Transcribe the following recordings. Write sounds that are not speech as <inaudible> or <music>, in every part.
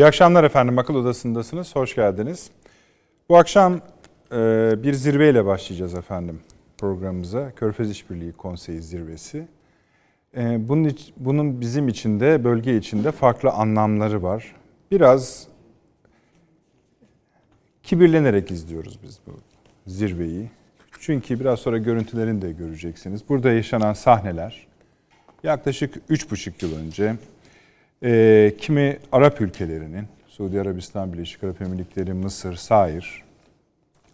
İyi akşamlar efendim. Akıl Odası'ndasınız. Hoş geldiniz. Bu akşam e, bir zirveyle başlayacağız efendim programımıza. Körfez İşbirliği Konseyi Zirvesi. E, bunun, bunun bizim için de bölge içinde farklı anlamları var. Biraz kibirlenerek izliyoruz biz bu zirveyi. Çünkü biraz sonra görüntülerini de göreceksiniz. Burada yaşanan sahneler yaklaşık 3,5 yıl önce e, kimi Arap ülkelerinin, Suudi Arabistan, Birleşik Arap Emirlikleri, Mısır, Sair,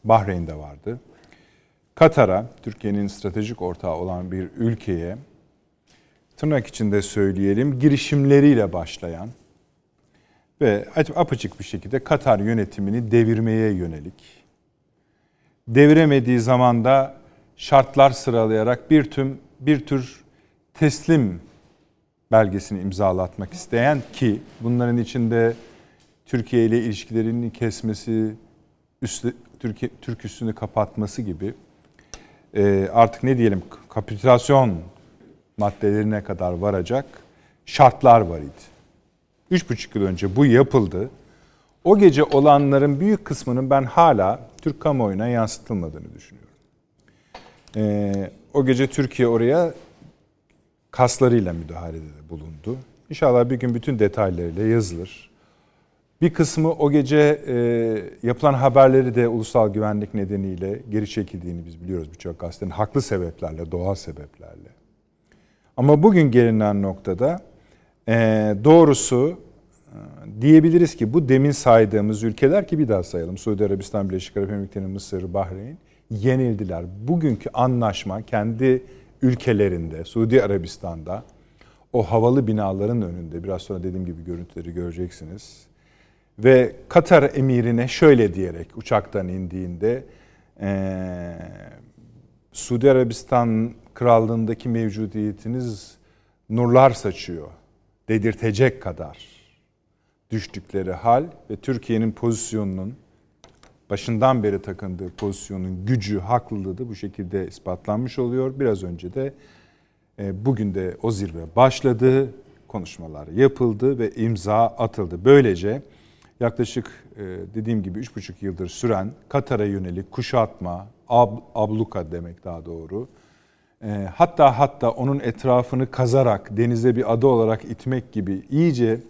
Bahreyn'de vardı. Katar'a, Türkiye'nin stratejik ortağı olan bir ülkeye, tırnak içinde söyleyelim, girişimleriyle başlayan ve apaçık bir şekilde Katar yönetimini devirmeye yönelik, deviremediği zaman da şartlar sıralayarak bir tüm bir tür teslim belgesini imzalatmak isteyen ki bunların içinde Türkiye ile ilişkilerini kesmesi, üstü, Türkiye, Türk üstünü kapatması gibi e, artık ne diyelim kapitülasyon maddelerine kadar varacak şartlar var idi. Üç buçuk yıl önce bu yapıldı. O gece olanların büyük kısmının ben hala Türk kamuoyuna yansıtılmadığını düşünüyorum. Ee, o gece Türkiye oraya kaslarıyla müdahalede bulundu. İnşallah bir gün bütün detaylarıyla yazılır. Bir kısmı o gece e, yapılan haberleri de ulusal güvenlik nedeniyle geri çekildiğini biz biliyoruz birçok gazetenin haklı sebeplerle, doğal sebeplerle. Ama bugün gelinen noktada e, doğrusu e, diyebiliriz ki bu demin saydığımız ülkeler ki bir daha sayalım. Suudi Arabistan, Birleşik Arap Emirlikleri, Mısır, Bahreyn yenildiler. Bugünkü anlaşma kendi ülkelerinde, Suudi Arabistan'da o havalı binaların önünde biraz sonra dediğim gibi görüntüleri göreceksiniz. Ve Katar emirine şöyle diyerek uçaktan indiğinde ee, Suudi Arabistan krallığındaki mevcudiyetiniz nurlar saçıyor dedirtecek kadar düştükleri hal ve Türkiye'nin pozisyonunun başından beri takındığı pozisyonun gücü, haklılığı da bu şekilde ispatlanmış oluyor. Biraz önce de e, bugün de o zirve başladı, konuşmalar yapıldı ve imza atıldı. Böylece yaklaşık e, dediğim gibi 3,5 yıldır süren Katar'a yönelik kuşatma, ab, abluka demek daha doğru, e, hatta hatta onun etrafını kazarak denize bir ada olarak itmek gibi iyice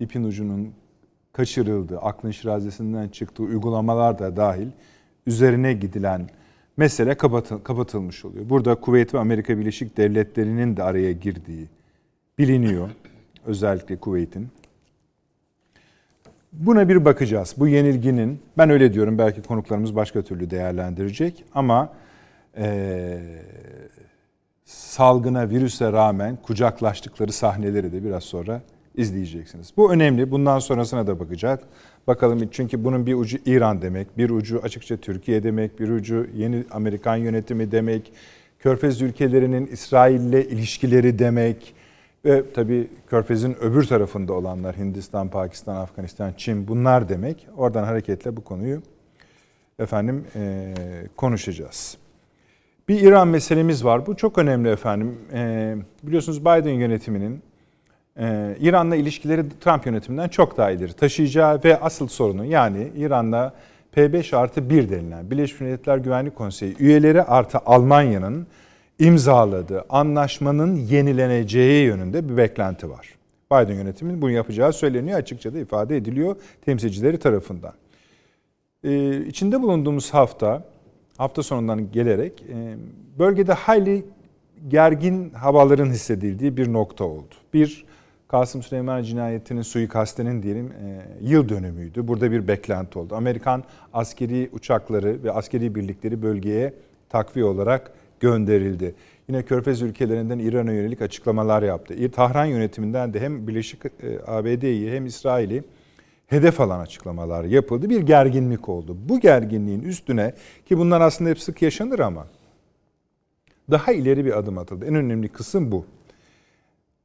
ipin ucunun kaçırıldı, aklın şirazesinden çıktığı uygulamalar da dahil üzerine gidilen mesele kapatılmış oluyor. Burada Kuveyt ve Amerika Birleşik Devletleri'nin de araya girdiği biliniyor. <clears throat> Özellikle Kuveyt'in. Buna bir bakacağız. Bu yenilginin, ben öyle diyorum belki konuklarımız başka türlü değerlendirecek ama e, salgına, virüse rağmen kucaklaştıkları sahneleri de biraz sonra izleyeceksiniz. Bu önemli. Bundan sonrasına da bakacak. Bakalım çünkü bunun bir ucu İran demek, bir ucu açıkça Türkiye demek, bir ucu yeni Amerikan yönetimi demek, Körfez ülkelerinin İsrail ile ilişkileri demek ve tabii Körfez'in öbür tarafında olanlar Hindistan, Pakistan, Afganistan, Çin bunlar demek. Oradan hareketle bu konuyu efendim e, konuşacağız. Bir İran meselemiz var. Bu çok önemli efendim. E, biliyorsunuz Biden yönetiminin ee, İran'la ilişkileri Trump yönetiminden çok daha ileri taşıyacağı ve asıl sorunu yani İran'la P5 artı 1 denilen Birleşmiş Milletler Güvenlik Konseyi üyeleri artı Almanya'nın imzaladığı anlaşmanın yenileneceği yönünde bir beklenti var. Biden yönetiminin bunu yapacağı söyleniyor açıkça da ifade ediliyor temsilcileri tarafından. Ee, içinde bulunduğumuz hafta hafta sonundan gelerek e, bölgede hayli gergin havaların hissedildiği bir nokta oldu. Bir Kasım Süleyman cinayetinin suikastinin diyelim e, yıl dönümüydü. Burada bir beklenti oldu. Amerikan askeri uçakları ve askeri birlikleri bölgeye takviye olarak gönderildi. Yine Körfez ülkelerinden İran'a yönelik açıklamalar yaptı. Tahran yönetiminden de hem Birleşik e, ABD'yi hem İsrail'i hedef alan açıklamalar yapıldı. Bir gerginlik oldu. Bu gerginliğin üstüne ki bunlar aslında hep sık yaşanır ama daha ileri bir adım atıldı. En önemli kısım bu.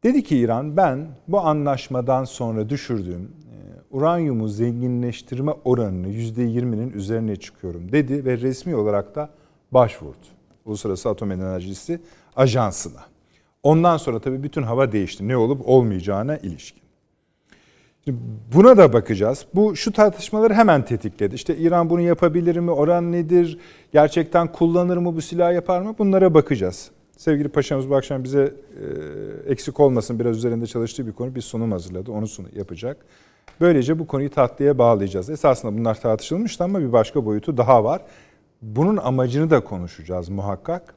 Dedi ki İran ben bu anlaşmadan sonra düşürdüğüm e, uranyumu zenginleştirme oranını %20'nin üzerine çıkıyorum dedi ve resmi olarak da başvurdu. Uluslararası Atom Enerjisi Ajansı'na. Ondan sonra tabii bütün hava değişti. Ne olup olmayacağına ilişkin. Şimdi buna da bakacağız. Bu şu tartışmaları hemen tetikledi. İşte İran bunu yapabilir mi? Oran nedir? Gerçekten kullanır mı bu silah yapar mı? Bunlara bakacağız. Sevgili paşamız bu akşam bize e, eksik olmasın biraz üzerinde çalıştığı bir konu bir sunum hazırladı. Onu sunu yapacak. Böylece bu konuyu tatlıya bağlayacağız. Esasında bunlar tartışılmıştı ama bir başka boyutu daha var. Bunun amacını da konuşacağız muhakkak.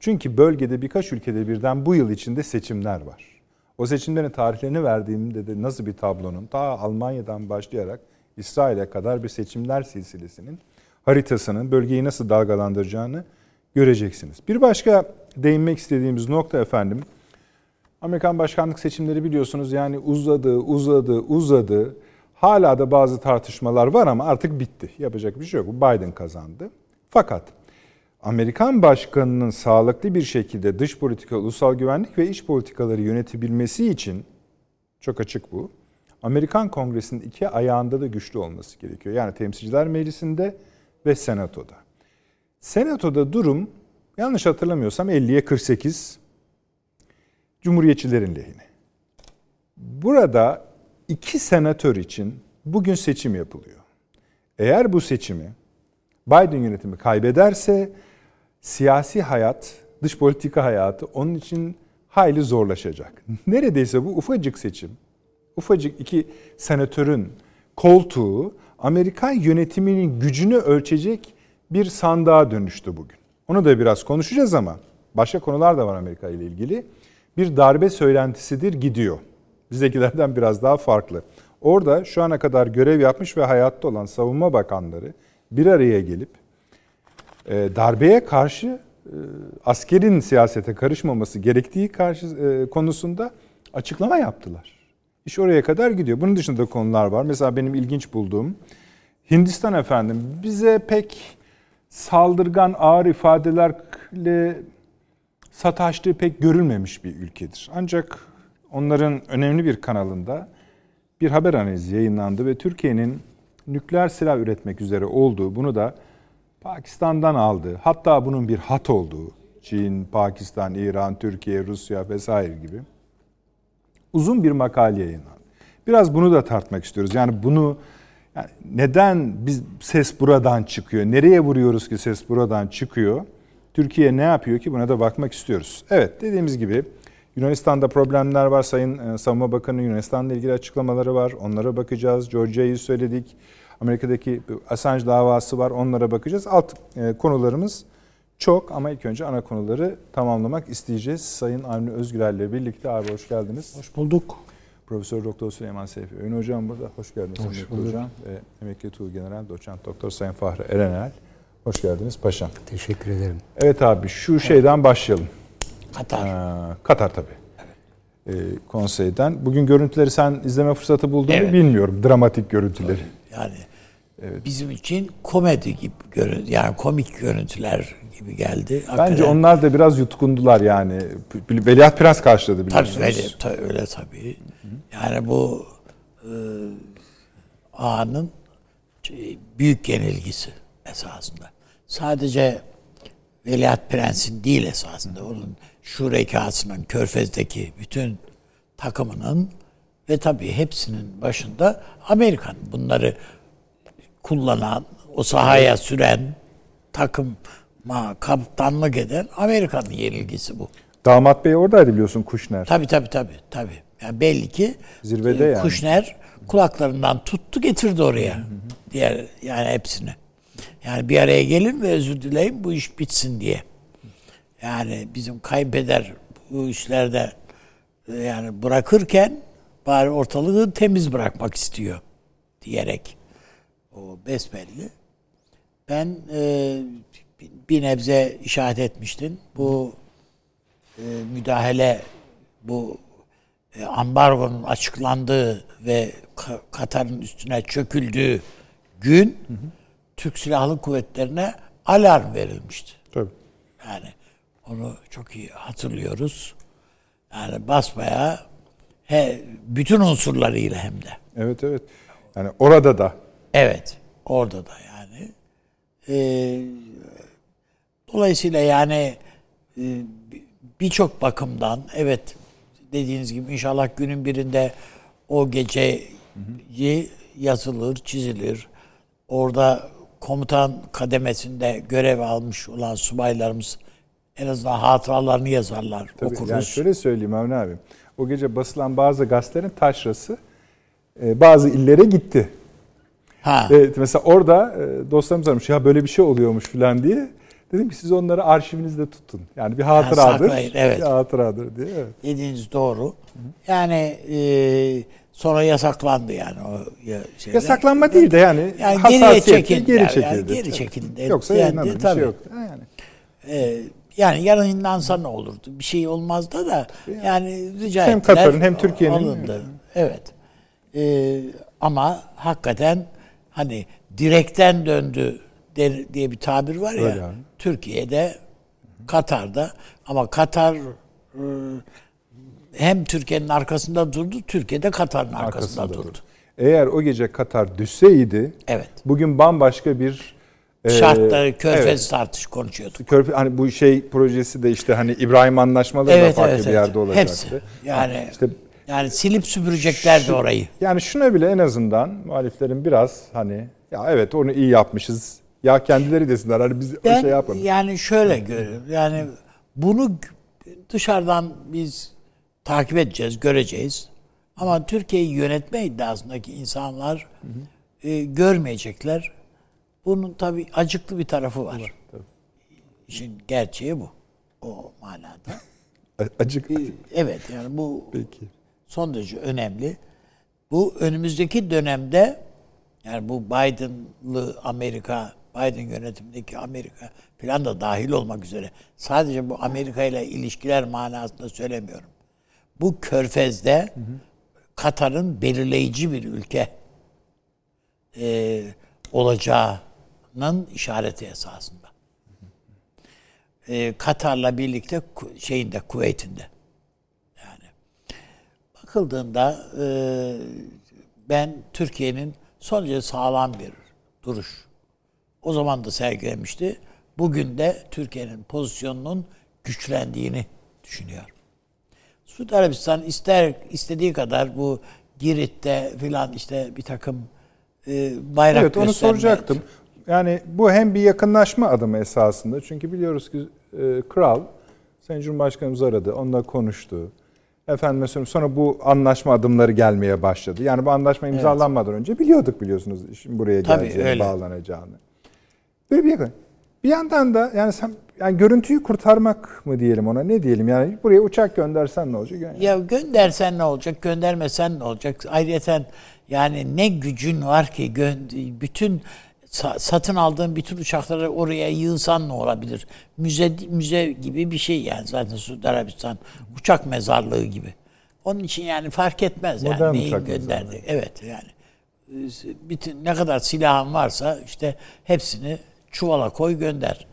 Çünkü bölgede birkaç ülkede birden bu yıl içinde seçimler var. O seçimlerin tarihlerini verdiğimde de nasıl bir tablonun ta Almanya'dan başlayarak İsrail'e kadar bir seçimler silsilesinin haritasının bölgeyi nasıl dalgalandıracağını göreceksiniz. Bir başka değinmek istediğimiz nokta efendim Amerikan başkanlık seçimleri biliyorsunuz yani uzadı, uzadı, uzadı. Hala da bazı tartışmalar var ama artık bitti. Yapacak bir şey yok. Biden kazandı. Fakat Amerikan başkanının sağlıklı bir şekilde dış politika, ulusal güvenlik ve iç politikaları yönetebilmesi için çok açık bu. Amerikan Kongresi'nin iki ayağında da güçlü olması gerekiyor. Yani Temsilciler Meclisi'nde ve Senato'da. Senato'da durum yanlış hatırlamıyorsam 50'ye 48 Cumhuriyetçilerin lehine. Burada iki senatör için bugün seçim yapılıyor. Eğer bu seçimi Biden yönetimi kaybederse siyasi hayat, dış politika hayatı onun için hayli zorlaşacak. Neredeyse bu ufacık seçim, ufacık iki senatörün koltuğu Amerikan yönetiminin gücünü ölçecek bir sandığa dönüştü bugün. Onu da biraz konuşacağız ama başka konular da var Amerika ile ilgili. Bir darbe söylentisidir gidiyor. Bizdekilerden biraz daha farklı. Orada şu ana kadar görev yapmış ve hayatta olan savunma bakanları bir araya gelip e, darbeye karşı e, askerin siyasete karışmaması gerektiği karşı e, konusunda açıklama yaptılar. İş oraya kadar gidiyor. Bunun dışında konular var. Mesela benim ilginç bulduğum Hindistan efendim bize pek saldırgan ağır ifadelerle sataştığı pek görülmemiş bir ülkedir. Ancak onların önemli bir kanalında bir haber analizi yayınlandı ve Türkiye'nin nükleer silah üretmek üzere olduğu, bunu da Pakistan'dan aldığı, hatta bunun bir hat olduğu, Çin, Pakistan, İran, Türkiye, Rusya vesaire gibi uzun bir makale yayınlandı. Biraz bunu da tartmak istiyoruz. Yani bunu yani neden biz ses buradan çıkıyor? Nereye vuruyoruz ki ses buradan çıkıyor? Türkiye ne yapıyor ki buna da bakmak istiyoruz. Evet dediğimiz gibi Yunanistan'da problemler var. Sayın e, Savunma Bakanı Yunanistan'la ilgili açıklamaları var. Onlara bakacağız. Georgia'yı söyledik. Amerika'daki Assange davası var. Onlara bakacağız. Alt e, konularımız çok ama ilk önce ana konuları tamamlamak isteyeceğiz. Sayın Avni Özgürel ile birlikte abi hoş geldiniz. Hoş bulduk. Profesör Doktor Süleyman Seyfi Öğün Hocam burada. Hoş geldiniz. Hoş bulduk. Hocam ve emekli Tuğ General Doçent Doktor Sayın Fahri Erenel. Hoş geldiniz paşam. Teşekkür ederim. Evet abi şu şeyden başlayalım. Katar. Ee, Katar tabii. Ee, konseyden. Bugün görüntüleri sen izleme fırsatı buldun evet. mu bilmiyorum. Dramatik görüntüleri. Yani evet. bizim için komedi gibi görüntü yani komik görüntüler gibi geldi. Bence Hakikaten, onlar da biraz yutkundular yani. Veliaht Prens karşıladı biliyorsunuz. Tabii öyle, tabii, öyle tabii. Yani bu e, ağanın büyük yenilgisi esasında. Sadece Veliaht Prens'in değil esasında. Onun şurekasının, Körfez'deki bütün takımının ve tabii hepsinin başında Amerikan. Bunları kullanan, o sahaya süren, takıma kaptanlık eden Amerika'nın yenilgisi bu. Damat Bey oradaydı biliyorsun Kuşner. Tabii tabii tabii. tabii. Yani belli ki Zirvede yani. Kuşner kulaklarından tuttu getirdi oraya. Hı hı. Diğer yani hepsini. Yani bir araya gelin ve özür dileyin bu iş bitsin diye. Yani bizim kayınpeder bu işlerde e, yani bırakırken bari ortalığı temiz bırakmak istiyor diyerek o besbelli. Ben e, bir nebze işaret etmiştin. Bu e, müdahale bu e, ambargonun açıklandığı ve Katar'ın üstüne çöküldüğü gün hı hı Türk Silahlı Kuvvetleri'ne alarm verilmişti. Tabii. Yani onu çok iyi hatırlıyoruz. Yani basmaya he, bütün unsurlarıyla hem de. Evet evet. Yani orada da. Evet. Orada da yani. Ee, dolayısıyla yani e, birçok bakımdan evet dediğiniz gibi inşallah günün birinde o gece yazılır, çizilir. Orada komutan kademesinde görev almış olan subaylarımız en azından hatıralarını yazarlar, Tabii, okuruz. Yani şöyle söyleyeyim Avni abi. O gece basılan bazı gazetelerin taşrası e, bazı illere gitti. Ha. Evet, mesela orada e, dostlarımız aramış ya böyle bir şey oluyormuş falan diye. Dedim ki siz onları arşivinizde tutun. Yani bir hatıradır. saklayın, evet. Bir hatıradır diye. Evet. Dediğiniz doğru. Yani e, sonra yasaklandı yani o şeyler. Yasaklanma değil de yani, Yani geriye çekildi. geri yani çekildi. geri çekildi. Yoksa Yani yayınlanır bir tabii. şey yoktu. Ha, Yani. Ee, yani yayınlansa ne olurdu? Bir şey olmazdı da yani rica Hem ettiler. Katar'ın hem Türkiye'nin- Alındı. Evet. Ee, ama hakikaten hani direkten döndü diye bir tabir var ya. Öyle. Türkiye'de, Katar'da ama Katar e, hem Türkiye'nin arkasında durdu, Türkiye'de Katar'ın arkasında, Arkasında durdu. durdu. Eğer o gece Katar düşseydi Evet. bugün bambaşka bir e, Şartları, körfez evet. tartış konuşuyorduk. Körfe, hani bu şey projesi de işte hani İbrahim anlaşmaları Evet, da farklı evet, bir evet. yerde olacaktı. Hepsi. Yani İşte yani silip süpüreceklerdi orayı. yani şuna bile en azından muhaliflerin biraz hani ya evet onu iyi yapmışız. Ya kendileri desinler hani biz o Ben şey yapalım. yani şöyle görüyorum. Yani bunu dışarıdan biz takip edeceğiz, göreceğiz. Ama Türkiye'yi yönetme iddiasındaki insanlar e, görmeyecekler. Bunun tabii acıklı bir tarafı var. İşin gerçeği bu. O manada. <laughs> Acık. Evet yani bu Peki. Son derece önemli. Bu önümüzdeki dönemde yani bu Biden'lı Amerika, Biden yönetimindeki Amerika falan da dahil olmak üzere sadece bu Amerika ile ilişkiler manasında söylemiyorum. Bu körfezde Katar'ın belirleyici bir ülke e, olacağının işareti esasında. E, Katar'la birlikte şeyinde Kuveyt'inde bakıldığında e, ben Türkiye'nin son derece sağlam bir duruş. O zaman da sergilemişti. Bugün de Türkiye'nin pozisyonunun güçlendiğini düşünüyorum. Suudi Arabistan ister istediği kadar bu Girit'te filan işte bir takım e, bayrak Evet onu soracaktım. Yani bu hem bir yakınlaşma adımı esasında. Çünkü biliyoruz ki e, kral Sayın Cumhurbaşkanımız aradı. Onunla konuştu. Efendim söyleyeyim sonra bu anlaşma adımları gelmeye başladı. Yani bu anlaşma imzalanmadan önce biliyorduk biliyorsunuz işin buraya Tabii, geleceğini, öyle. bağlanacağını. Böyle bir yakın. Bir yandan da yani sen yani görüntüyü kurtarmak mı diyelim ona ne diyelim yani buraya uçak göndersen ne olacak? Yani Ya göndersen ne olacak, göndermesen ne olacak? Ayrıca yani ne gücün var ki bütün sa- satın aldığın bütün uçakları oraya yığsan ne olabilir? Müze müze gibi bir şey yani zaten Suudi Arabistan uçak mezarlığı gibi. Onun için yani fark etmez yani Modern neyin uçak gönderdi. Evet yani bütün ne kadar silahın varsa işte hepsini çuvala koy gönder.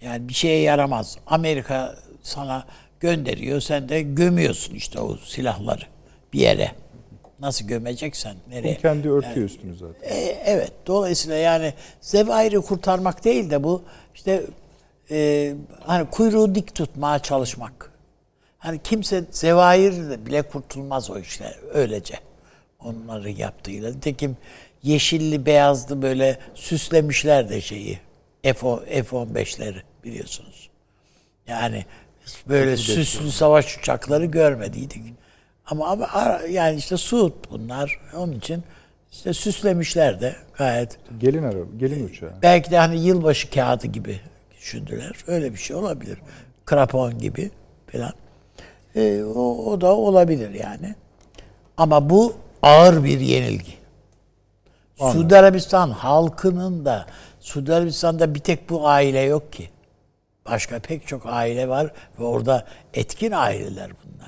Yani bir şeye yaramaz. Amerika sana gönderiyor, sen de gömüyorsun işte o silahları bir yere. Nasıl gömeceksen nereye? kendi örtüyor üstünü zaten. E, evet. Dolayısıyla yani zevairi kurtarmak değil de bu işte e, hani kuyruğu dik tutmaya çalışmak. Hani kimse zevair bile kurtulmaz o işler öylece. Onları yaptığıyla. Nitekim yeşilli beyazlı böyle süslemişler de şeyi. F- F-15'leri biliyorsunuz. Yani böyle süslü savaş uçakları görmediydik. Ama, ama yani işte Suud bunlar. Onun için işte süslemişler de gayet. Gelin araba, gelin uçağı. Belki de hani yılbaşı kağıdı gibi düşündüler. Öyle bir şey olabilir. Krapon gibi falan. Ee, o, o da olabilir yani. Ama bu ağır bir yenilgi. Suudi Arabistan halkının da Suudi Arabistan'da bir tek bu aile yok ki. Başka pek çok aile var ve orada etkin aileler bunlar.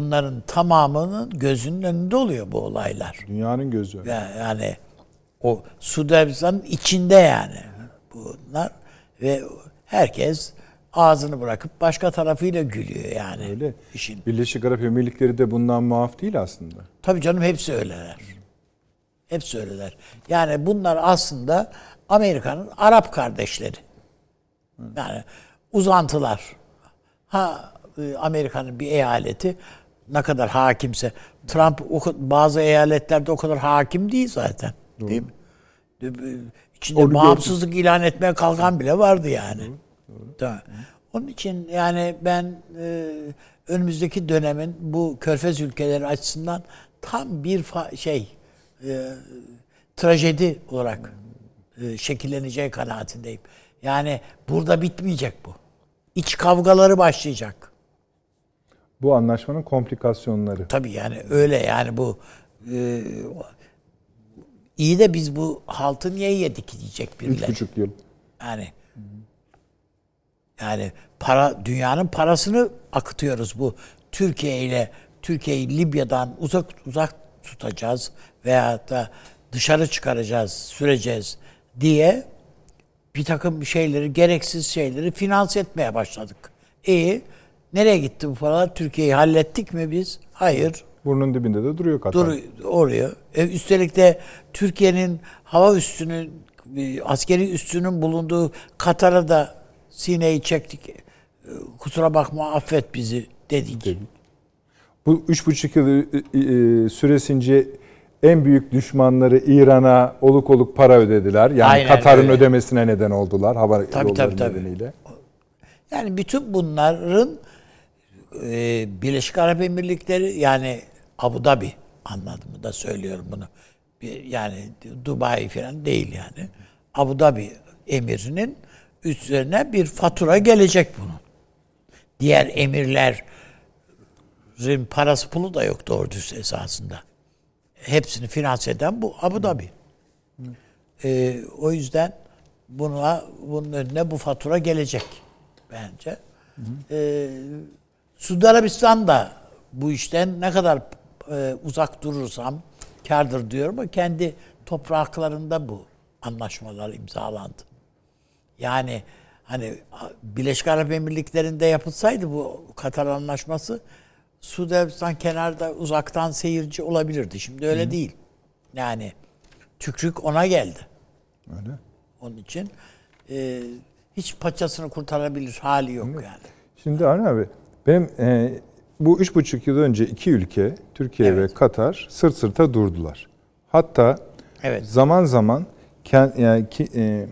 Bunların tamamının gözünün önünde oluyor bu olaylar. Dünyanın gözü. Ya- Yani o Suudi Arabistan'ın içinde yani bunlar ve herkes ağzını bırakıp başka tarafıyla gülüyor yani Öyle. işin. Birleşik Arap Emirlikleri de bundan muaf değil aslında. Tabii canım hepsi öyleler. Hepsi öyleler. Yani bunlar aslında Amerika'nın Arap kardeşleri. Yani uzantılar. Ha e, Amerika'nın bir eyaleti ne kadar hakimse Trump bazı eyaletlerde o kadar hakim değil zaten. Değil mi? İçinde Onu bağımsızlık ilan etmeye kalkan bile vardı yani. Değil mi? Onun için yani ben e, önümüzdeki dönemin bu körfez ülkeleri açısından tam bir fa- şey e, trajedi olarak e, şekilleneceği kanaatindeyim. Yani burada bitmeyecek bu. İç kavgaları başlayacak. Bu anlaşmanın komplikasyonları. Tabii yani öyle yani bu e, iyi de biz bu haltı niye yedik diyecek Üç birileri. buçuk yıl. Yani yani para dünyanın parasını akıtıyoruz bu Türkiye ile Türkiye'yi Libya'dan uzak uzak tutacağız veya da dışarı çıkaracağız, süreceğiz diye bir takım şeyleri, gereksiz şeyleri finanse etmeye başladık. İyi. Nereye gitti bu paralar? Türkiye'yi hallettik mi biz? Hayır. Burnun dibinde de duruyor Katar. Dur oraya. E, üstelik de Türkiye'nin hava üstünün e, askeri üstünün bulunduğu Katar'a da sineyi çektik. E, Kusura bakma affet bizi dedik. Dedik. Bu üç buçuk yıl e, süresince en büyük düşmanları İran'a oluk oluk para ödediler. Yani Aynen Katar'ın öyle. ödemesine neden oldular hava Tabii, tabii, tabii. nedeniyle. Yani bütün bunların e, Birleşik Arap Emirlikleri yani Abu Dhabi anlamında da söylüyorum bunu. Bir, yani Dubai falan değil yani. Abu Dhabi emirinin üzerine bir fatura gelecek bunun. Diğer emirlerin parası pulu da yok doğru düz esasında. Hepsini finanse eden bu Abu Dhabi. Ee, o yüzden buna bunun önüne bu fatura gelecek bence. Ee, Suudi Arabistan da bu işten ne kadar e, uzak durursam kardır diyorum ama kendi topraklarında bu anlaşmalar imzalandı. Yani hani Birleşik Arap Emirlikleri'nde yapılsaydı bu Katar anlaşması Suudi Arabistan kenarda uzaktan seyirci olabilirdi. Şimdi öyle değil. Yani tükrük ona geldi. Öyle. Onun için e, hiç paçasını kurtarabilir hali yok yani. Şimdi Avni abi benim e, bu üç buçuk yıl önce iki ülke Türkiye Evet. ve Katar sırt sırta durdular. Hatta Evet. zaman zaman ken- yani ki, e,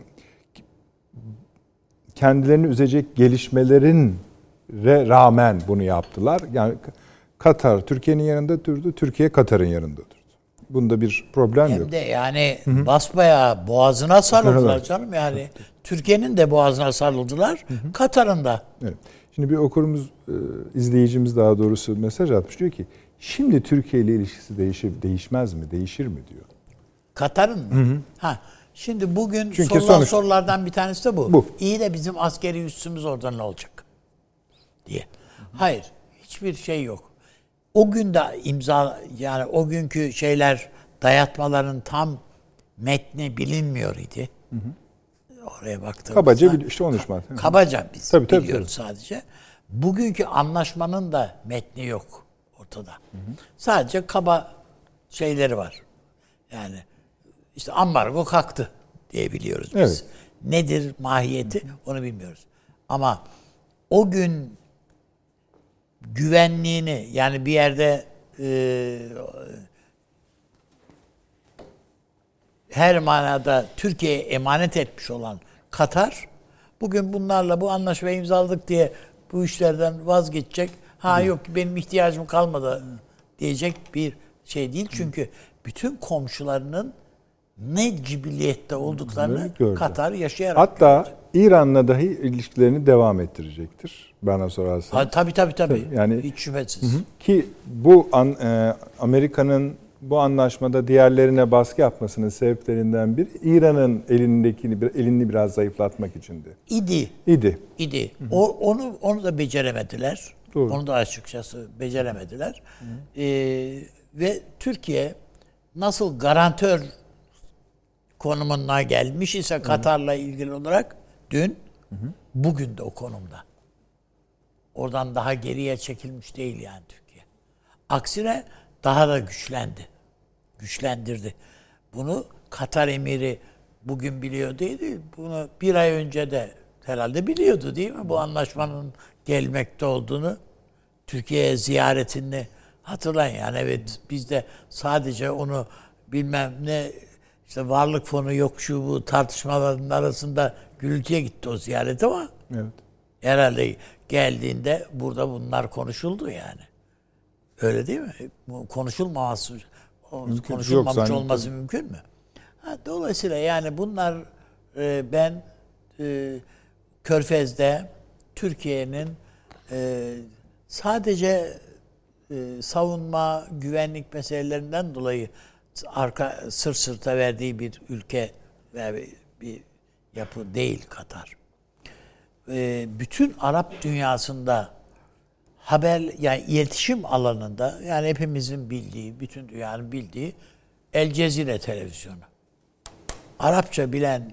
kendilerini üzecek gelişmelerin rağmen bunu yaptılar. Yani Katar Türkiye'nin yanında durdu, Türkiye Katar'ın yanında durdu. Bunda bir problem yok. Hem de yani basbayağı boğazına sarıldılar Evet. canım yani. Türkiye'nin de boğazına sarıldılar. Katar'ın da. Evet. Şimdi bir okurumuz, e, izleyicimiz daha doğrusu mesaj atmış diyor ki şimdi Türkiye ile ilişkisi değişir, değişmez mi, değişir mi diyor. Katar'ın mı? Ha. Şimdi bugün Çünkü sorulan sonuç- sorulardan bir tanesi de bu. Bu. İyi de bizim askeri üssümüz orada ne olacak? diye. Hayır. Hiçbir şey yok. O gün de imza yani o günkü şeyler dayatmaların tam metni bilinmiyor idi. Oraya baktığımızda. Kabaca bir, işte 13 Mart. Kabaca biz Tabii, tabii, biliyoruz sadece. Bugünkü anlaşmanın da metni yok ortada. Sadece kaba şeyleri var. Yani işte ambargo kalktı diye biliyoruz biz. Evet. Nedir mahiyeti onu bilmiyoruz. Ama o gün güvenliğini yani bir yerde e, her manada Türkiye'ye emanet etmiş olan Katar bugün bunlarla bu anlaşmayı imzaladık diye bu işlerden vazgeçecek. Ha yok benim ihtiyacım kalmadı diyecek bir şey değil. Çünkü bütün komşularının ne cibiliyette olduklarını gördü. Katar yaşayarak Hatta İran'la dahi ilişkilerini devam ettirecektir bana sorarsan. Ha, tabii tabii tabii. Tabii, yani- Hiç şüphesiz. Ki bu an, e, Amerika'nın bu anlaşmada diğerlerine baskı yapmasının sebeplerinden biri İran'ın elindekini elini biraz zayıflatmak içindi. İdi. İdi. idi. O, onu onu da beceremediler. Doğru. Onu da açıkçası beceremediler. Ee, ve Türkiye nasıl garantör konumuna gelmiş ise Katar'la ilgili olarak dün bugün de o konumda. Oradan daha geriye çekilmiş değil yani Türkiye. Aksine daha da güçlendi. Güçlendirdi. Bunu Katar emiri bugün biliyor değil, bunu bir ay önce de herhalde biliyordu değil mi? Bu anlaşmanın gelmekte olduğunu, Türkiye'ye ziyaretini Hatırlayın yani evet biz de sadece onu bilmem ne işte varlık fonu yok şu bu tartışmaların arasında gürültüye gitti o ziyaret ama Evet. herhalde geldiğinde burada bunlar konuşuldu yani. Öyle değil mi? Bu konuşulmaması Mümkün- konuşulmamış yok, zannettim. olması mümkün mü? Ha, dolayısıyla yani bunlar e, ben e, Körfez'de Türkiye'nin e, sadece e, savunma, güvenlik meselelerinden dolayı arka sır sırta verdiği bir ülke ve bir, bir yapı değil Katar. E, bütün Arap dünyasında haber yani iletişim alanında yani hepimizin bildiği, bütün dünyanın bildiği El Cezire televizyonu. Arapça bilen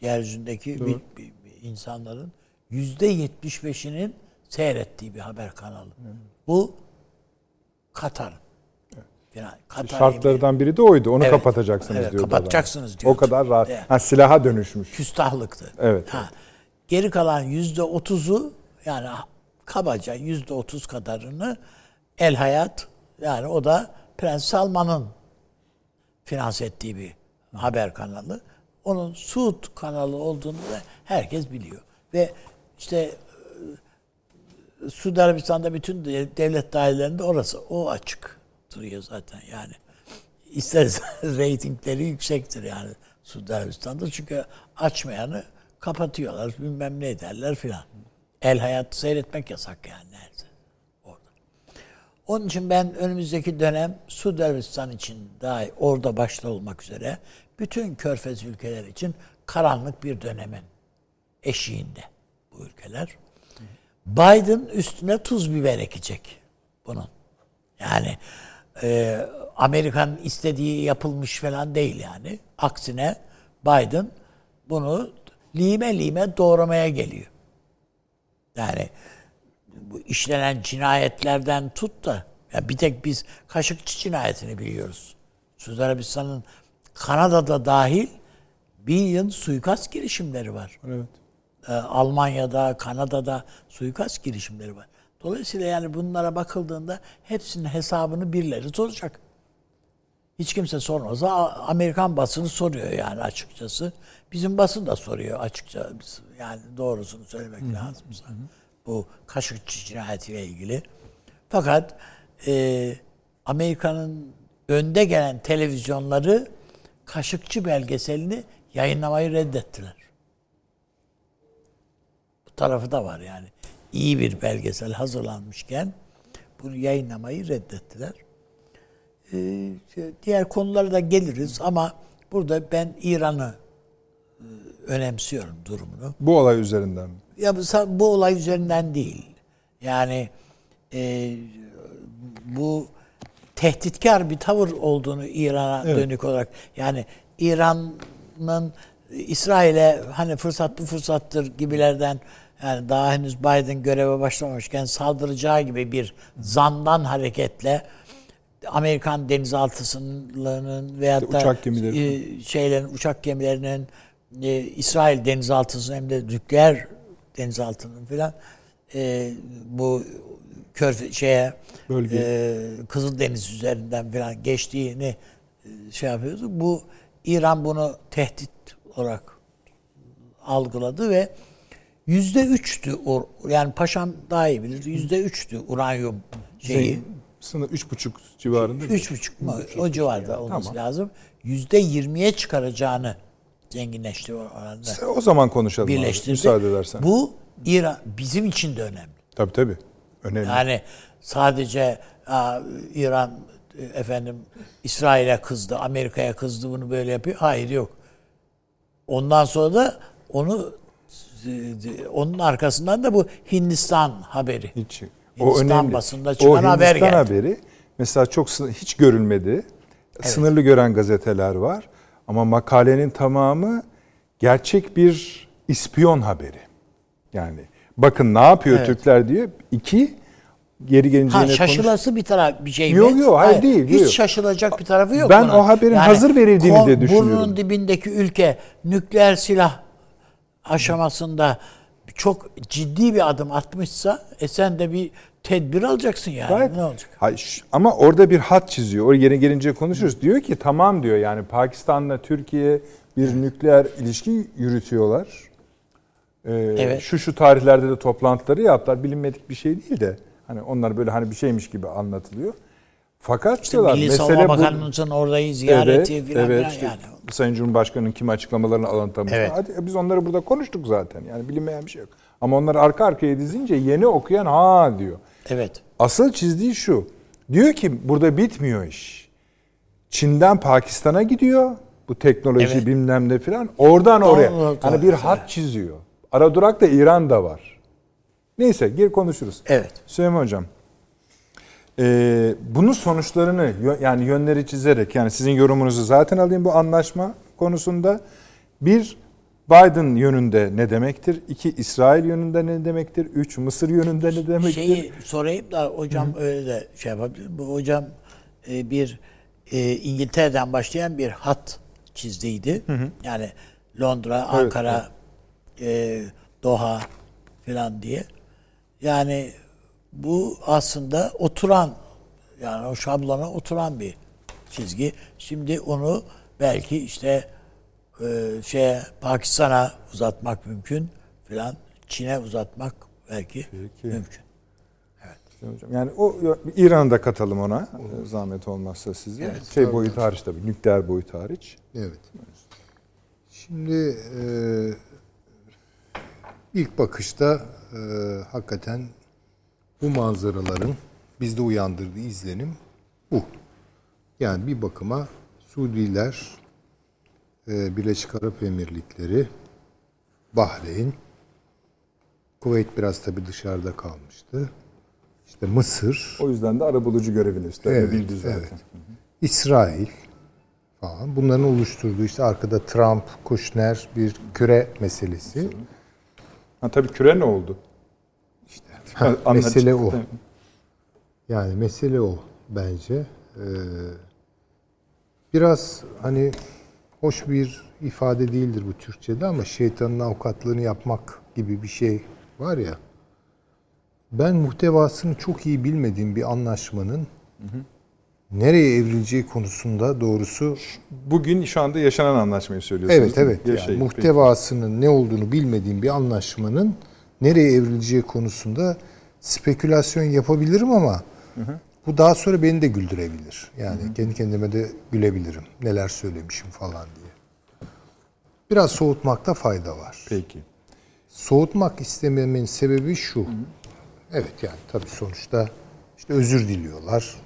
yeryüzündeki bir, bir- bir insanların yüzde yetmiş beşinin seyrettiği bir haber kanalı. Bu Katar'ın. Yani Katar Şartlardan biri de oydu. Onu Evet. kapatacaksınız Evet, diyordu. kapatacaksınız adam. diyordu. O kadar rahat. Evet. Ha, silaha dönüşmüş. küstahlıktı. Evet, Ha. Geri kalan yüzde otuzu yani kabaca yüzde otuz kadarını El Hayat yani o da Prens Salman'ın finanse ettiği bir haber kanalı. Onun Suud kanalı olduğunu da herkes biliyor. Ve işte e, Suudi Arabistan'da bütün de- devlet dairelerinde orası o açık duruyor zaten yani. İstersen <laughs> reytingleri yüksektir yani Suudi Arabistan'da çünkü açmayanı kapatıyorlar bilmem ne ederler filan. El hayatı seyretmek yasak yani nerede orada. Onun için ben önümüzdeki dönem Suudi Arabistan için daha orada başta olmak üzere bütün körfez ülkeler için karanlık bir dönemin eşiğinde bu ülkeler. Biden üstüne tuz biber ekecek bunun. Yani e, Amerika'nın istediği yapılmış falan değil yani. Aksine Biden bunu lime lime doğramaya geliyor. Yani bu işlenen cinayetlerden tut da ya bir tek biz Kaşıkçı cinayetini biliyoruz. Suudi Arabistan'ın Kanada'da dahil bir yıl suikast girişimleri var. Evet. Ee, Almanya'da, Kanada'da suikast girişimleri var. Dolayısıyla yani bunlara bakıldığında hepsinin hesabını birileri soracak. Hiç kimse sormazsa Amerikan basını soruyor yani açıkçası. Bizim basın da soruyor açıkça. Yani doğrusunu söylemek lazımsa. Bu Kaşıkçı cinayetiyle ilgili. Fakat e, Amerika'nın önde gelen televizyonları Kaşıkçı belgeselini yayınlamayı reddettiler. Bu tarafı da var yani. İyi bir belgesel hazırlanmışken bunu yayınlamayı reddettiler. Ee, diğer konulara da geliriz ama burada ben İran'ı önemsiyorum durumunu. Bu olay üzerinden mi? Ya bu, bu olay üzerinden değil. Yani e, bu tehditkar bir tavır olduğunu İran'a Evet. dönük olarak yani İran'ın İsrail'e hani fırsatlı fırsattır gibilerden yani daha henüz Biden göreve başlamamışken saldıracağı gibi bir zandan hareketle Amerikan denizaltısının veyahut da Uçak gemileri. e, şeylerin uçak gemilerinin e, İsrail denizaltısının hem de nükleer denizaltının filan e, bu kör şeye Bölge. e, Kızıldeniz üzerinden filan geçtiğini e, şey yapıyordu. Bu İran bunu tehdit olarak algıladı ve yüzde üçtü yani paşam daha iyi bilir yüzde üçtü uranyum şeyi. Şey, sınır üç buçuk civarında. Üç buçuk mu? O civarda olması lazım. Yüzde yirmiye çıkaracağını zenginleşti oranda. O zaman konuşalım abi, Birleştirdi. müsaade edersen. Bu İran bizim için de önemli. Tabii tabii. Önemli. Yani sadece aa, İran efendim İsrail'e kızdı, Amerika'ya kızdı bunu böyle yapıyor. Hayır yok. Ondan sonra da onu e, onun arkasından da bu Hindistan haberi. Hiç. Hindistan basında çıkan o haber Hindistan geldi. haberi mesela çok hiç görülmedi. Sınırlı gören gazeteler var. Ama makalenin tamamı gerçek bir ispiyon haberi. Yani bakın ne yapıyor Evet. Türkler diye. İki geri gelince Ha yine konuş. şaşılası bir taraf bir şey mi? Yok, yok, hayır değil, Hiç yok. şaşılacak bir tarafı yok. Ben bunun. o haberin hazır verildiğini de düşünüyorum. Burnunun dibindeki ülke nükleer silah aşamasında çok ciddi bir adım atmışsa e sen de bir tedbir alacaksın yani. Gayet- Ne olacak? Hayır, ama orada bir hat çiziyor. O yere gelince konuşuruz. Diyor ki tamam diyor yani Pakistan'la Türkiye bir nükleer ilişki yürütüyorlar. Ee, Evet. Şu şu tarihlerde de toplantıları yaptılar. Bilinmedik bir şey değil de hani onlar böyle hani bir şeymiş gibi anlatılıyor. Fakat diyorlar Milli mesele Savunma bu. Bakanlığı'nın oradayı ziyareti evet, filan evet, işte yani. Sayın Cumhurbaşkanı'nın kim açıklamalarını alıntamış. Evet. Hadi biz onları burada konuştuk zaten. Yani bilinmeyen bir şey yok. Ama onları arka arkaya dizince yeni okuyan ha diyor. Evet. Asıl çizdiği şu. Diyor ki burada bitmiyor iş. Çin'den Pakistan'a gidiyor. Bu teknoloji Evet. bilmem ne filan. Oradan oraya. Allah Hani bir hat çiziyor. Ara durak da İran'da var. Neyse gir konuşuruz. Evet. Süleyman Hocam. Ee, bunun sonuçlarını yani yönleri çizerek yani sizin yorumunuzu zaten alayım bu anlaşma konusunda. Bir Biden yönünde ne demektir? İki İsrail yönünde ne demektir? Üç Mısır yönünde ne demektir? Şeyi sorayım da hocam öyle de şey yapabilir. Bu hocam e, bir e, İngiltere'den başlayan bir hat çizdiydi. Yani Londra, Ankara, e, Doha filan diye. Yani bu aslında oturan yani o şablona oturan bir çizgi. Şimdi onu belki işte e, şeye Pakistan'a uzatmak mümkün filan. Çin'e uzatmak belki mümkün. Hocam, Yani o İran'ı da katalım ona e, zahmet olmazsa size. şey boyutu hariç tabii nükleer boyutu hariç. Evet. Şimdi e, ilk bakışta e, hakikaten bu manzaraların bizde uyandırdığı izlenim bu. Yani bir bakıma Suudiler, Birleşik Arap Emirlikleri, Bahreyn, Kuveyt biraz tabii dışarıda kalmıştı. İşte Mısır, O yüzden de arabulucu görevini üstlendi Evet, bildi zaten. evet. İsrail falan. Bunların oluşturduğu işte arkada Trump, Kushner bir küre meselesi. Ha tabii küre ne oldu? İşte Anlaşıldı. mesele o. Yani mesele o bence. Ee, biraz hani hoş bir ifade değildir bu Türkçe'de ama şeytanın avukatlığını yapmak gibi bir şey var ya. Ben muhtevasını çok iyi bilmediğim bir anlaşmanın nereye evrileceği konusunda doğrusu Bugün şu anda yaşanan anlaşmayı söylüyorsunuz. Evet evet. Yani Yaşayın. muhtevasının ne olduğunu bilmediğim bir anlaşmanın nereye evrileceği konusunda spekülasyon yapabilirim ama bu daha sonra beni de güldürebilir. Yani kendi kendime de gülebilirim. Neler söylemişim falan diye. Biraz soğutmakta fayda var. Peki. Soğutmak istememin sebebi şu. Evet yani tabii sonuçta işte özür diliyorlar.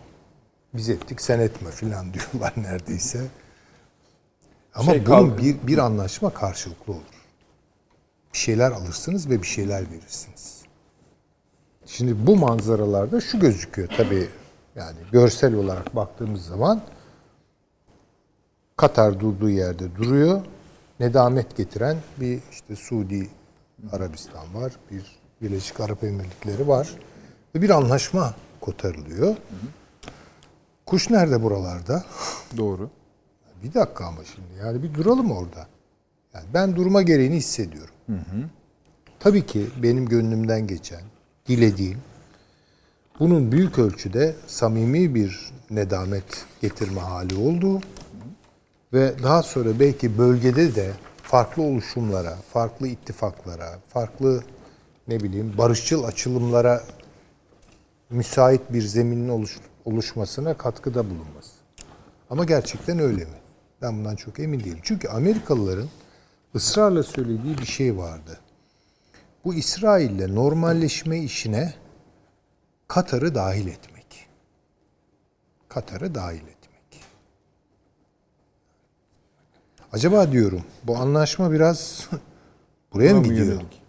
Biz ettik sen etme filan <laughs> diyorlar neredeyse. Ama Şey bunun kaldı. bir, bir anlaşma karşılıklı olur. Bir şeyler alırsınız ve bir şeyler verirsiniz. Şimdi bu manzaralarda şu gözüküyor tabii yani görsel olarak baktığımız zaman Katar durduğu yerde duruyor. Nedamet getiren bir işte Suudi Arabistan var. Bir Birleşik Arap Emirlikleri var. Ve bir anlaşma kotarılıyor. Kuş nerede buralarda? <laughs> Doğru. Bir dakika ama şimdi yani bir duralım orada. Yani ben durma gereğini hissediyorum. Tabii ki benim gönlümden geçen, dilediğim bunun büyük ölçüde samimi bir nedamet getirme hali olduğu ve daha sonra belki bölgede de farklı oluşumlara, farklı ittifaklara, farklı ne bileyim barışçıl açılımlara müsait bir zeminin oluş, oluşmasına katkıda bulunması. Ama gerçekten öyle mi? Ben bundan çok emin değilim. Çünkü Amerikalıların ısrarla söylediği bir şey vardı. Bu İsrail'le normalleşme işine Katar'ı dahil etmek. Katar'ı dahil etmek. Acaba diyorum bu anlaşma biraz <laughs> buraya Buna mı gidiyor? yönelik?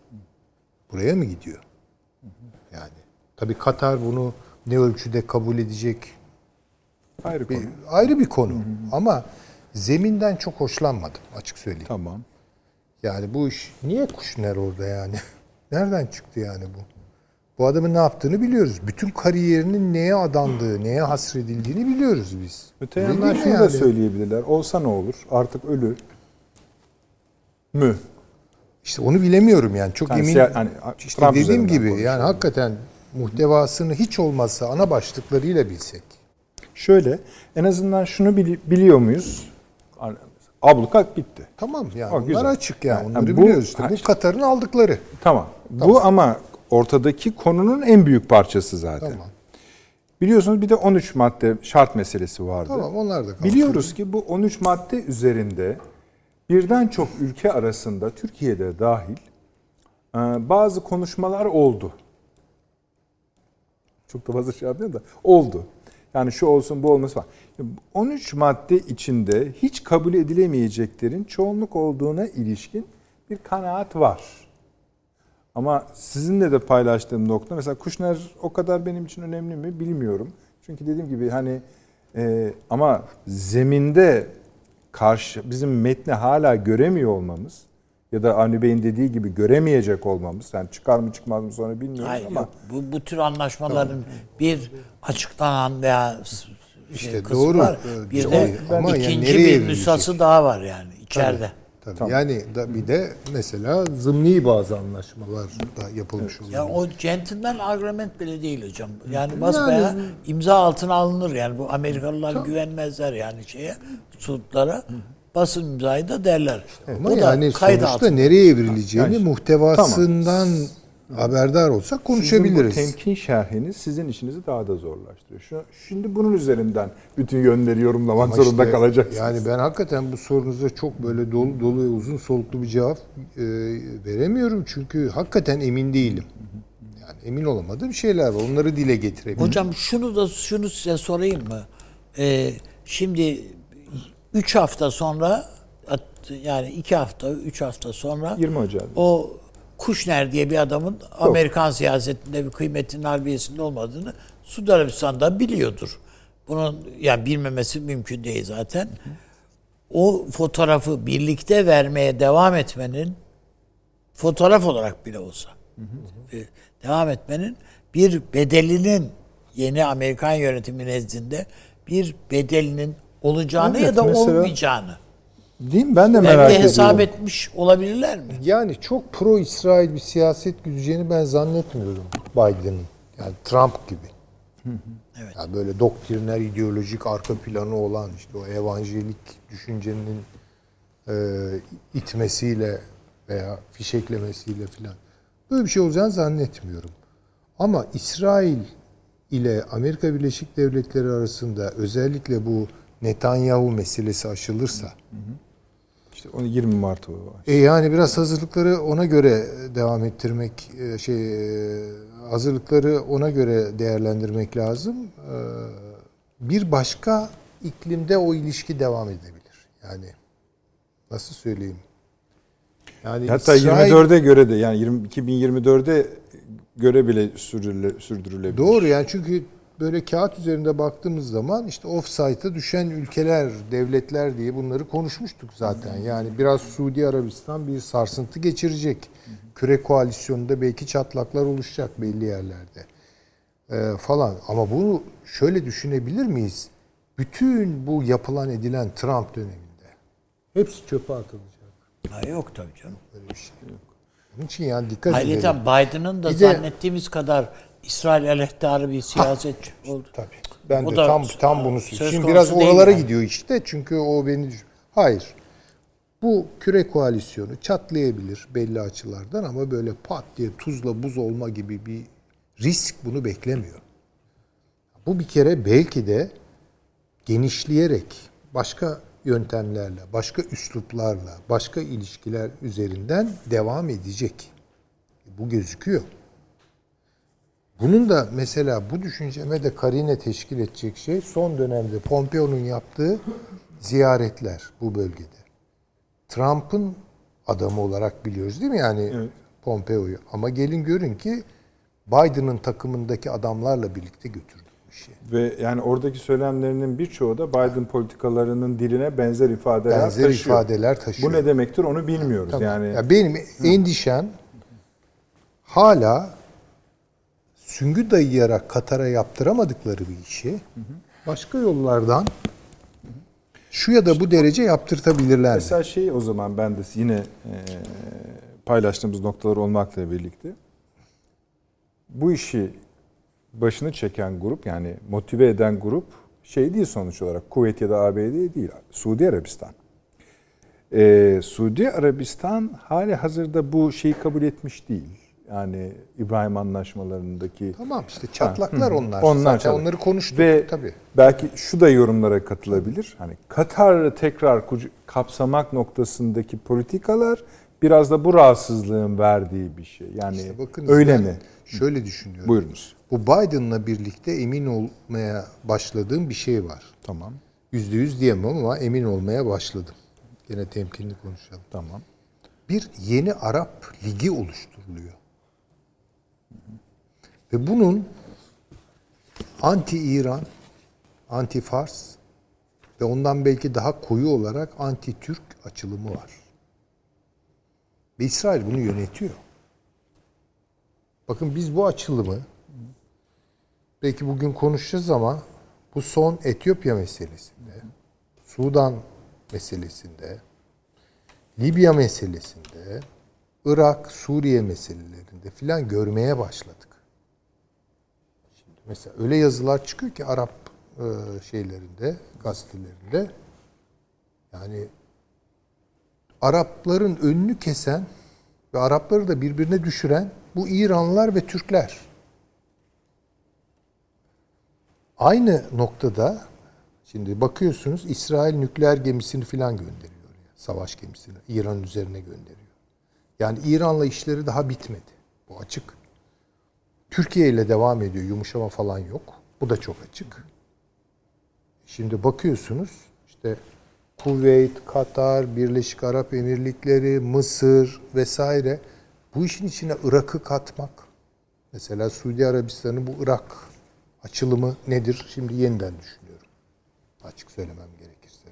Buraya mı gidiyor? Yani tabii Katar bunu ne ölçüde kabul edecek Ayrı bir, konu. ayrı bir konu. Ama zeminden çok hoşlanmadım açık söyleyeyim. Tamam. Yani bu iş niye Kuşner orada yani? <laughs> Nereden çıktı yani bu? Bu adamın ne yaptığını biliyoruz. Bütün kariyerinin neye adandığı, neye hasredildiğini biliyoruz biz. Öte Öyle yandan şunu da yani? söyleyebilirler. Olsa ne olur? Artık ölü mü? İşte onu bilemiyorum yani. Çok Yani emin. hani işte Trump dediğim gibi konuşuyorum. yani hakikaten muhtevasını hiç olmazsa ana başlıklarıyla bilsek. Şöyle en azından şunu bili- biliyor muyuz? Abluka bitti. Tamam yani O bunlar güzel. açık yani. Yani Onları bu- biliyoruz işte. Bu. Katar'ın aldıkları. Tamam. Bu ama ortadaki konunun en büyük parçası zaten. Tamam. Biliyorsunuz bir de 13 madde şart meselesi vardı. Tamam onlar da kaldı. Biliyoruz ki bu 13 madde üzerinde birden çok ülke arasında Türkiye'de dahil e, bazı konuşmalar oldu. Çok da fazla şey yapmıyorum da oldu. Yani şu olsun bu olması var. 13 madde içinde hiç kabul edilemeyeceklerin çoğunluk olduğuna ilişkin bir kanaat var. Ama sizinle de paylaştığım nokta mesela Kuşner o kadar benim için önemli mi bilmiyorum. Çünkü dediğim gibi hani e, ama zeminde karşı bizim metni hala göremiyor olmamız ya da Avni Bey'in dediği gibi göremeyecek olmamız yani çıkar mı çıkmaz mı sonra bilmiyoruz Hayır ama yok. Bu, bu tür anlaşmaların bir açıklanan veya s- şey İşte kısmı doğru. var. Bir de Ama yani ikinci nereye bir nüshası daha var yani içeride. Tabii. Yani da bir de mesela zımni bazı anlaşmalar da yapılmış oluyor. Ya o gentleman agreement bile değil hocam. Yani basbaya imza altına alınır yani bu Amerikalılar güvenmezler yani şeye Suudlara. Basın imzayı da derler. Ama o da yani kayıt sonuçta altında. nereye evrileceğini Yani- muhtevasından haberdar olsak konuşabiliriz. Sizin bu temkin şerhiniz sizin işinizi daha da zorlaştırıyor. Şu, şimdi bunun üzerinden bütün yönleri yorumlamak Ama zorunda işte kalacaksınız. Yani ben hakikaten bu sorunuza çok böyle dolu dolu ve uzun soluklu bir cevap e, veremiyorum. Çünkü hakikaten emin değilim. Yani emin olamadığım şeyler var. Onları dile getirebilirim. Hocam şunu da şunu size sorayım mı? Ee, şimdi 3 hafta sonra yani 2 hafta 3 hafta sonra 20 Ocak. o Kuşner diye bir adamın Amerikan siyasetinde bir kıymetinin harbiyesinde olmadığını Suudi Arabistan'da biliyordur. Bunun yani bilmemesi mümkün değil zaten. O fotoğrafı birlikte vermeye devam etmenin fotoğraf olarak bile olsa e, devam etmenin bir bedelinin yeni Amerikan yönetimi nezdinde bir bedelinin olacağını Evet, ya da mesela- olmayacağını Değil mi? Ben de merak belki ediyorum. hesap etmiş olabilirler mi? Yani çok pro İsrail bir siyaset güdeceğini ben zannetmiyorum Biden'ın. Yani Trump gibi. Evet. Yani böyle doktriner, ideolojik arka planı olan işte o evanjelik düşüncenin e, itmesiyle veya fişeklemesiyle filan. Böyle bir şey olacağını zannetmiyorum. Ama İsrail ile Amerika Birleşik Devletleri arasında özellikle bu Netanyahu meselesi aşılırsa İşte onu 20 Mart var. e yani biraz hazırlıkları ona göre devam ettirmek e, şey e, hazırlıkları ona göre değerlendirmek lazım. E, Bir başka iklimde o ilişki devam edebilir. Yani nasıl söyleyeyim? Yani Hatta İsrail- 24'e göre de yani 20, 2024'e göre bile sürdürüle, sürdürülebilir. Doğru yani çünkü böyle kağıt üzerinde baktığımız zaman işte offsite'a düşen ülkeler, devletler diye bunları konuşmuştuk zaten. Yani biraz Suudi Arabistan bir sarsıntı geçirecek. Küre koalisyonunda belki çatlaklar oluşacak belli yerlerde. Ee, falan. Ama bunu şöyle düşünebilir miyiz? Bütün bu yapılan edilen Trump döneminde hepsi çöpe atılacak. Ha, yok tabii canım. Böyle bir şey yok. Onun için yani dikkat edelim. Ayrıca Biden'ın da Bir de- zannettiğimiz kadar İsrail aleyhtarı bir siyasetçi oldu. Tabii. Ben O de da tam tam bunu söylüyorum. Şimdi biraz oralara yani. gidiyor işte. Çünkü o beni Hayır. Bu küre koalisyonu çatlayabilir belli açılardan ama böyle pat diye tuzla buz olma gibi bir risk bunu beklemiyor. Bu bir kere belki de genişleyerek başka yöntemlerle, başka üsluplarla, başka ilişkiler üzerinden devam edecek. Bu gözüküyor. Bunun da mesela bu düşünceme de karine teşkil edecek şey son dönemde Pompeo'nun yaptığı ziyaretler bu bölgede. Trump'ın adamı olarak biliyoruz değil mi yani Pompeo'yu. Ama gelin görün ki Biden'ın takımındaki adamlarla birlikte götürdü bu işi. Ve yani oradaki söylemlerinin birçoğu da Biden politikalarının diline benzer ifadeler Benzer taşıyor. ifadeler taşıyor. Bu ne demektir onu bilmiyoruz. Tamam. Yani Ya benim endişem hala süngü dayayarak Katar'a yaptıramadıkları bir işi başka yollardan şu ya da bu derece yaptırtabilirler? Mesela şey o zaman ben de yine e, paylaştığımız noktalar olmakla birlikte bu işi başını çeken grup yani motive eden grup şey değil sonuç olarak Kuveyt ya da ABD değil. Suudi Arabistan. Ee, Suudi Arabistan hali hazırda bu şeyi kabul etmiş değil. Yani İbrahim anlaşmalarındaki Tamam işte çatlaklar onlar. Onlar Zaten çatlak. onları konuştuk Ve tabii. belki şu da yorumlara katılabilir. Hani Katar'ı tekrar kapsamak noktasındaki politikalar biraz da bu rahatsızlığın verdiği bir şey. Yani İşte bakınız öyle mi? Şöyle düşünüyorum. Buyurunuz. Bu Biden'la birlikte emin olmaya başladığım bir şey var. Tamam. Yüzde yüz diyemem ama emin olmaya başladım. Gene temkinli konuşalım. Tamam. Bir yeni Arap Ligi oluşturuluyor. Ve bunun anti-İran, anti-Fars ve ondan belki daha koyu olarak anti-Türk açılımı var. Ve İsrail bunu yönetiyor. Bakın biz bu açılımı belki bugün konuşacağız ama bu son Etiyopya meselesinde, Sudan meselesinde, Libya meselesinde, Irak, Suriye meselelerinde filan görmeye başladık. Şimdi mesela öyle yazılar çıkıyor ki Arap e, şeylerinde, gazetelerinde yani Arapların önünü kesen ve Arapları da birbirine düşüren bu İranlılar ve Türkler. Aynı noktada şimdi bakıyorsunuz İsrail nükleer gemisini filan gönderiyor. Savaş gemisini İran üzerine gönderiyor. Yani İran'la işleri daha bitmedi. Bu açık. Türkiye ile devam ediyor. Yumuşama falan yok. Bu da çok açık. Şimdi bakıyorsunuz işte Kuveyt, Katar, Birleşik Arap Emirlikleri, Mısır vesaire bu işin içine Irak'ı katmak. Mesela Suudi Arabistan'ın bu Irak açılımı nedir? Şimdi yeniden düşünüyorum. Açık söylemem gerekirse.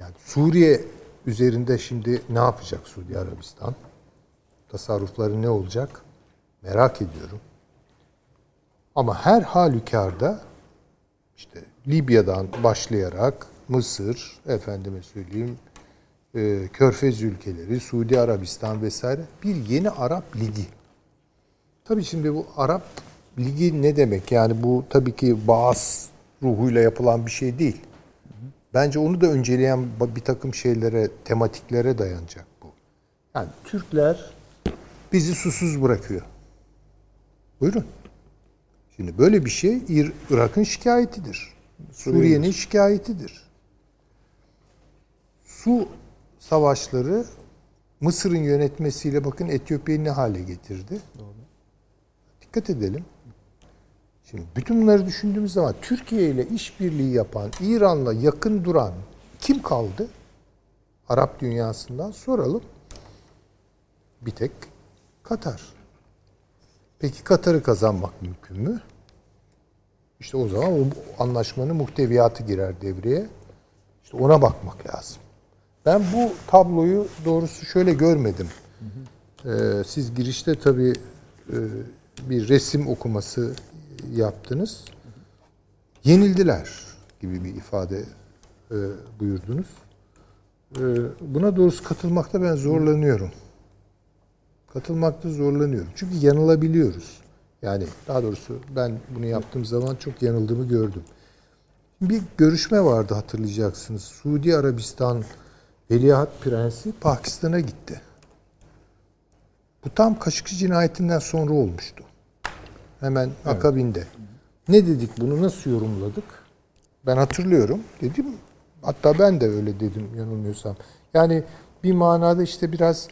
Yani Suriye üzerinde şimdi ne yapacak Suudi Arabistan? Tasarrufları ne olacak? Merak ediyorum. Ama her halükarda işte Libya'dan başlayarak Mısır, efendime söyleyeyim, e, Körfez ülkeleri, Suudi Arabistan vesaire bir yeni Arap Ligi. Tabii şimdi bu Arap Ligi ne demek? Yani bu tabii ki bağız ruhuyla yapılan bir şey değil. Bence onu da önceleyen bir takım şeylere, tematiklere dayanacak bu. Yani Türkler bizi susuz bırakıyor. Buyurun. Şimdi böyle bir şey İr- Irak'ın şikayetidir. Suriye'nin şikayetidir. Su savaşları Mısır'ın yönetmesiyle bakın Etiyopya'yı ne hale getirdi. Dikkat edelim. Şimdi bütün bunları düşündüğümüz zaman Türkiye ile işbirliği yapan, İran'la yakın duran kim kaldı? Arap dünyasından soralım. Bir tek Katar. Peki Katar'ı kazanmak mümkün mü? İşte o zaman o anlaşmanın muhteviyatı girer devreye. İşte ona bakmak lazım. Ben bu tabloyu doğrusu şöyle görmedim. Ee, siz girişte tabii e, bir resim okuması yaptınız. Yenildiler gibi bir ifade e, buyurdunuz. E, buna doğrusu katılmakta ben zorlanıyorum. Katılmakta zorlanıyorum. Çünkü yanılabiliyoruz. Yani daha doğrusu ben bunu yaptığım zaman çok yanıldığımı gördüm. Bir görüşme vardı hatırlayacaksınız. Suudi Arabistan Veliaht Prensi Pakistan'a gitti. Bu tam Kaşıkçı cinayetinden sonra olmuştu. Hemen akabinde. Ne dedik bunu nasıl yorumladık? Ben hatırlıyorum. Dedim hatta ben de öyle dedim yanılmıyorsam. Yani bir manada işte biraz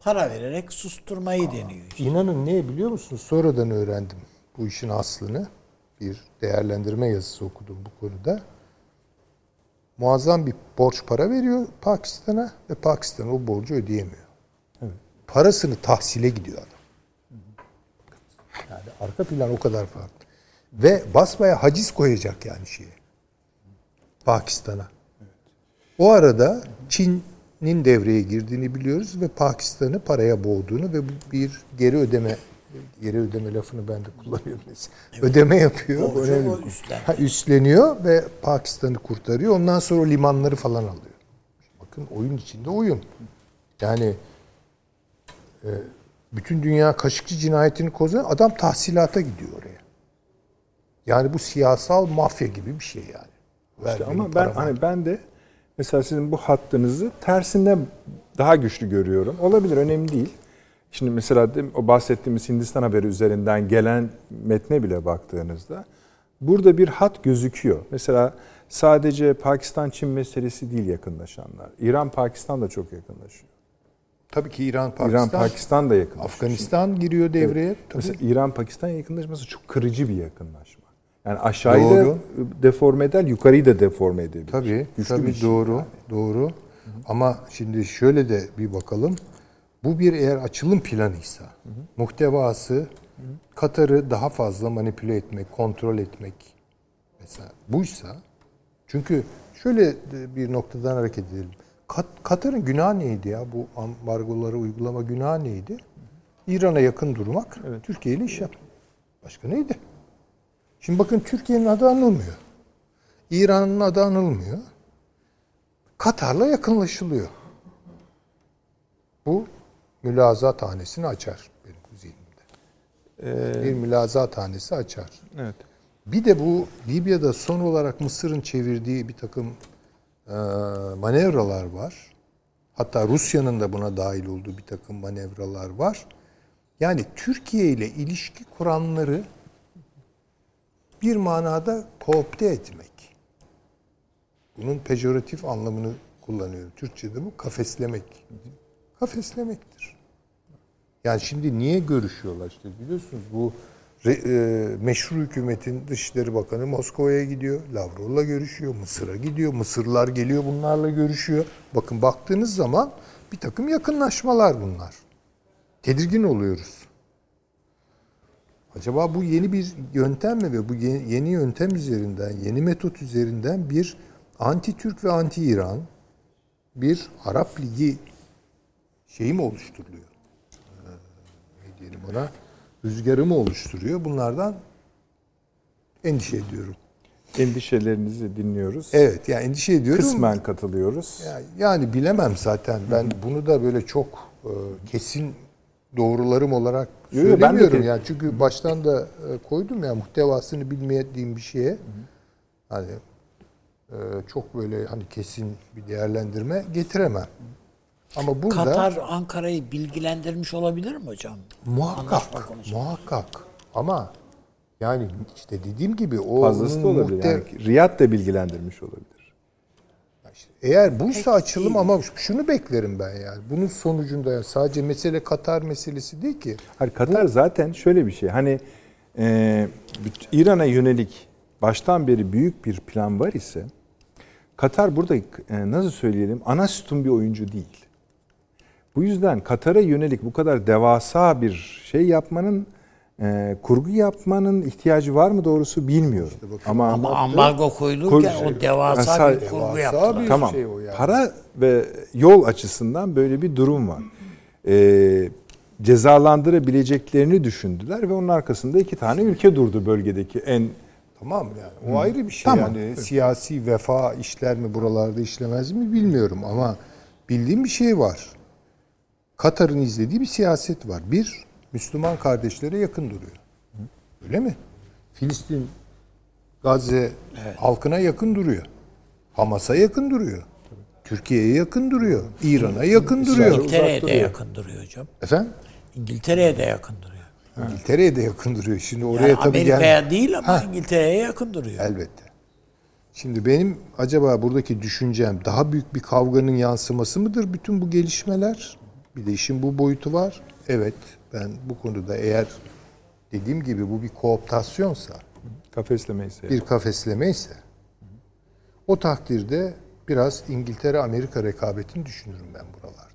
Para vererek susturmayı deniyor. işte. İnanın ne biliyor musunuz? Sonradan öğrendim bu işin aslını. Bir değerlendirme yazısı okudum bu konuda. Muazzam bir borç para veriyor Pakistan'a ve Pakistan o borcu ödeyemiyor. Parasını tahsile gidiyor adam. Yani arka plan o kadar farklı. Ve basmaya haciz koyacak yani şeye. Pakistan'a. O arada Çin'in devreye girdiğini biliyoruz ve Pakistan'ı paraya boğduğunu ve bir geri ödeme geri ödeme lafını ben de kullanıyorum. neyse. Ödeme yapıyor. Borcu Önemli o üstlendi. Ha, üstleniyor ve Pakistan'ı kurtarıyor. Ondan sonra o limanları falan alıyor. Bakın oyun içinde oyun. Yani e, bütün dünya Kaşıkçı cinayetini kozuyor. Adam tahsilata gidiyor oraya. Yani bu siyasal mafya gibi bir şey yani. İşte ama ben paramı. hani ben de mesela sizin bu hattınızı tersinde daha güçlü görüyorum. Olabilir önemli değil. Şimdi mesela o bahsettiğimiz Hindistan haberi üzerinden gelen metne bile baktığınızda burada bir hat gözüküyor. Mesela sadece Pakistan-Çin meselesi değil yakınlaşanlar. İran-Pakistan da çok yakınlaşıyor. Tabii ki İran, Pakistan, İran-Pakistan da yakınlaşıyor. Afganistan giriyor devreye. Tabii. Mesela İran-Pakistan yakınlaşması çok kırıcı bir yakınlaşma. Yani aşağıyı da Doğru. deforme eder, yukarıyı da deforme edebilir. Tabii, Güçlü tabii bir şey doğru, yani. doğru. Ama şimdi şöyle de bir bakalım. Bu bir eğer açılım planıysa, muhtevası Katar'ı daha fazla manipüle etmek, kontrol etmek mesela buysa, çünkü şöyle bir noktadan hareket edelim. Kat- Katar'ın günahı neydi ya? Bu ambargoları uygulama günahı neydi? İran'a yakın durmak, Türkiye ile iş yapmak. Başka neydi? Şimdi bakın Türkiye'nin adı anılmıyor. İran'ın adı anılmıyor. Katar'la yakınlaşılıyor. Bu mülazat tanesini açar benim zihnimde. Bir mülazat tanesi açar. Evet. Bir de bu Libya'da son olarak Mısır'ın çevirdiği bir takım manevralar var. Hatta Rusya'nın da buna dahil olduğu bir takım manevralar var. Yani Türkiye ile ilişki kuranları bir manada koopte etmek. Bunun pejoratif anlamını kullanıyorum. Türkçe'de bu kafeslemek. Kafeslemektir. Yani şimdi niye görüşüyorlar işte biliyorsunuz bu e, meşru hükümetin Dışişleri Bakanı Moskova'ya gidiyor. Lavrov'la görüşüyor. Mısır'a gidiyor. Mısırlar geliyor bunlarla görüşüyor. Bakın baktığınız zaman bir takım yakınlaşmalar bunlar. Tedirgin oluyoruz. Acaba bu yeni bir yöntem mi ve bu yeni yöntem üzerinden, yeni metot üzerinden bir anti-Türk ve anti-İran bir Arap Ligi şeyi mi oluşturuluyor? Ee, ne diyelim ona? Rüzgarı mı oluşturuyor? Bunlardan endişe ediyorum. Endişelerinizi dinliyoruz. Evet yani endişe ediyorum. Kısmen katılıyoruz. Ya- Yani bilemem zaten. Ben bunu da böyle çok e, kesin doğrularım olarak Yo, yo, ben de söylemiyorum. yani çünkü baştan da e, koydum ya muhtevasını bilmediğim bir şeye hani e, çok böyle hani kesin bir değerlendirme getiremem. Ama burada Katar Ankara'yı bilgilendirmiş olabilir mi hocam? Muhakkak muhakkak ama yani işte dediğim gibi o Fazlası da olabilir. muhte- Yani Riyad da bilgilendirmiş olabilir. İşte eğer buysa açılım ama şunu beklerim ben yani. Bunun sonucunda yani sadece mesele Katar meselesi değil ki. Hayır, Katar zaten şöyle bir şey. Hani e, İran'a yönelik baştan beri büyük bir plan var ise Katar burada e, nasıl söyleyelim ana sütun bir oyuncu değil. Bu yüzden Katar'a yönelik bu kadar devasa bir şey yapmanın e, kurgu yapmanın ihtiyacı var mı doğrusu bilmiyorum. Ama, Ama ambargo koyulurken Kur- o devasa Mesela- bir kurgu Devasa yaptılar. bir- tamam. şey o yani. Para ve yol açısından böyle bir durum var. Ee, cezalandırabileceklerini düşündüler ve onun arkasında iki tane ülke durdu bölgedeki en Tamam yani o ayrı bir şey Tamam. yani siyasi vefa işler mi buralarda işlemez mi bilmiyorum ama bildiğim bir şey var. Katar'ın izlediği bir siyaset var. Bir, Müslüman kardeşlere yakın duruyor. Öyle mi? Filistin, Gazze halkına yakın duruyor. Hamas'a yakın duruyor. Türkiye'ye yakın duruyor. İran'a yakın duruyor. İngiltere'ye de yakın duruyor hocam. Efendim? İngiltere'ye de yakın duruyor. İngiltere'ye de yakın duruyor. Şimdi oraya Yani tabii gel. Amerika'ya değil ama İngiltere'ye yakın duruyor. Elbette. Şimdi benim acaba buradaki düşüncem daha büyük bir kavganın yansıması mıdır bütün bu gelişmeler? Bir de işin bu boyutu var. Evet ben bu konuda eğer dediğim gibi bu bir kooptasyonsa, kafesleme ise. bir kafesleme ise o takdirde biraz İngiltere-Amerika rekabetini düşünürüm ben buralarda.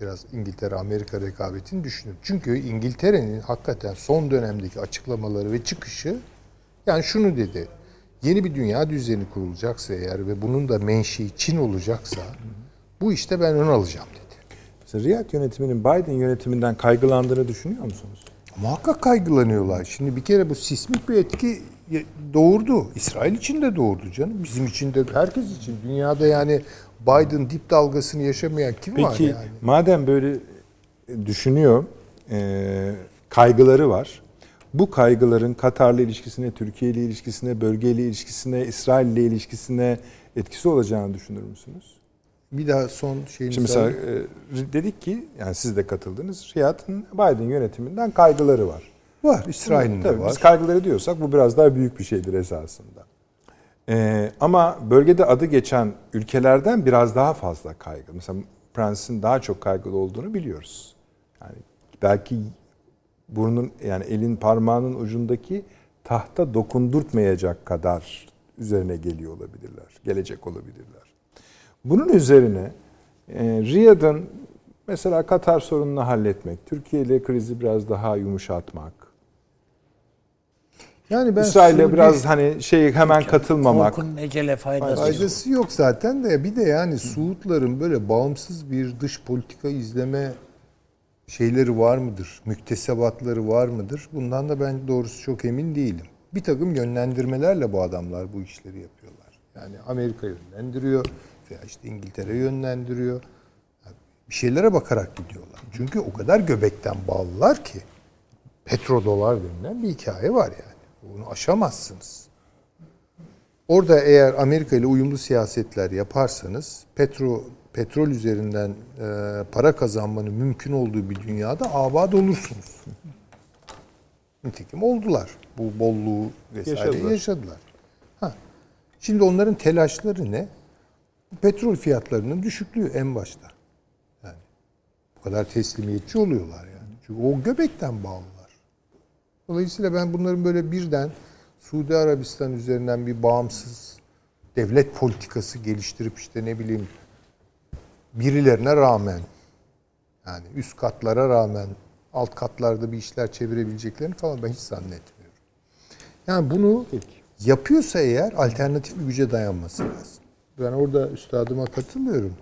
Biraz İngiltere-Amerika rekabetini düşünürüm. Çünkü İngiltere'nin hakikaten son dönemdeki açıklamaları ve çıkışı yani şunu dedi. Yeni bir dünya düzeni kurulacaksa eğer ve bunun da menşei Çin olacaksa bu işte ben ön alacağım dedi. Mesela Riyad yönetiminin Biden yönetiminden kaygılandığını düşünüyor musunuz? Muhakkak kaygılanıyorlar. Şimdi bir kere bu sismik bir etki doğurdu. İsrail için de doğurdu canım. Bizim için de herkes için. Dünyada yani Biden dip dalgasını yaşamayan kim var Peki yani? madem böyle düşünüyor. E, kaygıları var. Bu kaygıların Katar'la ilişkisine, Türkiye ile ilişkisine, bölgeyle ilişkisine, İsrail ile ilişkisine etkisi olacağını düşünür müsünüz? Bir daha son şeyinizi Şimdi mesela e, dedik ki yani siz de katıldınız. Riyad'ın Biden yönetiminden kaygıları var. var. İsrail'in de var. Biz kaygıları diyorsak bu biraz daha büyük bir şeydir esasında. Ee, ama bölgede adı geçen ülkelerden biraz daha fazla kaygı. Mesela Prens'in daha çok kaygılı olduğunu biliyoruz. Yani belki burnun yani elin parmağının ucundaki tahta dokundurtmayacak kadar üzerine geliyor olabilirler. Gelecek olabilirler. Bunun üzerine e, Riyad'ın mesela Katar sorununu halletmek, Türkiye ile krizi biraz daha yumuşatmak, Yani ben İsrail'e biraz hani şey hemen katılmamak. Korkunun ecele faydası yok. faydası yok zaten de bir de yani Suudların böyle bağımsız bir dış politika izleme şeyleri var mıdır? Müktesebatları var mıdır? Bundan da ben doğrusu çok emin değilim. Bir takım yönlendirmelerle bu adamlar bu işleri yapıyorlar. Yani Amerika yönlendiriyor veya işte İngiltere yönlendiriyor. Yani bir şeylere bakarak gidiyorlar. Çünkü o kadar göbekten bağlılar ki petrodolar denilen bir hikaye var yani. Bunu aşamazsınız. Orada eğer Amerika ile uyumlu siyasetler yaparsanız petro petrol üzerinden e, para kazanmanın mümkün olduğu bir dünyada abad olursunuz. Nitekim oldular. Bu bolluğu vesaire Yaşadılar. yaşadılar. Ha. Şimdi onların telaşları ne? Petrol fiyatlarının düşüklüğü en başta. Yani bu kadar teslimiyetçi oluyorlar yani. Çünkü o göbekten bağlılar. Dolayısıyla ben bunların böyle birden Suudi Arabistan üzerinden bir bağımsız devlet politikası geliştirip işte ne bileyim birilerine rağmen yani üst katlara rağmen alt katlarda bir işler çevirebileceklerini falan ben hiç zannetmiyorum. Yani bunu yapıyorsa eğer alternatif bir güce dayanması lazım. Ben orada üstadıma katılıyorum.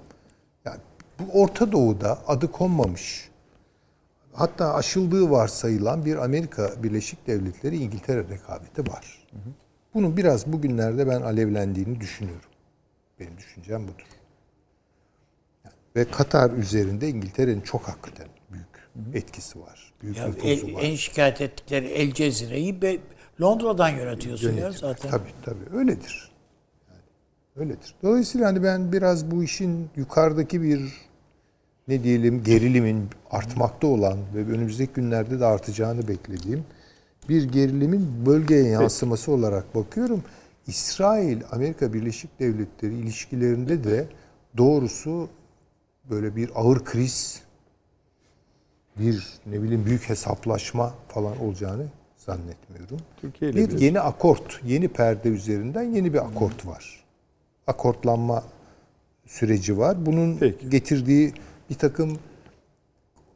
Yani bu Orta Doğu'da adı konmamış hatta aşıldığı varsayılan bir Amerika Birleşik Devletleri İngiltere rekabeti var. Bunun biraz bugünlerde ben alevlendiğini düşünüyorum. Benim düşüncem budur. Yani ve Katar üzerinde İngiltere'nin çok hakikaten büyük etkisi var. Büyük Ya el- var. en şikayet ettikleri El Cezire'yi Londra'dan yönetiyorsun ya Yönetiyor. zaten. Tabii tabii öyledir. Öyledir. Dolayısıyla hani ben biraz bu işin yukarıdaki bir ne diyelim gerilimin artmakta olan ve önümüzdeki günlerde de artacağını beklediğim bir gerilimin bölgeye yansıması olarak bakıyorum. İsrail Amerika Birleşik Devletleri ilişkilerinde de doğrusu böyle bir ağır kriz bir ne bileyim büyük hesaplaşma falan olacağını zannetmiyorum. Türkiye ile bir bir- yeni akort, yeni perde üzerinden yeni bir akort var. Akortlanma süreci var. Bunun Peki. getirdiği bir takım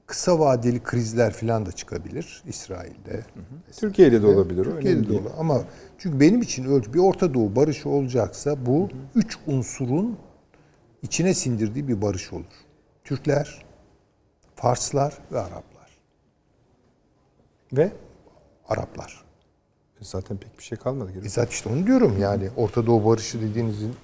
kısa vadeli krizler falan da çıkabilir İsrail'de. Türkiye ile de olabilir. Türkiye'de de olur. Ama çünkü benim için ölçü bir Orta Doğu barışı olacaksa bu üç unsurun içine sindirdiği bir barış olur. Türkler, Farslar ve Araplar. Ve Araplar. Zaten pek bir şey kalmadı. E zaten işte onu diyorum yani Orta Doğu barışı dediğinizin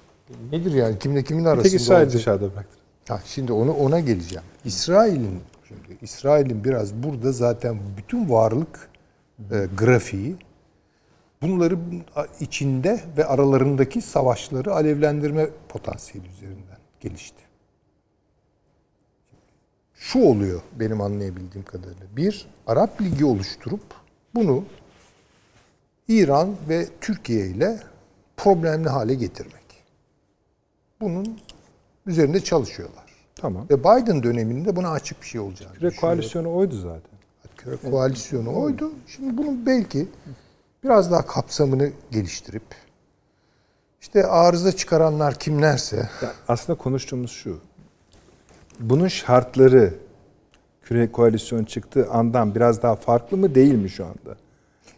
nedir yani kimle kimin arasında Tek İsrail olacak? dışarıda bıraktı. Ha, şimdi onu ona geleceğim. İsrail'in şimdi İsrail'in biraz burada zaten bütün varlık e, grafiği bunları içinde ve aralarındaki savaşları alevlendirme potansiyeli üzerinden gelişti. Şu oluyor benim anlayabildiğim kadarıyla. Bir, Arap Ligi oluşturup bunu İran ve Türkiye ile problemli hale getirmek. Bunun üzerinde çalışıyorlar. Tamam. Ve Biden döneminde buna açık bir şey olacağını Küre koalisyonu oydu zaten. Küre koalisyonu oydu. Şimdi bunun belki biraz daha kapsamını geliştirip işte arıza çıkaranlar kimlerse Ya aslında konuştuğumuz şu. Bunun şartları küre koalisyon çıktığı andan biraz daha farklı mı değil mi şu anda?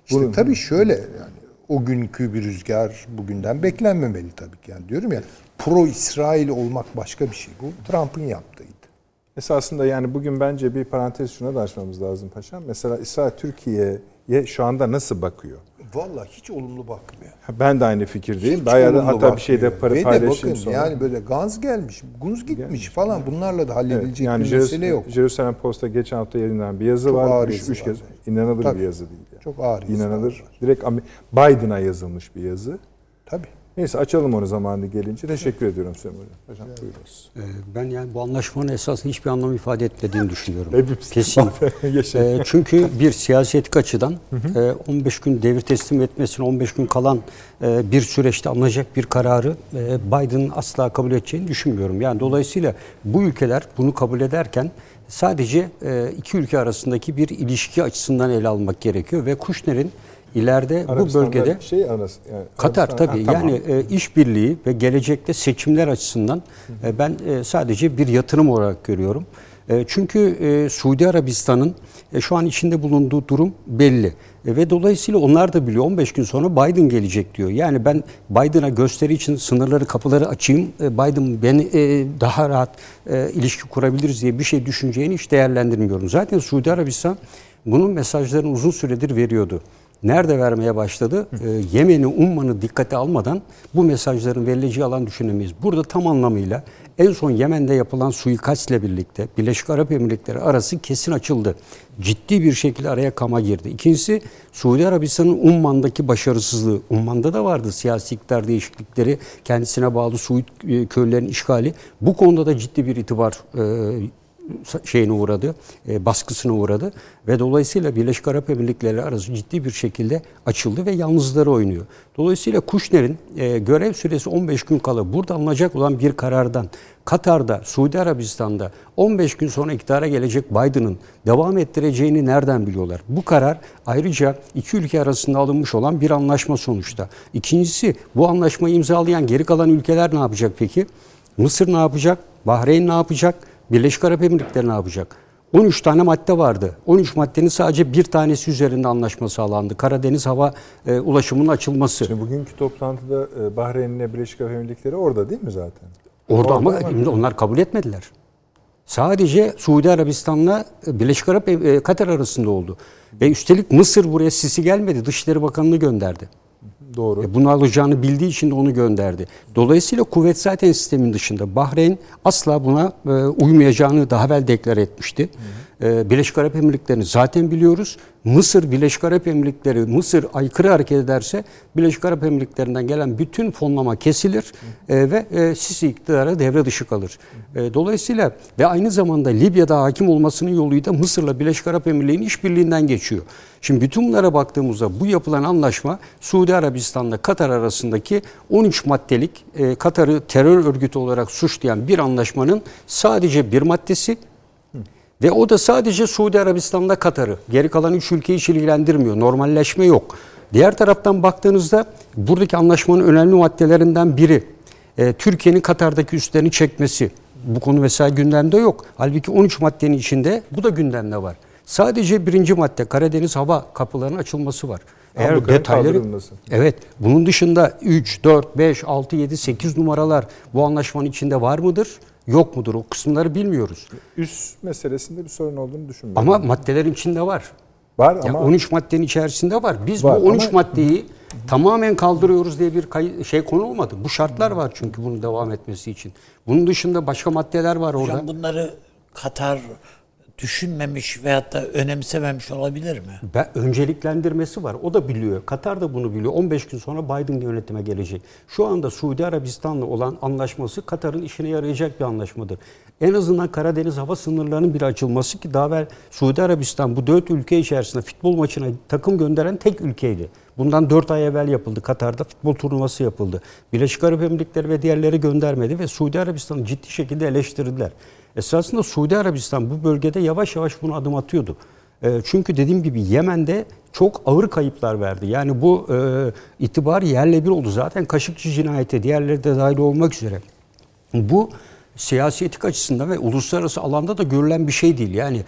işte Bunun- tabii şöyle yani o günkü bir rüzgar bugünden beklenmemeli tabii ki. Yani diyorum ya pro İsrail olmak başka bir şey. Bu Trump'ın yaptığıydı. Esasında yani bugün bence bir parantez şuna da açmamız lazım paşam. Mesela İsrail Türkiye şu anda nasıl bakıyor? Vallahi hiç olumlu bakmıyor. Ben de aynı fikirdeyim. Hiç Bayağı da olumlu hatta bir şey de bakmıyor. Ve paylaşayım bakın, sonra. Yani böyle gaz gelmiş, guz gitmiş falan bunlarla da Evet, halledilecek yani bir Jerus- mesele yok. Jerusalem Post'ta geçen hafta yayınlanan bir yazı Çok var. ağır Üç, üç kez inanılır Tabii. bir yazı değil. Yani. Çok ağır İnanılır. var. Direkt Biden'a yazılmış bir yazı. Tabii. Neyse açalım onu zamanı gelince. Teşekkür ediyorum Süleyman Hocam. Hocam buyurunuz. Ee, Ben yani bu anlaşmanın esasında hiçbir anlam ifade etmediğini düşünüyorum. Hepimiz. <laughs> Kesin. <laughs> Ee, çünkü bir siyasetik açıdan e, 15 gün devir teslim etmesine 15 gün kalan e, bir süreçte alınacak bir kararı e, Biden'ın asla kabul edeceğini düşünmüyorum. Yani dolayısıyla bu ülkeler bunu kabul ederken sadece e, iki ülke arasındaki bir ilişki açısından ele almak gerekiyor ve Kushner'in ileride bu bölgede şey arası, yani Katar tabii Ha, tamam. yani e, işbirliği ve gelecekte seçimler açısından e, ben e, sadece bir yatırım olarak görüyorum. E, çünkü e, Suudi Arabistan'ın e, şu an içinde bulunduğu durum belli. E, ve dolayısıyla onlar da biliyor 15 gün sonra Biden gelecek diyor. Yani ben Biden'a gösteri için sınırları kapıları açayım. e, Biden beni e, daha rahat e, ilişki kurabiliriz diye bir şey düşüneceğini hiç değerlendirmiyorum. Zaten Suudi Arabistan bunun mesajlarını uzun süredir veriyordu. Nerede vermeye başladı? Ee, Yemen'i, Umman'ı dikkate almadan bu mesajların verileceği alan düşünemeyiz. Burada tam anlamıyla en son Yemen'de yapılan suikastle birlikte Birleşik Arap Emirlikleri arası kesin açıldı. Ciddi bir şekilde araya kama girdi. İkincisi Suudi Arabistan'ın Umman'daki başarısızlığı. Umman'da da vardı siyasi iktidar değişiklikleri, kendisine bağlı Suud e, köylerin işgali. Bu konuda da ciddi bir itibar e, şeyine uğradı, e, baskısına uğradı ve dolayısıyla Birleşik Arap Emirlikleri arası ciddi bir şekilde açıldı ve yalnızları oynuyor. Dolayısıyla Kuşner'in e, görev süresi 15 gün kala burada alınacak olan bir karardan Katar'da, Suudi Arabistan'da 15 gün sonra iktidara gelecek Biden'ın devam ettireceğini nereden biliyorlar? Bu karar ayrıca iki ülke arasında alınmış olan bir anlaşma sonuçta. İkincisi bu anlaşmayı imzalayan geri kalan ülkeler ne yapacak peki? Mısır ne yapacak? Bahreyn ne yapacak? Birleşik Arap Emirlikleri ne yapacak? 13 tane madde vardı. 13 maddenin sadece bir tanesi üzerinde anlaşma sağlandı. Karadeniz hava e, ulaşımının açılması. Şimdi bugünkü toplantıda e, Bahreyn'le Birleşik Arap Emirlikleri orada değil mi zaten? Orada ama ama- onlar kabul etmediler. Sadece Suudi Arabistan'la Birleşik Arap e, Katar arasında oldu. Ve üstelik Mısır buraya Sisi gelmedi. Dışişleri Bakanı'nı gönderdi. Doğru. E, Bunu alacağını bildiği için de onu gönderdi. Dolayısıyla kuvvet zaten sistemin dışında. Bahreyn asla buna e, uymayacağını daha evvel deklar etmişti. E, Birleşik Arap Emirlikleri'ni zaten biliyoruz. Mısır, Birleşik Arap Emirlikleri, Mısır aykırı hareket ederse Birleşik Arap Emirlikleri'nden gelen bütün fonlama kesilir e, ve e, Sisi iktidara devre dışı kalır. E, dolayısıyla ve aynı zamanda Libya'da hakim olmasının yoluyla Mısır'la Birleşik Arap Emirlikleri'nin işbirliğinden geçiyor. Şimdi bütün bunlara baktığımızda bu yapılan anlaşma Suudi Arabistan'la Katar arasındaki 13 maddelik e, Katar'ı terör örgütü olarak suçlayan bir anlaşmanın sadece bir maddesi ve o da sadece Suudi Arabistan'da Katar'ı. Geri kalan üç ülkeyi hiç ilgilendirmiyor. Normalleşme yok. Diğer taraftan baktığınızda buradaki anlaşmanın önemli maddelerinden biri e, Türkiye'nin Katar'daki üslerini çekmesi. Bu konu mesela gündemde yok. Halbuki 13 maddenin içinde bu da gündemde var. Sadece birinci madde Karadeniz hava kapılarının açılması var. Eğer Ablukların detayları. Evet. Bunun dışında 3, 4, 5, 6, 7, 8 numaralar bu anlaşmanın içinde var mıdır? Yok mudur? O kısımları bilmiyoruz. Üst meselesinde bir sorun olduğunu düşünmüyorum. Ama maddelerin içinde var. var Yani ama 13 maddenin içerisinde var. Biz Var bu 13 ama- maddeyi tamamen kaldırıyoruz diye bir kay- şey konu olmadı. Bu şartlar var çünkü bunun devam etmesi için. Bunun dışında başka maddeler var orada. Hocam bunları Katar düşünmemiş veyahut da önemsememiş olabilir mi? Ben, önceliklendirmesi var. O da biliyor. Katar da bunu biliyor. 15 gün sonra Biden yönetime gelecek. Şu anda Suudi Arabistan'la olan anlaşması Katar'ın işine yarayacak bir anlaşmadır. En azından Karadeniz hava sınırlarının bir açılması ki daha evvel Suudi Arabistan bu dört ülke içerisinde futbol maçına takım gönderen tek ülkeydi. Bundan 4 ay evvel yapıldı. Katar'da futbol turnuvası yapıldı. Birleşik Arap Emirlikleri ve diğerleri göndermedi ve Suudi Arabistan'ı ciddi şekilde eleştirdiler. Esasında Suudi Arabistan bu bölgede yavaş yavaş bunu adım atıyordu. E, Çünkü dediğim gibi Yemen'de çok ağır kayıplar verdi. Yani bu e, itibar yerle bir oldu. Zaten Kaşıkçı cinayeti diğerleri de dahil olmak üzere. Bu siyasi etik açısından ve uluslararası alanda da görülen bir şey değil. Yani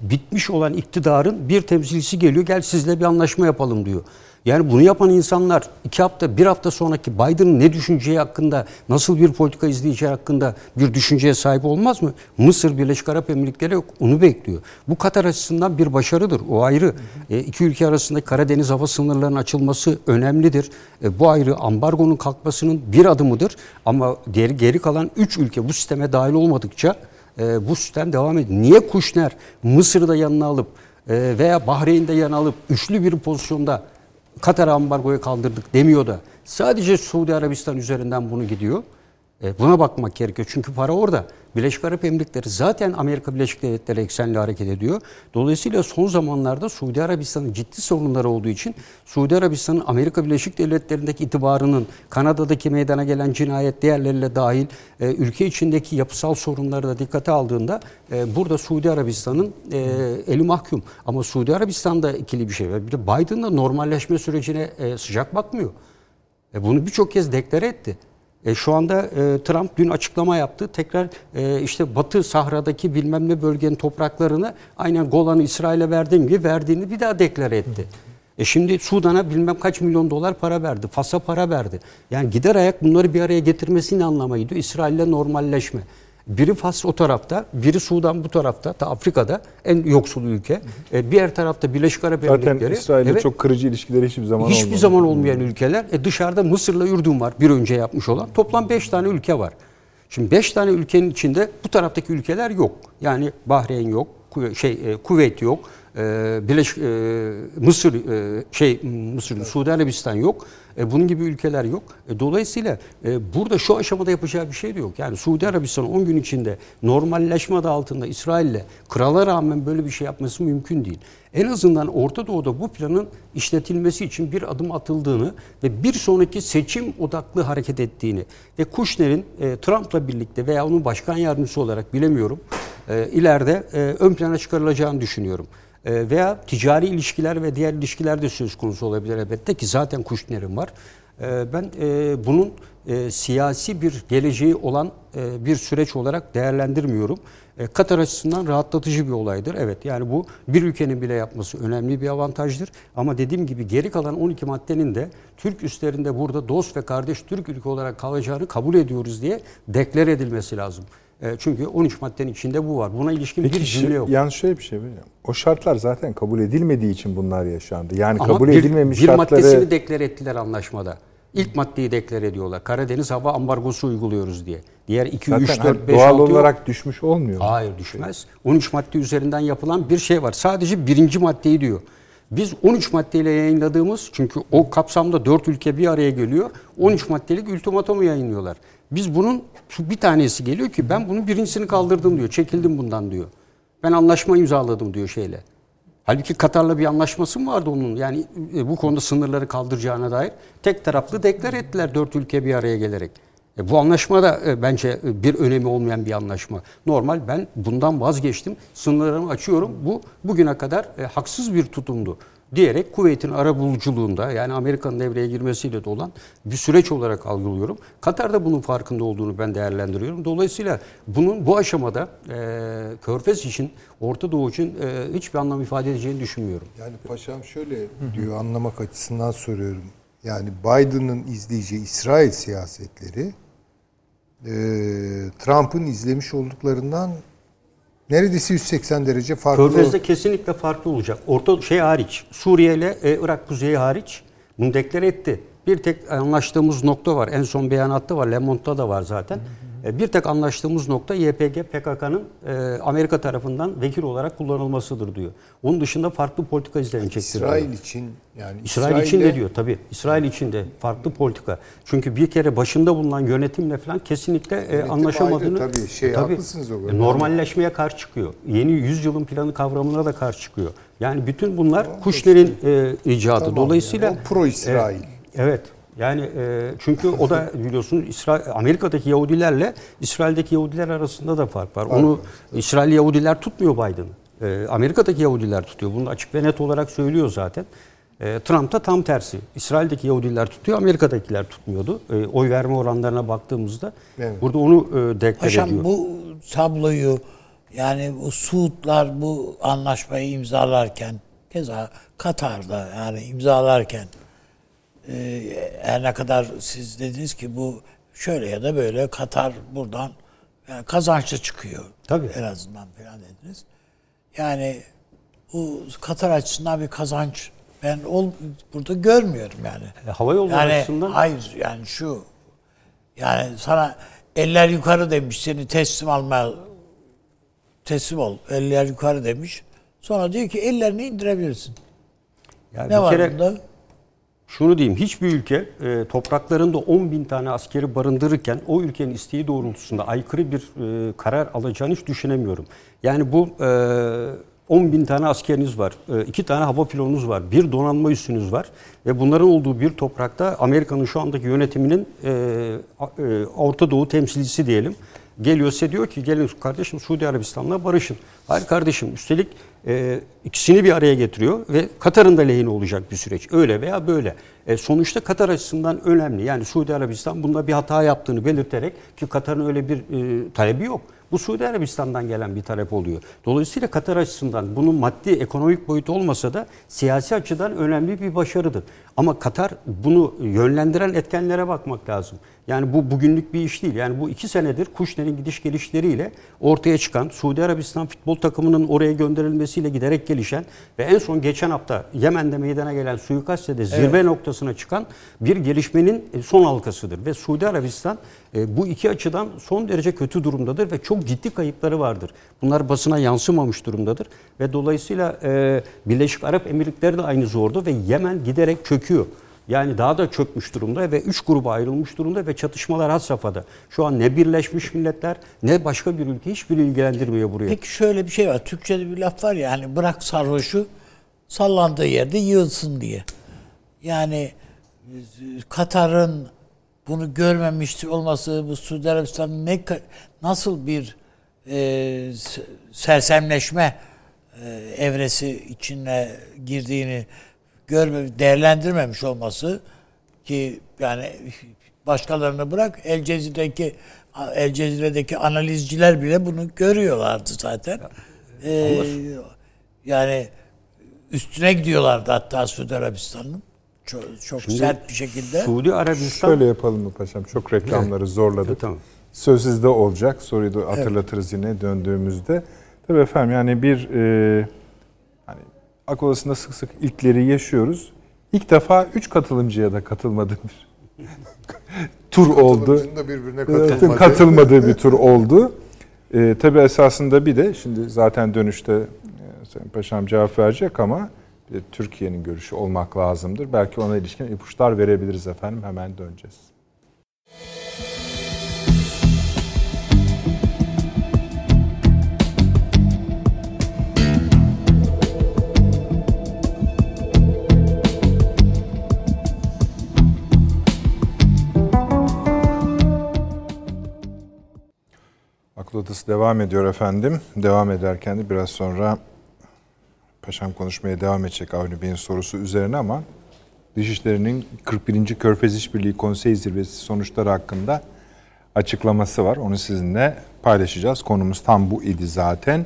bitmiş olan iktidarın bir temsilcisi geliyor gel sizle bir anlaşma yapalım diyor. Yani bunu yapan insanlar iki hafta, bir hafta sonraki Biden'ın ne düşüneceği hakkında, nasıl bir politika izleyeceği hakkında bir düşünceye sahip olmaz mı? Mısır, Birleşik Arap Emirlikleri yok. Onu bekliyor. Bu Katar açısından bir başarıdır. O ayrı. E, iki ülke arasındaki Karadeniz hava sınırlarının açılması önemlidir. E, bu ayrı. Ambargonun kalkmasının bir adımıdır. Ama geri, geri kalan üç ülke bu sisteme dahil olmadıkça e, bu sistem devam ediyor. Niye Kuşner Mısır'ı da yanına alıp e, veya Bahreyn'de yanına alıp üçlü bir pozisyonda Katar ambargoyu kaldırdık demiyor da sadece Suudi Arabistan üzerinden bunu gidiyor. E, buna bakmak gerekiyor. Çünkü para orada. Birleşik Arap Emirlikleri zaten Amerika Birleşik Devletleri eksenli hareket ediyor. Dolayısıyla son zamanlarda Suudi Arabistan'ın ciddi sorunları olduğu için Suudi Arabistan'ın Amerika Birleşik Devletleri'ndeki itibarının Kanada'daki meydana gelen cinayet diğerleriyle dahil e, ülke içindeki yapısal sorunları da dikkate aldığında e, burada Suudi Arabistan'ın e, eli mahkum. Ama Suudi Arabistan'da ikili bir şey var. Bir de Biden'da normalleşme sürecine e, sıcak bakmıyor. E, bunu birçok kez deklare etti. E, şu anda e, Trump dün açıklama yaptı. Tekrar e, işte Batı Sahra'daki bilmem ne bölgenin topraklarını aynen Golan'ı İsrail'e verdiğim gibi verdiğini bir daha deklare etti. E şimdi Sudan'a bilmem kaç milyon dolar para verdi. Fas'a para verdi. Yani gider ayak bunları bir araya getirmesi ne anlamaydı? İsrail'le normalleşme. Biri Fas o tarafta, biri Sudan bu tarafta, da Afrika'da en yoksul ülke. E, diğer tarafta Birleşik Arap Zaten Emirlikleri. İsrail'le Evet. çok kırıcı ilişkileri hiçbir zaman olmadı. Hiçbir zaman olmayan ülkeler. E dışarıda Mısır'la Ürdün var bir önce yapmış olan. Toplam 5 tane ülke var. Şimdi 5 tane ülkenin içinde bu taraftaki ülkeler yok. Yani Bahreyn yok, şey e, Kuveyt yok, e, Birleşik e, Mısır e, şey Mısır, Suudi Arabistan yok. E, bunun gibi ülkeler yok. E, dolayısıyla e, burada şu aşamada yapacağı bir şey de yok. Yani Suudi Arabistan 10 gün içinde normalleşme adı altında İsrail'le krala rağmen böyle bir şey yapması mümkün değil. En azından Orta Doğu'da bu planın işletilmesi için bir adım atıldığını ve bir sonraki seçim odaklı hareket ettiğini ve Kushner'in e, Trump'la birlikte veya onun başkan yardımcısı olarak bilemiyorum e, ileride e, ön plana çıkarılacağını düşünüyorum. E, veya ticari ilişkiler ve diğer ilişkiler de söz konusu olabilir elbette ki zaten Kushner'in var. E, ben e, bunun e, siyasi bir geleceği olan e, bir süreç olarak değerlendirmiyorum. Katar açısından rahatlatıcı bir olaydır. Evet yani bu bir ülkenin bile yapması önemli bir avantajdır. Ama dediğim gibi geri kalan 12 maddenin de Türk üstlerinde burada dost ve kardeş Türk ülke olarak kalacağını kabul ediyoruz diye deklare edilmesi lazım. E, çünkü 13 maddenin içinde bu var. Buna ilişkin bir Peki cümle yok. yalnız şöyle bir şey ya, O şartlar zaten kabul edilmediği için bunlar yaşandı. Yani Ama kabul bir, edilmemiş bir şartları maddesini deklare ettiler anlaşmada. İlk maddeyi deklare ediyorlar. Karadeniz hava ambargosu uyguluyoruz diye. Diğer 2, zaten 3, hani 4, 5, doğal 6 yok. olarak düşmüş olmuyor. mu? Hayır düşmez. 13 madde üzerinden yapılan bir şey var. Sadece birinci maddeyi diyor. Biz 13 maddeyle yayınladığımız çünkü o kapsamda 4 ülke bir araya geliyor. 13 maddelik ultimatomu yayınlıyorlar. Biz bunun şu bir tanesi geliyor ki ben bunun birincisini kaldırdım diyor. Çekildim bundan diyor. Ben anlaşma imzaladım diyor şeyle. Halbuki Katar'la bir anlaşması mı vardı onun? Yani e, bu konuda sınırları kaldıracağına dair tek taraflı deklar ettiler dört ülke bir araya gelerek. E, bu anlaşma da e, bence e, bir önemi olmayan bir anlaşma. Normal ben bundan vazgeçtim. Sınırlarımı açıyorum. Bu bugüne kadar haksız bir tutumdu diyerek Kuveyt'in arabuluculuğunda yani Amerika'nın devreye girmesiyle de olan bir süreç olarak algılıyorum. Katar da bunun farkında olduğunu ben değerlendiriyorum. Dolayısıyla bunun bu aşamada e, Körfez için, Orta Doğu için e, hiçbir anlam ifade edeceğini düşünmüyorum. Yani paşam şöyle diyor anlamak açısından soruyorum. Yani Biden'ın izleyeceği İsrail siyasetleri e, Trump'ın izlemiş olduklarından neredeyse 180 derece farklı. Körfez'de kesinlikle farklı olacak. Orta şey hariç, Suriye ile e, Irak kuzeyi hariç bunu deklare etti. Bir tek anlaştığımız nokta var. En son beyanatta var. Le Monde'da da var zaten. E, Bir tek anlaştığımız nokta YPG PKK'nın e, Amerika tarafından vekil olarak kullanılmasıdır diyor. Onun dışında farklı politika izlenecektir. diyor. İsrail için yani İsrail için de diyor tabii. İsrail için de farklı politika. Çünkü bir kere başında bulunan yönetimle falan kesinlikle e, Yönetim anlaşamadığını ayrı tabii, şey, haklısınız o. E, normalleşmeye karşı çıkıyor. Yeni yüzyılın planı kavramına da karşı çıkıyor. Yani bütün bunlar Kuşner'in e, icadı. Tamam Dolayısıyla yani, o pro-İsrail. E, evet. Yani e, çünkü o da <laughs> biliyorsunuz İsrail Amerika'daki Yahudilerle İsrail'deki Yahudiler arasında da fark var. Onu İsrail Yahudiler tutmuyor Biden'ı. E, Amerika'daki Yahudiler tutuyor. Bunu açık ve net olarak söylüyor zaten. E, Trump da tam tersi. İsrail'deki Yahudiler tutuyor, Amerika'dakiler tutmuyordu. E, oy verme oranlarına baktığımızda Evet. burada onu e, deklare Paşam ediyor. bu tabloyu yani bu Suudlar bu anlaşmayı imzalarken keza Katar'da yani imzalarken e, her ne kadar siz dediniz ki bu şöyle ya da böyle Katar buradan yani kazançlı çıkıyor. Tabii. En azından falan dediniz. Yani bu Katar açısından bir kazanç ben ol, burada görmüyorum yani. E, hava yolları Yani açısından hayır yani şu yani sana eller yukarı demiş seni teslim alma teslim ol eller yukarı demiş. Sonra diyor ki ellerini indirebilirsin. yani Ne var kere bunda? Şunu diyeyim hiçbir ülke e, topraklarında 10 bin tane askeri barındırırken o ülkenin isteği doğrultusunda aykırı bir e, karar alacağını hiç düşünemiyorum. Yani bu e, 10 bin tane askeriniz var, e, iki tane hava pilonunuz var, bir donanma üssünüz var ve bunların olduğu bir toprakta Amerika'nın şu andaki yönetiminin e, e, Orta Doğu temsilcisi diyelim geliyor size diyor ki gelin kardeşim Suudi Arabistan'la barışın. Hayır kardeşim üstelik e, ikisini bir araya getiriyor ve Katar'ın da lehine olacak bir süreç. Öyle veya böyle. E, sonuçta Katar açısından önemli. Yani Suudi Arabistan bunda bir hata yaptığını belirterek ki Katar'ın öyle bir e, talebi yok. Bu Suudi Arabistan'dan gelen bir talep oluyor. Dolayısıyla Katar açısından bunun maddi ekonomik boyutu olmasa da siyasi açıdan önemli bir başarıdır. Ama Katar bunu yönlendiren etkenlere bakmak lazım. Yani bu bugünlük bir iş değil. Yani bu iki senedir Kuşner'in gidiş gelişleriyle ortaya çıkan Suudi Arabistan futbol takımının oraya gönderilmesiyle giderek gelişen ve en son geçen hafta Yemen'de meydana gelen suikastle de zirve noktasına çıkan bir gelişmenin e, son halkasıdır. Ve Suudi Arabistan e, bu iki açıdan son derece kötü durumdadır ve çok ciddi kayıpları vardır. Bunlar basına yansımamış durumdadır ve dolayısıyla e, Birleşik Arap Emirlikleri de aynı zorda ve Yemen giderek çöküyor. Yani daha da çökmüş durumda ve üç gruba ayrılmış durumda ve çatışmalar had safhada. Şu an ne Birleşmiş Milletler ne başka bir ülke hiçbiri ilgilendirmiyor buraya. Peki şöyle bir şey var. Türkçe'de bir laf var ya hani bırak sarhoşu sallandığı yerde yığılsın diye. Yani e, Katar'ın bunu görmemiş olması bu Suudi Arabistan'ın ne nasıl bir e, sersemleşme e, evresi içine girdiğini görme değerlendirmemiş olması ki yani başkalarını bırak El Cezire'deki El Cezire'deki analizciler bile bunu görüyorlardı zaten. Ee, yani üstüne gidiyorlardı hatta Suudi Arabistan'ın çok, çok Şimdi sert bir şekilde. Suudi Arabistan Şöyle yapalım mı paşam? Çok reklamları zorladık. Tamam. Söz sizde olacak. Soruyu da hatırlatırız yine döndüğümüzde. Tabii efendim yani bir e, akıl odasında sık sık ilkleri yaşıyoruz. İlk defa üç katılımcıya da <laughs> katılmadığı bir tur oldu. Birbirine Evet, katılmadığı. bir tur oldu. Ee, tabii esasında bir de şimdi zaten dönüşte e, Sayın Paşam cevap verecek ama Türkiye'nin görüşü olmak lazımdır. Belki ona ilişkin ipuçlar verebiliriz efendim. Hemen döneceğiz. Akıl Odası devam ediyor efendim. Devam ederken de biraz sonra Paşam konuşmaya devam edecek Avni Bey'in sorusu üzerine ama Dışişleri'nin 41. Körfez İşbirliği Konsey Zirvesi sonuçları hakkında açıklaması var. Onu sizinle paylaşacağız. Konumuz tam bu idi zaten.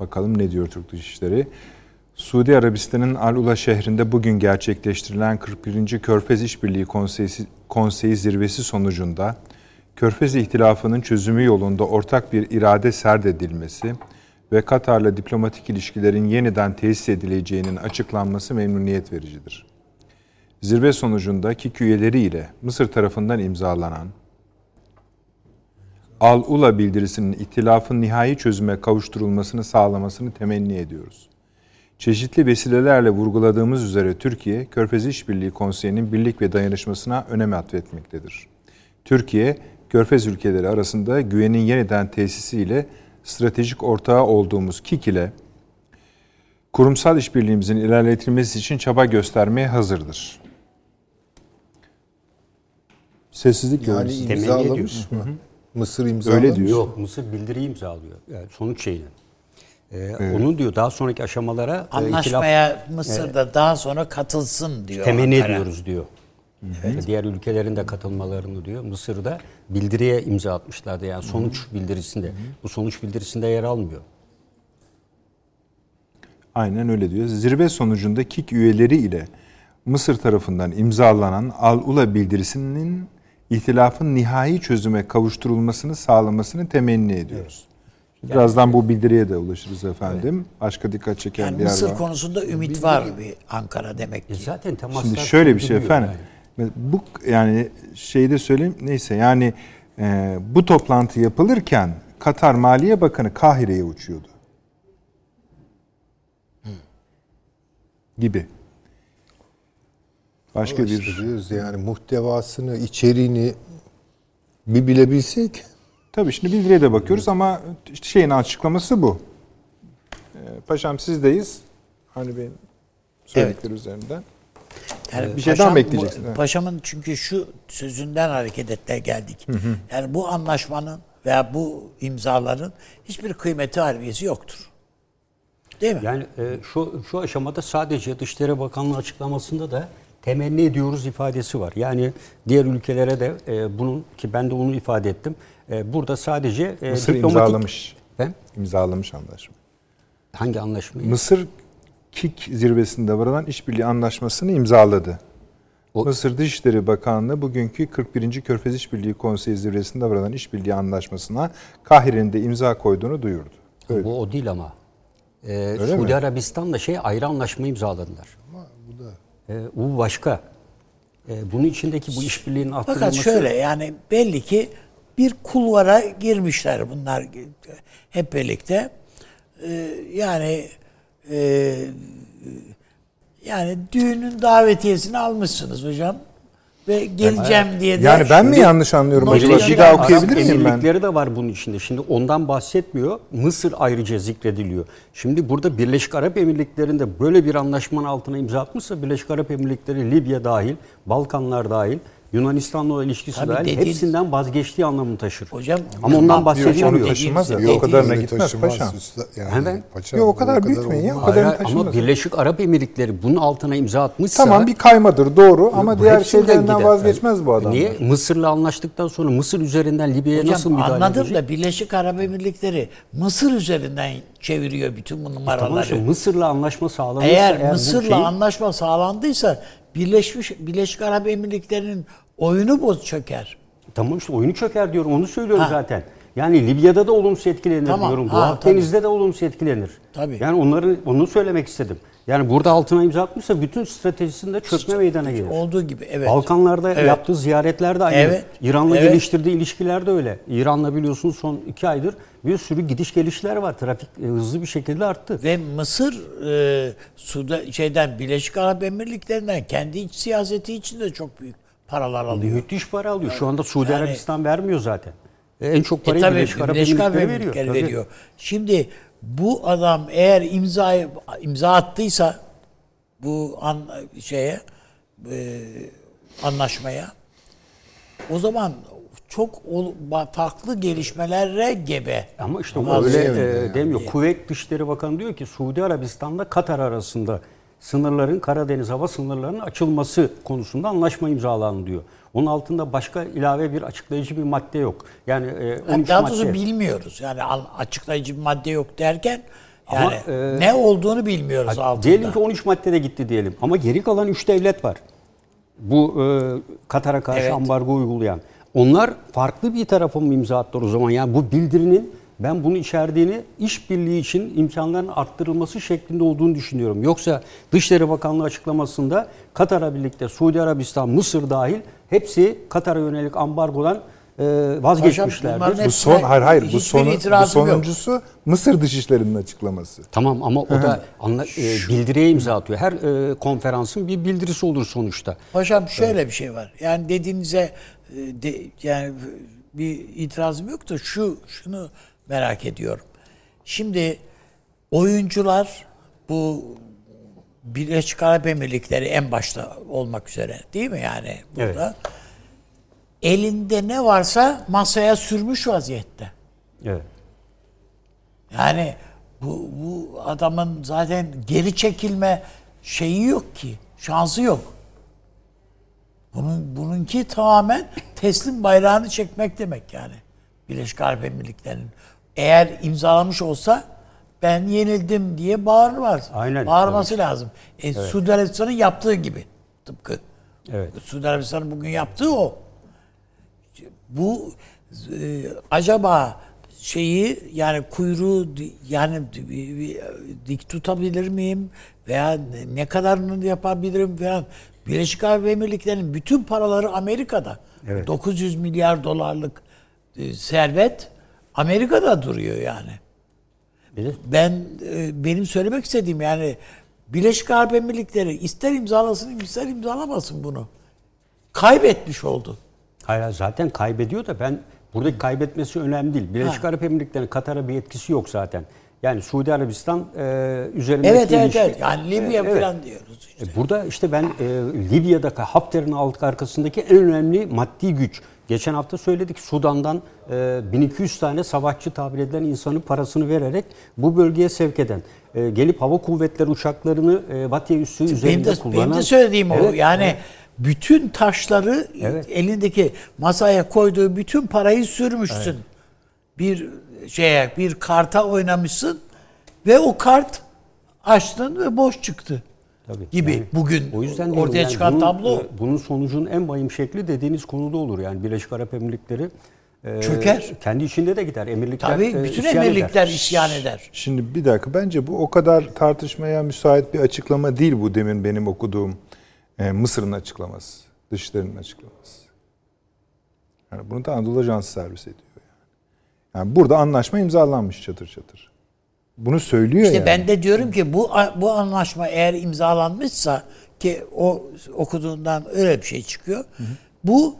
Bakalım ne diyor Türk Dışişleri. Suudi Arabistan'ın Al Ula şehrinde bugün gerçekleştirilen 41. Körfez İşbirliği Konseyi, Konseyi zirvesi sonucunda Körfez İhtilafı'nın çözümü yolunda ortak bir irade serdedilmesi ve Katar'la diplomatik ilişkilerin yeniden tesis edileceğinin açıklanması memnuniyet vericidir. Zirve sonucunda KİK üyeleri ile Mısır tarafından imzalanan Al-Ula bildirisinin ihtilafın nihai çözüme kavuşturulmasını sağlamasını temenni ediyoruz. Çeşitli vesilelerle vurguladığımız üzere Türkiye, Körfez İşbirliği Konseyi'nin birlik ve dayanışmasına önem atfetmektedir. Türkiye, Körfez ülkeleri arasında güvenin yeniden tesisiyle stratejik ortağı olduğumuz KİK ile kurumsal işbirliğimizin ilerletilmesi için çaba göstermeye hazırdır. Sessizlik Yani imzalamış mı? Mısır imzalamış. Öyle diyor. Yok Mısır bildiriyi imzalıyor. Yani sonuç şeyini. Ee, Onun diyor daha sonraki aşamalara e, Anlaşmaya Mısır'da daha sonra katılsın diyor. temenni ediyoruz diyor. Diğer ülkelerin de katılmalarını diyor. Mısır'da bildiriye imza atmışlardı yani sonuç bildirisinde. Bu sonuç bildirisinde yer almıyor. Aynen öyle diyor. Zirve sonucunda KİK üyeleri ile Mısır tarafından imzalanan Al-Ula bildirisinin ihtilafın nihai çözüme kavuşturulmasını sağlamasını temenni ediyoruz. Birazdan bu bildiriye de ulaşırız efendim. Başka dikkat çeken Yani bir yer Mısır var. konusunda ümit var bir Ankara demek ki. E zaten temaslar Şimdi şöyle bir şey efendim. yani. Bu yani şeyi de söyleyeyim neyse yani e, bu toplantı yapılırken Katar Maliye Bakanı Kahire'ye uçuyordu. Gibi. Başka İşte bir diyoruz yani muhtevasını, içeriğini bir bilebilsek Tabii şimdi bildiriye de bakıyoruz ama işte şeyin açıklaması bu. Ee, Paşam sizdeyiz. Hani benim söyledikleri üzerinden. Yani Bir şey daha mı paşam- ekleyeceksin? bu- Evet. Paşamın çünkü şu sözünden hareketle geldik. Yani bu anlaşmanın veya bu imzaların hiçbir kıymeti harbiyesi yoktur. Değil mi? Yani e, şu şu aşamada sadece Dışişleri Bakanlığı açıklamasında da temenni ediyoruz ifadesi var. Yani diğer ülkelere de e, bunun ki ben de onu ifade ettim. E, burada sadece e, Mısır diplomatik- imzalamış. Ben İmzalamış anlaşma. hangi anlaşmayı? Mısır KİK zirvesinde varılan işbirliği anlaşmasını imzaladı. O- Mısır Dışişleri Bakanlığı bugünkü 41. Körfez İşbirliği Konseyi zirvesinde varılan işbirliği anlaşmasına Kahire'nin de imza koyduğunu duyurdu. Öyle. Bu o değil ama. E, Suudi mi? Arabistan'la şey ayrı anlaşma imzaladılar. bu da e, bu başka. E, bunun içindeki bu işbirliğinin arttırılması Fakat şöyle yani belli ki bir kulvara girmişler bunlar hep birlikte. Ee, yani e, yani düğünün davetiyesini almışsınız hocam ve geleceğim diye de Yani ben mi yanlış anlıyorum acaba? Bir daha okuyabilir miyim ben? Emirlikleri de var bunun içinde. Şimdi ondan bahsetmiyor. Mısır ayrıca zikrediliyor. Şimdi burada Birleşik Arap Emirlikleri'nde böyle bir anlaşmanın altına imza atmışsa Birleşik Arap Emirlikleri Libya dahil, Balkanlar dahil, Yunanistan'la olan ilişkisi Tabii dahil dediğin- hepsinden vazgeçtiği anlamını taşır. Hocam, Ama ondan bahsedilmiyor. taşımaz ya. Dediğiniz- O kadarına öyle gitmez taşımaz paşam. üstad- Yani, Hemen. paşam, Yok, o kadar büyütmeyin ya, o olmaz. kadar- Hayır, kadarını ama taşımaz. Birleşik Arap Emirlikleri bunun altına imza atmışsa Tamam bir kaymadır doğru ama bu diğer hepsinden şeylerinden gider. vazgeçmez bu adamlar. Niye? Mısır'la anlaştıktan sonra Mısır üzerinden Libya'ya nasıl müdahale anladım edecek? da Birleşik Arap Emirlikleri Mısır üzerinden çeviriyor bütün bu numaraları. Tamam işte Mısır'la anlaşma sağlanırsa Eğer bu Mısır'la şeyi- anlaşma sağlandıysa Birleşmiş Birleşik Arap Emirlikleri'nin oyunu boz çöker. Tamam işte oyunu çöker diyorum onu söylüyorum Ha. zaten. Yani Libya'da da olumsuz etkilenir Tamam, diyorum. Doğu Akdeniz'de de olumsuz etkilenir. Tabii. Yani onları onu söylemek istedim. Yani burada altına imza atmışsa bütün stratejisinde çökme meydana gelir. Olduğu gibi evet. Balkanlarda Evet. yaptığı ziyaretler de aynı. Evet. İran'la Evet. geliştirdiği ilişkiler de öyle. İran'la biliyorsunuz son iki aydır bir sürü gidiş gelişler var. Trafik e, hızlı bir şekilde arttı. Ve Mısır e, Suda şeyden Birleşik Arap Emirlikleri'nden kendi iç siyaseti için de çok büyük paralar alıyor. Müthiş para alıyor. Şu anda Suudi Yani- Arabistan vermiyor zaten. E, en çok E parayı tabii Birleşik Arap Emirlikleri veriyor. Emirlikleri Tabii. veriyor. Şimdi bu adam eğer imza imza attıysa bu an, şeye e, anlaşmaya o zaman çok ol- farklı gelişmelere gebe. Ama işte Bazı öyle e, yani. demiyor. Kuveyt Dışişleri Bakanı diyor ki Suudi Arabistan'la Katar arasında sınırların Karadeniz hava sınırlarının açılması konusunda anlaşma imzalandı diyor. Onun altında başka ilave bir açıklayıcı bir madde yok. Yani e, 13 Yani daha doğrusu madde. bilmiyoruz. Yani an- açıklayıcı bir madde yok derken Ama, yani e, ne olduğunu bilmiyoruz altında. Diyelim ki 13 maddede gitti diyelim. Ama geri kalan 3 devlet var. Bu e, Katar'a karşı Evet. ambargo uygulayan. Onlar farklı bir tarafa mı imza attılar o zaman? Yani bu bildirinin ben bunu içerdiğini işbirliği için imkanların arttırılması şeklinde olduğunu düşünüyorum. Yoksa Dışişleri Bakanlığı açıklamasında Katar'a birlikte Suudi Arabistan, Mısır dahil hepsi Katar'a yönelik ambargodan e, vazgeçmişlerdir. Bu son hayır hayır bu Hiçbir son bu itirazım yok. sonuncusu Mısır Dışişleri'nin açıklaması. Tamam ama o da <laughs> anla, e, bildiriye imza atıyor. Her e, konferansın bir bildirisi olur sonuçta. Paşam şöyle bir şey var. Yani dediğinize e, de, yani bir itirazım yok da şu şunu merak ediyorum. Şimdi oyuncular bu Birleşik Arap Emirlikleri en başta olmak üzere değil mi yani burada? Elinde ne varsa masaya sürmüş vaziyette. Evet. Yani bu, bu adamın zaten geri çekilme şeyi yok ki. Şansı yok. Bunun bununki tamamen teslim bayrağını çekmek demek yani. Birleşik Arap Emirlikleri'nin. Eğer imzalamış olsa ben yenildim diye bağırmaz. Aynen, Bağırması lazım. E, Suudi Arabistan'ın yaptığı gibi. Tıpkı Evet. Suudi Arabistan'ın bugün yaptığı o. Bu e, acaba şeyi yani kuyruğu yani dik tutabilir miyim veya ne- kadarını yapabilirim veya Birleşik Arap Emirlikleri'nin bütün paraları Amerika'da. Evet. 900 milyar dolarlık e, servet Amerika'da duruyor yani. Ben e, benim söylemek istediğim yani Birleşik Arap Emirlikleri ister imzalasın ister imzalamasın bunu. Kaybetmiş oldu. Hayır zaten kaybediyor da ben buradaki kaybetmesi önemli değil. Birleşik Ha. Arap Emirlikleri'nin Katar'a bir etkisi yok zaten. Yani Suudi Arabistan e, üzerindeki Evet evet ilişki- evet. Yani Libya Evet. falan diyoruz işte. E, Burada işte ben e, Libya'daki Hafter'in alt arkasındaki en önemli maddi güç. Geçen hafta söyledik Sudan'dan e, 1200 tane savaşçı tabir edilen insanın parasını vererek bu bölgeye sevk eden. e, gelip hava kuvvetleri uçaklarını e, Batya üssü Benim üzerinde de, kullanan. benim de söylediğim o. Evet, Yani bütün taşları Evet. elindeki masaya koyduğu bütün parayı sürmüşsün. Bir şeye bir karta oynamışsın ve o kart açtın ve boş çıktı. Tabii. Gibi Yani bugün o yüzden ortaya yani çıkan bunun, tablo e, bunun sonucunun en vahim şekli dediğiniz konuda olur. Yani Birleşik Arap Emirlikleri e, Çöker. Kendi içinde de gider. Emirlikler tabii e, bütün isyan emirlikler eder. isyan eder. Şimdi bir dakika bence bu o kadar tartışmaya müsait bir açıklama değil bu demin benim okuduğum e, Mısır'ın açıklaması. Dışişlerinin açıklaması. Yani bunu da Anadolu Ajansı servis ediyor yani. Yani burada anlaşma imzalanmış çatır çatır. Bunu söylüyor İşte yani. ben de diyorum ki bu bu anlaşma eğer imzalanmışsa ki o okuduğundan öyle bir şey çıkıyor. Bu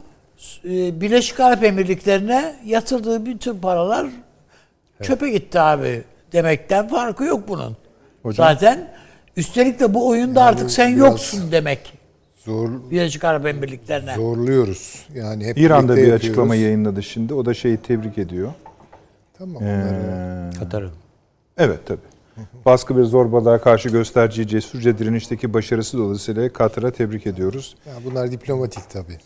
e, Birleşik Arap Emirlikleri'ne yatırdığı bütün paralar çöpe gitti abi demekten farkı yok bunun. Hocam- Zaten üstelik de bu oyunda artık sen yoksun demek. Zor, Birleşik Arap Emirlikleri'ne. zorluyoruz. Yani hep İran'da bir yapıyoruz. açıklama yayınladı şimdi. O da şeyi tebrik ediyor. Tamam Ee, Katar'ı. Evet tabii. Baskı ve zorbalığa karşı gösterdiği cesurca direnişteki başarısı dolayısıyla Katar'a tebrik ediyoruz. ya bunlar diplomatik tabii.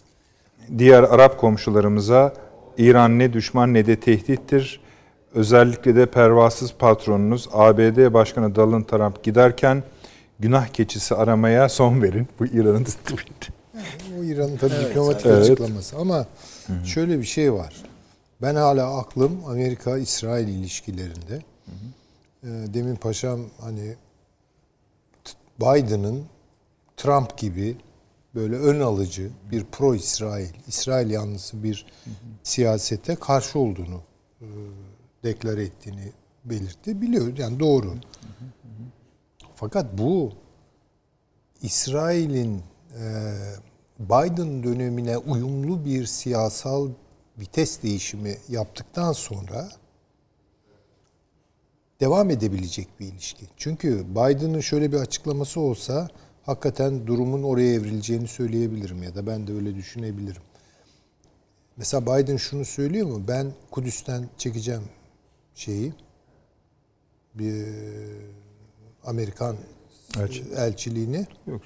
Diğer Arap komşularımıza İran ne düşman ne de tehdittir. Özellikle de pervasız patronunuz ABD Başkanı Donald Trump giderken günah keçisi aramaya son verin. Bu İran'ın tweet'i. O İran'ın tabii diplomatik Evet. açıklaması ama şöyle bir şey var. Ben hala aklım Amerika-İsrail ilişkilerinde. Ee, Demin paşam hani Biden'ın Trump gibi böyle ön alıcı bir pro-İsrail, İsrail yanlısı bir siyasete karşı olduğunu e, deklare ettiğini belirtti. Biliyoruz yani doğru. Fakat bu İsrail'in e, Biden dönemine uyumlu bir siyasal vites değişimi yaptıktan sonra devam edebilecek bir ilişki. Çünkü Biden'ın şöyle bir açıklaması olsa hakikaten durumun oraya evrileceğini söyleyebilirim ya da ben de öyle düşünebilirim. Mesela Biden şunu söylüyor mu? Ben Kudüs'ten çekeceğim şeyi bir Amerikan Elçi. elçiliğini Yok.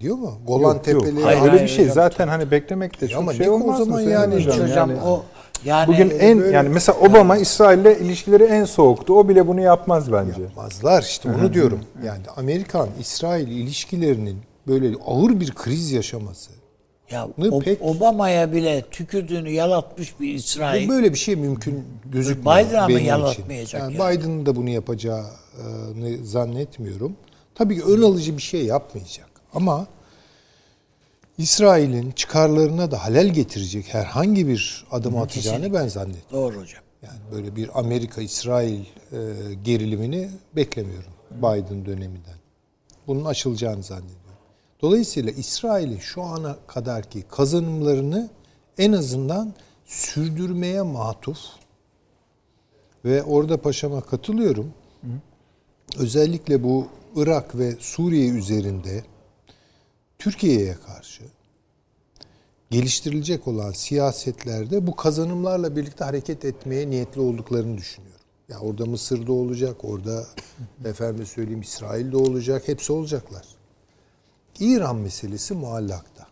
diyor mu? Golan Yok, yok. Tepeleri Hayır, Öyle bir şey hocam. zaten hani beklemek de Ya çok ama şey ne o olmaz mı zaman Sayın yani? Hocam Yani o yani Bugün en böyle- yani mesela Obama İsrail'le ilişkileri en soğuktu. O bile bunu yapmaz bence. Yapmazlar işte onu diyorum. Yani Amerikan İsrail ilişkilerinin böyle ağır bir kriz yaşaması. ya O- pek- Obama'ya bile tükürdüğünü yalatmış bir İsrail. Böyle bir şey mümkün gözükmüyor Biden'a mı benim için. yalatmayacak Yani yani? Biden'ın da bunu yapacağını zannetmiyorum. Tabii ki ön alıcı bir şey yapmayacak. Ama İsrail'in çıkarlarına da halel getirecek herhangi bir adım atacağını ben zannetmiyorum. Doğru hocam. Yani böyle bir Amerika-İsrail e, gerilimini beklemiyorum Biden döneminden. Bunun açılacağını zannediyorum. Dolayısıyla İsrail'in şu ana kadarki kazanımlarını en azından sürdürmeye matuf ve orada paşama katılıyorum. Özellikle bu Irak ve Suriye üzerinde Türkiye'ye karşı geliştirilecek olan siyasetlerde bu kazanımlarla birlikte hareket etmeye niyetli olduklarını düşünüyorum. Ya orada Mısır'da olacak, orada <laughs> efendim söyleyeyim İsrail'de olacak, hepsi olacaklar. İran meselesi muallakta.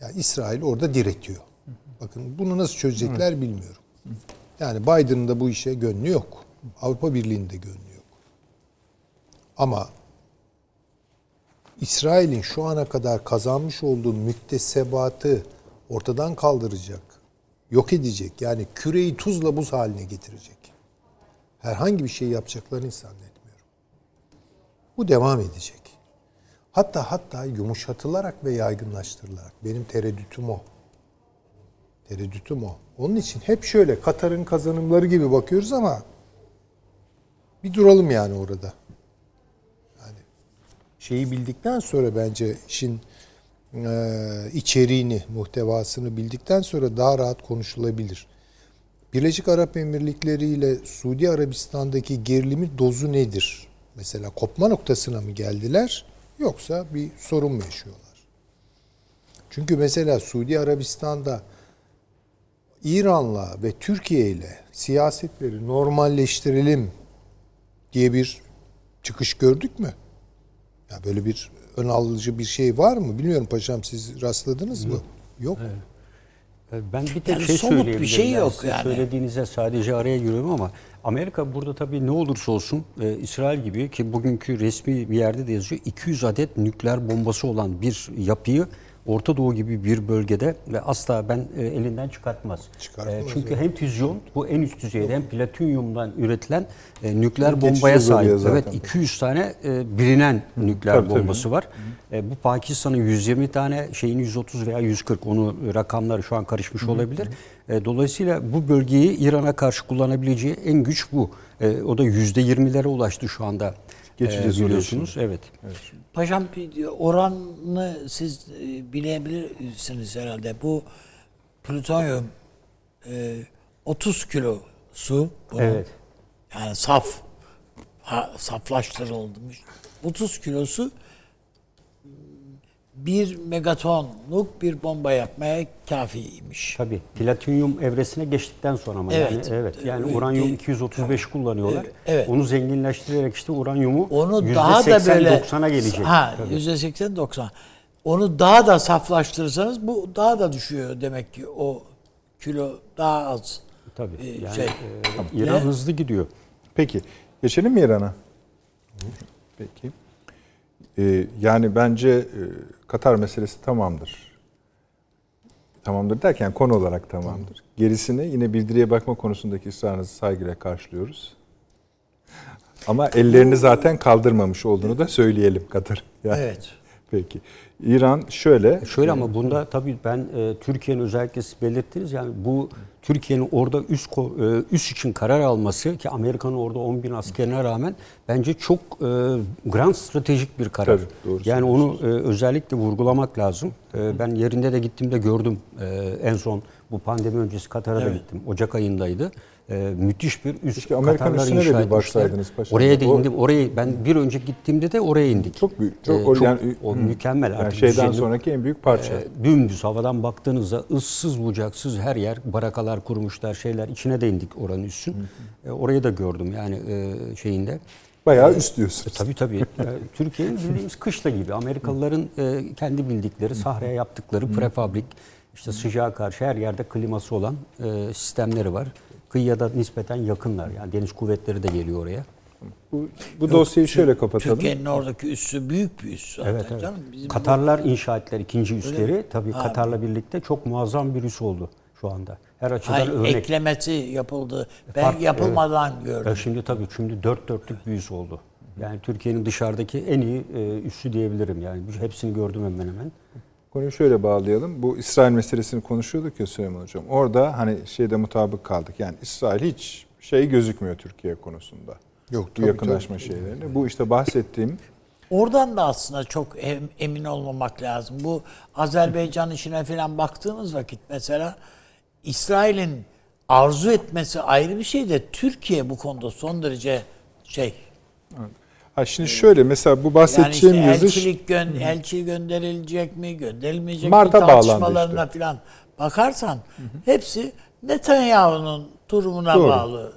Yani İsrail orada diretiyor. Bakın bunu nasıl çözecekler bilmiyorum. Yani Biden'ın da bu işe gönlü yok. Avrupa Birliği'nin de gönlü yok. Ama İsrail'in şu ana kadar kazanmış olduğu müktesebatı ortadan kaldıracak, yok edecek. Yani küreyi tuzla buz haline getirecek. Herhangi bir şey yapacaklarını zannetmiyorum. Bu devam edecek. Hatta hatta yumuşatılarak ve yaygınlaştırılarak. Benim tereddütüm o. Tereddütüm o. Onun için hep şöyle Katar'ın kazanımları gibi bakıyoruz ama bir duralım yani orada. Şeyi bildikten sonra bence işin e, içeriğini, muhtevasını bildikten sonra daha rahat konuşulabilir. Birleşik Arap Emirlikleri ile Suudi Arabistan'daki gerilimi dozu nedir? Mesela kopma noktasına mı geldiler yoksa bir sorun mu yaşıyorlar? Çünkü mesela Suudi Arabistan'da İran'la ve Türkiye ile siyasetleri normalleştirelim diye bir çıkış gördük mü? Ya böyle bir ön alıcı bir şey var mı? Bilmiyorum paşam siz rastladınız mı? Yok. E, Ben bir tek Yani şey somut bir şey Yani yok yani. Söylediğinize sadece araya giriyorum ama Amerika burada tabii ne olursa olsun e, İsrail gibi ki bugünkü resmi bir yerde de yazıyor 200 adet nükleer bombası olan bir yapıyı Orta Doğu gibi bir bölgede ve asla ben e, elinden çıkartmaz. Çıkartmaz, E, çünkü evet. hem füzyon bu en üst düzeyde hem platinyumdan üretilen e, nükleer Geçici bombaya sahip. Evet 200 tane e, bilinen nükleer Tabii, tabii. bombası var. E, bu Pakistan'ın 120 tane şeyin 130 veya 140 onu e, rakamları şu an karışmış olabilir. E, dolayısıyla bu bölgeyi İran'a karşı kullanabileceği en güç bu. E, o da %20'lere ulaştı şu anda. E, süre biliyorsunuz. Evet. Paşam oranını siz e, bilebilirsiniz herhalde. Bu plütonyum e, 30 kilo su. bunun. Evet. Yani saf ha, saflaştırılmış. 30 kilosu bir megatonluk bir bomba yapmaya kafiymiş. Tabii. Platinyum evresine geçtikten sonra ama Evet. yani evet. Yani uranyum E, 235 kullanıyorlar. evet. Onu zenginleştirerek işte uranyumu Onu daha da böyle %80-90'a gelecek. Ha, Tabii. yüzde seksen doksan. Onu daha da saflaştırırsanız bu daha da düşüyor demek ki o kilo daha az. Tabii. e, Yani şey. e, İran Ne? hızlı gidiyor. Peki. Geçelim mi İran'a? Peki. Ee, yani bence e, Katar meselesi tamamdır. Tamamdır derken konu olarak tamamdır. Gerisini yine bildiriye bakma konusundaki ısrarınızı saygıyla karşılıyoruz. Ama ellerini zaten kaldırmamış olduğunu da söyleyelim Katar. <laughs> Yani, Evet. Peki. İran şöyle. Şöyle ama bunda tabii ben e, Türkiye'nin özellikle siz belirttiniz yani bu Türkiye'nin orada üst e, üst için karar alması ki Amerika'nın orada 10 bin askerine rağmen bence çok e, grand stratejik bir karar. Tabii, doğru yani onu e, özellikle vurgulamak lazım. E, ben yerinde de gittiğimde gördüm e, en son bu pandemi öncesi Katar'a da Evet. gittim. Ocak ayındaydı. E, müthiş bir üst Keşke Amerikan Katarlar üssüne de inşa bir baksaydınız paşam. Oraya da indim. Orayı ben bir önce gittiğimde de oraya indik. Çok büyük. Çok, E, o- çok- yani, o mükemmel Yani artık. şeyden düzenli- sonraki en büyük parça. e, dümdüz havadan baktığınızda ıssız bucaksız her yer barakalar kurmuşlar şeyler içine de indik oranın üssün. E, orayı da gördüm yani e, şeyinde. Bayağı üst diyorsun. E, tabii tabii. <laughs> Türkiye'nin bildiğimiz kışla gibi. Amerikalıların e, kendi bildikleri sahraya yaptıkları prefabrik işte sıcağa karşı her yerde kliması olan e, sistemleri var. Kıyıya da nispeten yakınlar. Yani deniz kuvvetleri de geliyor oraya. Bu, bu dosyayı şöyle kapatalım. Türkiye'nin oradaki üssü büyük bir üs zaten Evet, evet. canım. Bizim Katarlar inşa ettiler ikinci üsleri. Tabii Katar'la birlikte çok muazzam bir üs oldu şu anda. Her açıdan Hayır, örnek. eklemesi yapıldı. Ben Fark- yapılmadan gördüm. Ya şimdi tabii şimdi dört dörtlük bir üs oldu. Yani Türkiye'nin dışarıdaki en iyi e, üssü diyebilirim. Yani hepsini gördüm hemen hemen. Konuyu şöyle bağlayalım. Bu İsrail meselesini konuşuyorduk ya Süleyman Hocam. Orada hani şeyde mutabık kaldık. Yani İsrail hiç şey gözükmüyor Türkiye konusunda. Yok, Bu tabii, yakınlaşma şeylerinde. Bu işte bahsettiğim Oradan da aslında çok em- emin olmamak lazım. Bu Azerbaycan işine falan baktığınız vakit mesela İsrail'in arzu etmesi ayrı bir şey de Türkiye bu konuda son derece şey Ha şimdi şöyle mesela bu yani bahsedeceğim işte yazı elçilik gön elçi gönderilecek mi gönderilmeyecek Mart'a mi tartışmalarına falan bakarsan hepsi Netanyahu'nun durumuna Doğru. bağlı.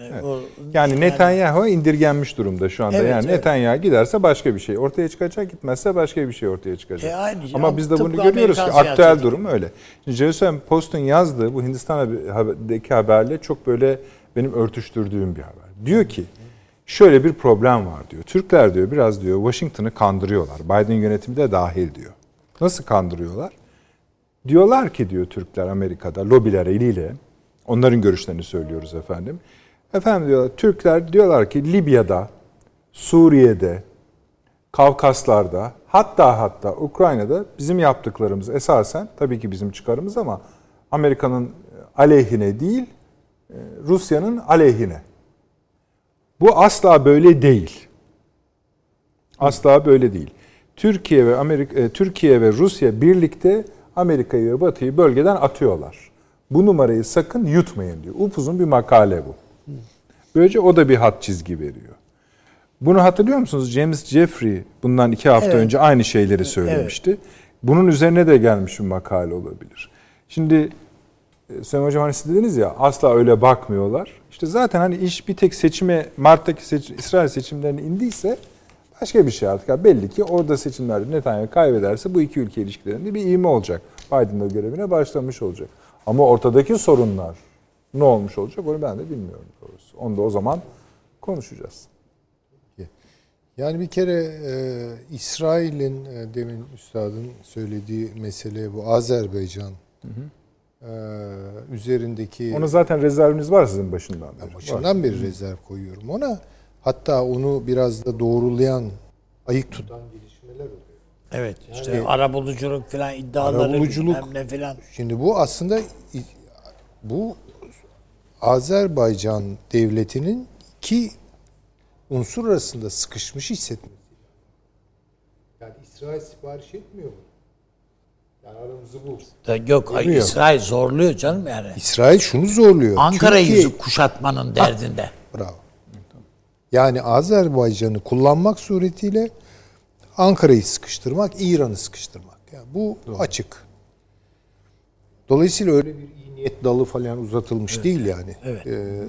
Yani, o- yani Netanyahu indirgenmiş durumda şu anda. Evet, yani evet. Netanyahu giderse başka bir şey ortaya çıkacak, gitmezse başka bir şey ortaya çıkacak. E, aynı. Ama biz de bunu görüyoruz ki aktüel durum öyle. Şimdi Jerusalem Post'un yazdığı bu Hindistan'daki haberle çok böyle benim örtüştürdüğüm bir haber. Diyor ki şöyle bir problem var diyor. Türkler diyor biraz diyor Washington'ı kandırıyorlar. Biden yönetimi de dahil diyor. Nasıl kandırıyorlar? Diyorlar ki diyor Türkler Amerika'da lobiler eliyle onların görüşlerini söylüyoruz efendim. Efendim diyorlar Türkler diyorlar ki Libya'da, Suriye'de, Kavkaslar'da hatta hatta Ukrayna'da bizim yaptıklarımız esasen tabii ki bizim çıkarımız ama Amerika'nın aleyhine değil e, Rusya'nın aleyhine. Bu asla böyle değil. Asla böyle değil. Türkiye ve Amerika e, Türkiye ve Rusya birlikte Amerika'yı ve Batı'yı bölgeden atıyorlar. Bu numarayı sakın yutmayın diyor. Upuzun bir makale bu. Böylece o da bir hat çizgi veriyor. Bunu hatırlıyor musunuz? James Jeffrey bundan iki hafta Evet. önce aynı şeyleri söylemişti. Bunun üzerine de gelmiş bir makale olabilir. Şimdi Sayın Hocam hani siz dediniz ya asla öyle bakmıyorlar. İşte zaten hani iş bir tek seçime Mart'taki seç, İsrail seçimlerine indiyse başka bir şey artık. Yani belli ki orada seçimlerde Netanyahu kaybederse bu iki ülke ilişkilerinde bir ivme olacak. Biden da görevine başlamış olacak. Ama ortadaki sorunlar ne olmuş olacak onu ben de bilmiyorum doğrusu. Onu da o zaman konuşacağız. Yani bir kere e, İsrail'in e, demin üstadın söylediği mesele bu Azerbaycan e, üzerindeki Onu zaten rezerviniz var sizin başından beri. Başından beri rezerv koyuyorum ona. Hatta onu biraz da doğrulayan, ayık tutan gelişmeler oluyor. Evet işte arabuluculuk falan iddiaları Arabuluculuk- bilmem ne falan. Şimdi bu aslında bu Azerbaycan devletinin iki unsur arasında sıkışmış hissetmesi. Yani İsrail sipariş etmiyor bunu. Yani aramızı bu. Da Yok ay, Bilmiyorum. İsrail zorluyor canım yani. İsrail şunu zorluyor. Ankara Türkiye- yüzü kuşatmanın derdinde. Bravo. Yani Azerbaycan'ı kullanmak suretiyle Ankara'yı sıkıştırmak, İran'ı sıkıştırmak. Yani bu açık. Dolayısıyla öyle bir iyi niyet dalı falan uzatılmış değil yani. evet. Ee,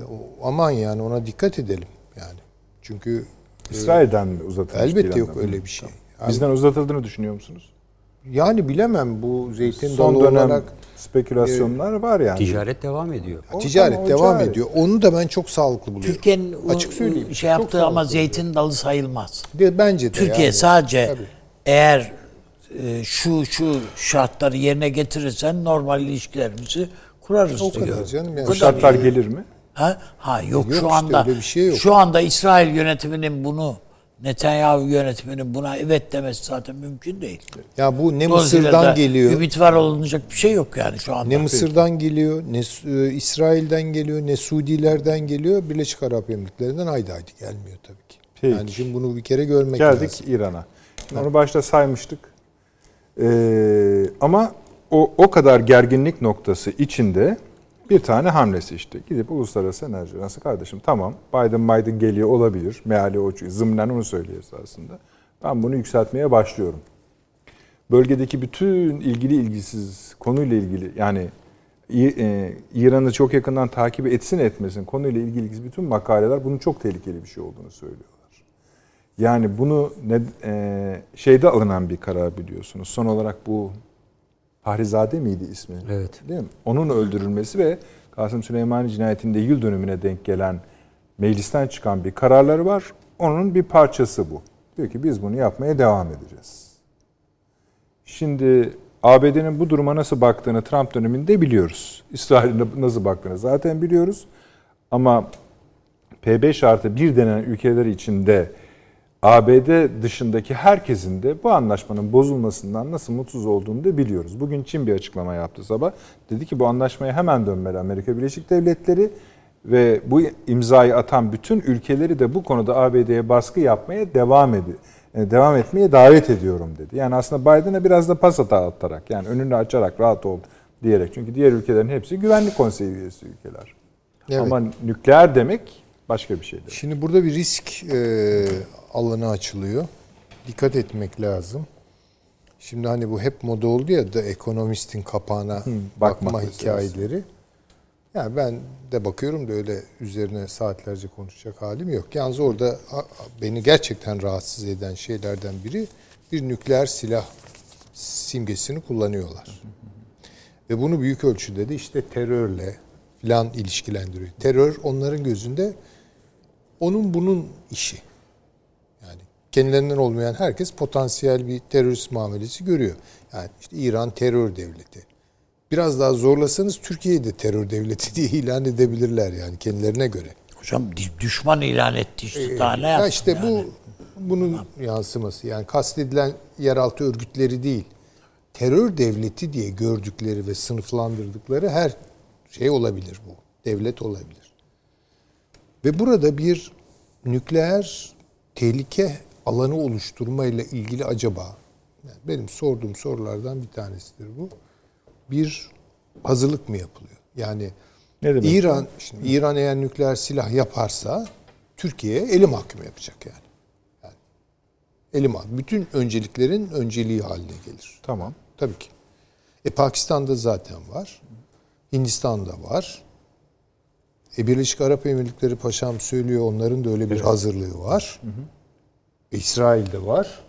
aman yani ona dikkat edelim yani. Çünkü İsrail'den mi uzatılmış? elbette yok öyle bir şey. Yani, Bizden uzatıldığını düşünüyor musunuz? Yani bilemem bu zeytin Son dalı dönem olarak spekülasyonlar var yani. Ticaret devam ediyor. O- ticaret devam cari. ediyor. Onu da ben çok sağlıklı buluyorum. Türkiye'nin Açık söyleyeyim. şey yaptığı ama zeytin dalı sayılmaz. De, bence de Türkiye yani. sadece Tabii. eğer e, şu şu şartları yerine getirirsen normal ilişkilerimizi kurarız O diyor. kadar canım yani. Bu şartlar gelir mi? Ha? ha yok, Yok şu işte, anda bir şey yok. şu anda İsrail yönetiminin bunu Netanyahu yönetiminin buna evet demesi zaten mümkün değil. Ya bu ne Mısır'dan geliyor. Ümit var olunacak bir şey yok yani şu anda. Ne Mısır'dan geliyor, ne e, İsrail'den geliyor, ne Suudilerden geliyor. Birleşik Arap Emirlikleri'nden haydi haydi gelmiyor tabii ki. Peki. Yani şimdi bunu bir kere görmek Geldik lazım. İran'a. Şimdi Onu başta saymıştık. Ee, ama o, o kadar gerginlik noktası içinde bir tane hamlesi işte. Gidip Uluslararası Enerji Ajansı kardeşim tamam Biden Biden geliyor olabilir. Meali o zımnen onu söylüyor esasında. Ben bunu yükseltmeye başlıyorum. Bölgedeki bütün ilgili ilgisiz konuyla ilgili yani e, İran'ı çok yakından takip etsin etmesin konuyla ilgili bütün makaleler bunun çok tehlikeli bir şey olduğunu söylüyorlar. Yani bunu ne, e, şeyde alınan bir karar biliyorsunuz. Son olarak bu Fahrizade miydi ismi? Evet. Değil mi? Onun öldürülmesi ve Kasım Süleymani cinayetinde yıl dönümüne denk gelen meclisten çıkan bir kararları var. Onun bir parçası bu. Diyor ki biz bunu yapmaya devam edeceğiz. Şimdi ABD'nin bu duruma nasıl baktığını Trump döneminde biliyoruz. <laughs> İsrail'in nasıl baktığını zaten biliyoruz. Ama P5 artı 1 denen ülkeler içinde ABD dışındaki herkesin de bu anlaşmanın bozulmasından nasıl mutsuz olduğunu da biliyoruz. Bugün Çin bir açıklama yaptı sabah. Dedi ki bu anlaşmaya hemen dönmeli Amerika Birleşik Devletleri ve bu imzayı atan bütün ülkeleri de bu konuda ABD'ye baskı yapmaya devam ediyor. Devam etmeye davet ediyorum dedi. Yani aslında Biden'a biraz da pas hata atarak yani önünü açarak rahat ol diyerek. Çünkü diğer ülkelerin hepsi güvenlik konseyi üyesi ülkeler. Evet. Ama nükleer demek başka bir şeydir. Şimdi burada bir risk e, alanı açılıyor. Dikkat etmek lazım. Şimdi hani bu hep moda oldu ya da ekonomistin kapağına bakmak bakma meselesi. hikayeleri. Yani ben de bakıyorum da öyle üzerine saatlerce konuşacak halim yok. Yalnız orada beni gerçekten rahatsız eden şeylerden biri bir nükleer silah simgesini kullanıyorlar. Ve bunu büyük ölçüde de işte terörle falan ilişkilendiriyor. Terör onların gözünde onun bunun işi. Yani kendilerinden olmayan herkes potansiyel bir terörist muamelesi görüyor. Yani işte İran terör devleti. Biraz daha zorlasanız Türkiye'yi de terör devleti <laughs> diye ilan edebilirler yani kendilerine göre. Hocam düşman ilan etti işte daha ne Ya yapsın işte yani? bu bunun yansıması. Yani kastedilen yeraltı örgütleri değil. Terör devleti diye gördükleri ve sınıflandırdıkları her şey olabilir bu. Devlet olabilir. Ve burada bir nükleer tehlike alanı oluşturma ile ilgili acaba yani benim sorduğum sorulardan bir tanesidir bu. Bir hazırlık mı yapılıyor? Yani Ne demek? İran şimdi İran eğer nükleer silah yaparsa Türkiye'ye eli mahkum yapacak yani. yani eli mahkum. Bütün önceliklerin önceliği haline gelir. Tamam. Tabii ki. E Pakistan'da zaten var. Hindistan'da var. E Birleşik Arap Emirlikleri paşam söylüyor onların da öyle bir hazırlığı var. E, İsrail'de var.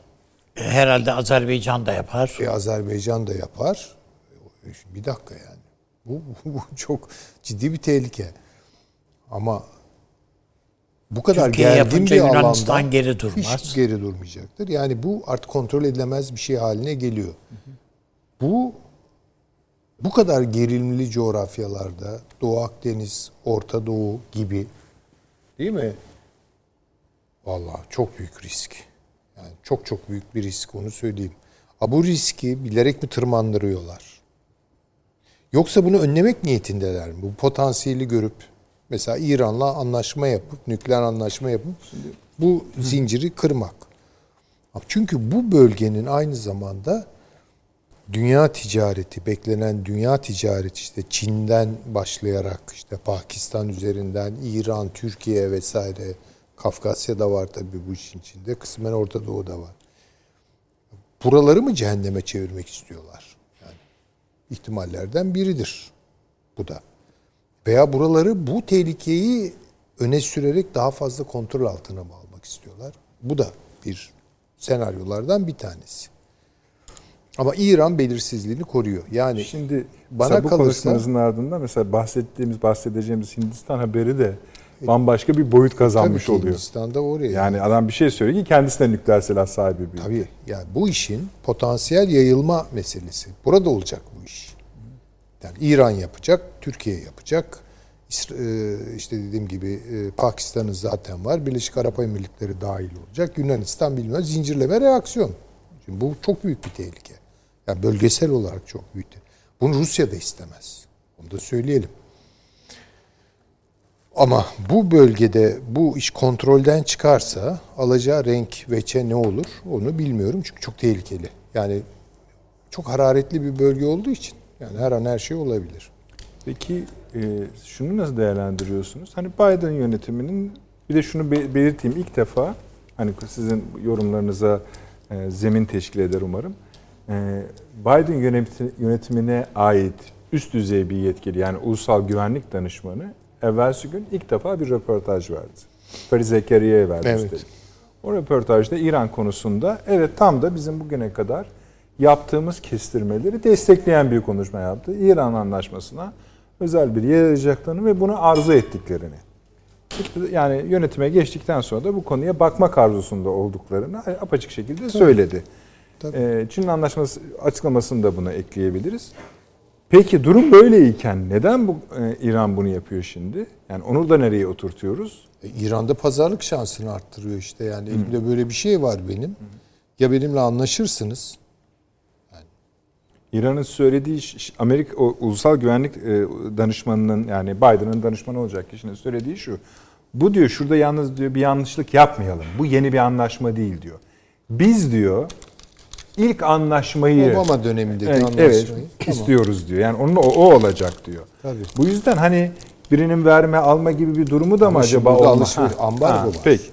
E, Herhalde Azerbaycan da yapar. E Azerbaycan da yapar. E, Bir dakika yani. Bu, bu, <laughs> bu çok ciddi bir tehlike. Ama bu kadar Türkiye gergin bir Yunanistan alanda geri durmaz. Hiç geri durmayacaktır. Yani bu artık kontrol edilemez bir şey haline geliyor. Bu bu kadar gerilimli coğrafyalarda Doğu Akdeniz, Orta Doğu gibi değil mi? Vallahi çok büyük risk. Yani çok çok büyük bir risk onu söyleyeyim. Ha bu riski bilerek mi tırmandırıyorlar? Yoksa bunu önlemek niyetindeler mi? Bu potansiyeli görüp mesela İran'la anlaşma yapıp, nükleer anlaşma yapıp bu zinciri kırmak. Çünkü bu bölgenin aynı zamanda dünya ticareti, beklenen dünya ticareti işte Çin'den başlayarak işte Pakistan üzerinden İran, Türkiye vesaire Kafkasya'da var tabii bu işin içinde. Kısmen Orta Doğu'da var. Buraları mı cehenneme çevirmek istiyorlar? Yani ihtimallerden biridir bu da. Veya buraları bu tehlikeyi öne sürerek daha fazla kontrol altına mı almak istiyorlar? Bu da bir senaryolardan bir tanesi. Ama İran belirsizliğini koruyor. Yani Şimdi bana bu kalırsa konuşmanızın ardından mesela bahsettiğimiz, bahsedeceğimiz Hindistan haberi de bambaşka bir boyut kazanmış tabii ki oluyor. Hindistan'da oraya. Yani adam bir şey söylüyor ki kendisi de nükleer silah sahibi bir. Tabii. Yani bu işin potansiyel yayılma meselesi. Burada olacak bu iş. Yani İran yapacak, Türkiye yapacak. E, işte dediğim gibi e, Pakistan'ın zaten var. Birleşik Arap Emirlikleri dahil olacak. Yunanistan bilmem zincirleme reaksiyon. Şimdi bu çok büyük bir tehlike. Yani bölgesel olarak çok büyük. Bunu Rusya da istemez. Onu da söyleyelim. Ama bu bölgede bu iş kontrolden çıkarsa alacağı renk veçe ne olur onu bilmiyorum çünkü çok tehlikeli. Yani çok hararetli bir bölge olduğu için yani her an her şey olabilir. Peki e, şunu nasıl değerlendiriyorsunuz? Hani Biden yönetiminin bir de şunu be- belirteyim ilk defa hani sizin yorumlarınıza e, zemin teşkil eder umarım. E, Biden yöneti- yönetimine ait üst düzey bir yetkili yani ulusal güvenlik danışmanı evvelsi gün ilk defa bir röportaj verdi. Farid Zekeriya'ya verdi Evet. üstelik. O röportajda İran konusunda evet tam da bizim bugüne kadar yaptığımız kestirmeleri destekleyen bir konuşma yaptı. İran anlaşmasına özel bir yer ayıracaklarını ve bunu arzu ettiklerini. Yani yönetime geçtikten sonra da bu konuya bakmak arzusunda olduklarını apaçık şekilde söyledi. Tabii. Ee, Çin anlaşması açıklamasını da buna ekleyebiliriz. Peki durum böyleyken neden bu e, İran bunu yapıyor şimdi? Yani onu da nereye oturtuyoruz? E, İran'da pazarlık şansını arttırıyor işte yani elimde böyle bir şey var benim. Ya benimle anlaşırsınız İran'ın söylediği Amerika o, ulusal güvenlik e, danışmanının yani Biden'ın danışmanı olacak kişinin söylediği şu. Bu diyor şurada yalnız diyor bir yanlışlık yapmayalım. Bu yeni bir anlaşma değil diyor. Biz diyor ilk anlaşmayı Obama dönemindeki Evet, anlaşmayı. evet, Tamam. istiyoruz diyor. Yani onun o, o olacak diyor. Tabii. Bu yüzden hani birinin verme alma gibi bir durumu da mı Ama şimdi acaba Ha, ambargo ha, var. Peki.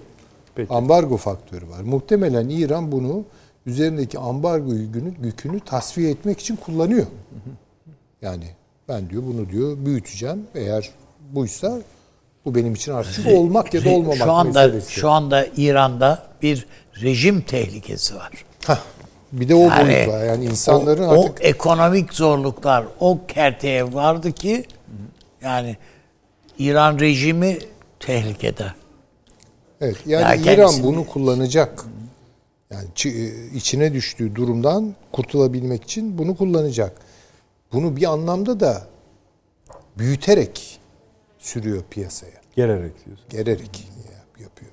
Peki. ambargo faktörü var. Muhtemelen İran bunu üzerindeki ambargo yükünü, yükünü tasfiye etmek için kullanıyor. Yani ben diyor bunu diyor büyüteceğim. Eğer buysa bu benim için artık olmak ya da olmamak şu anda meselesi. şu anda İran'da bir rejim tehlikesi var. Hah, bir de o boyut var. Yani insanların o, artık o ekonomik zorluklar o kerteye vardı ki yani İran rejimi tehlikede. Evet yani Ya İran kendisini- bunu kullanacak. Yani e, içine düştüğü durumdan kurtulabilmek için bunu kullanacak. Bunu bir anlamda da büyüterek sürüyor piyasaya. Gelerek diyorsun. Gererek yap- yapıyor.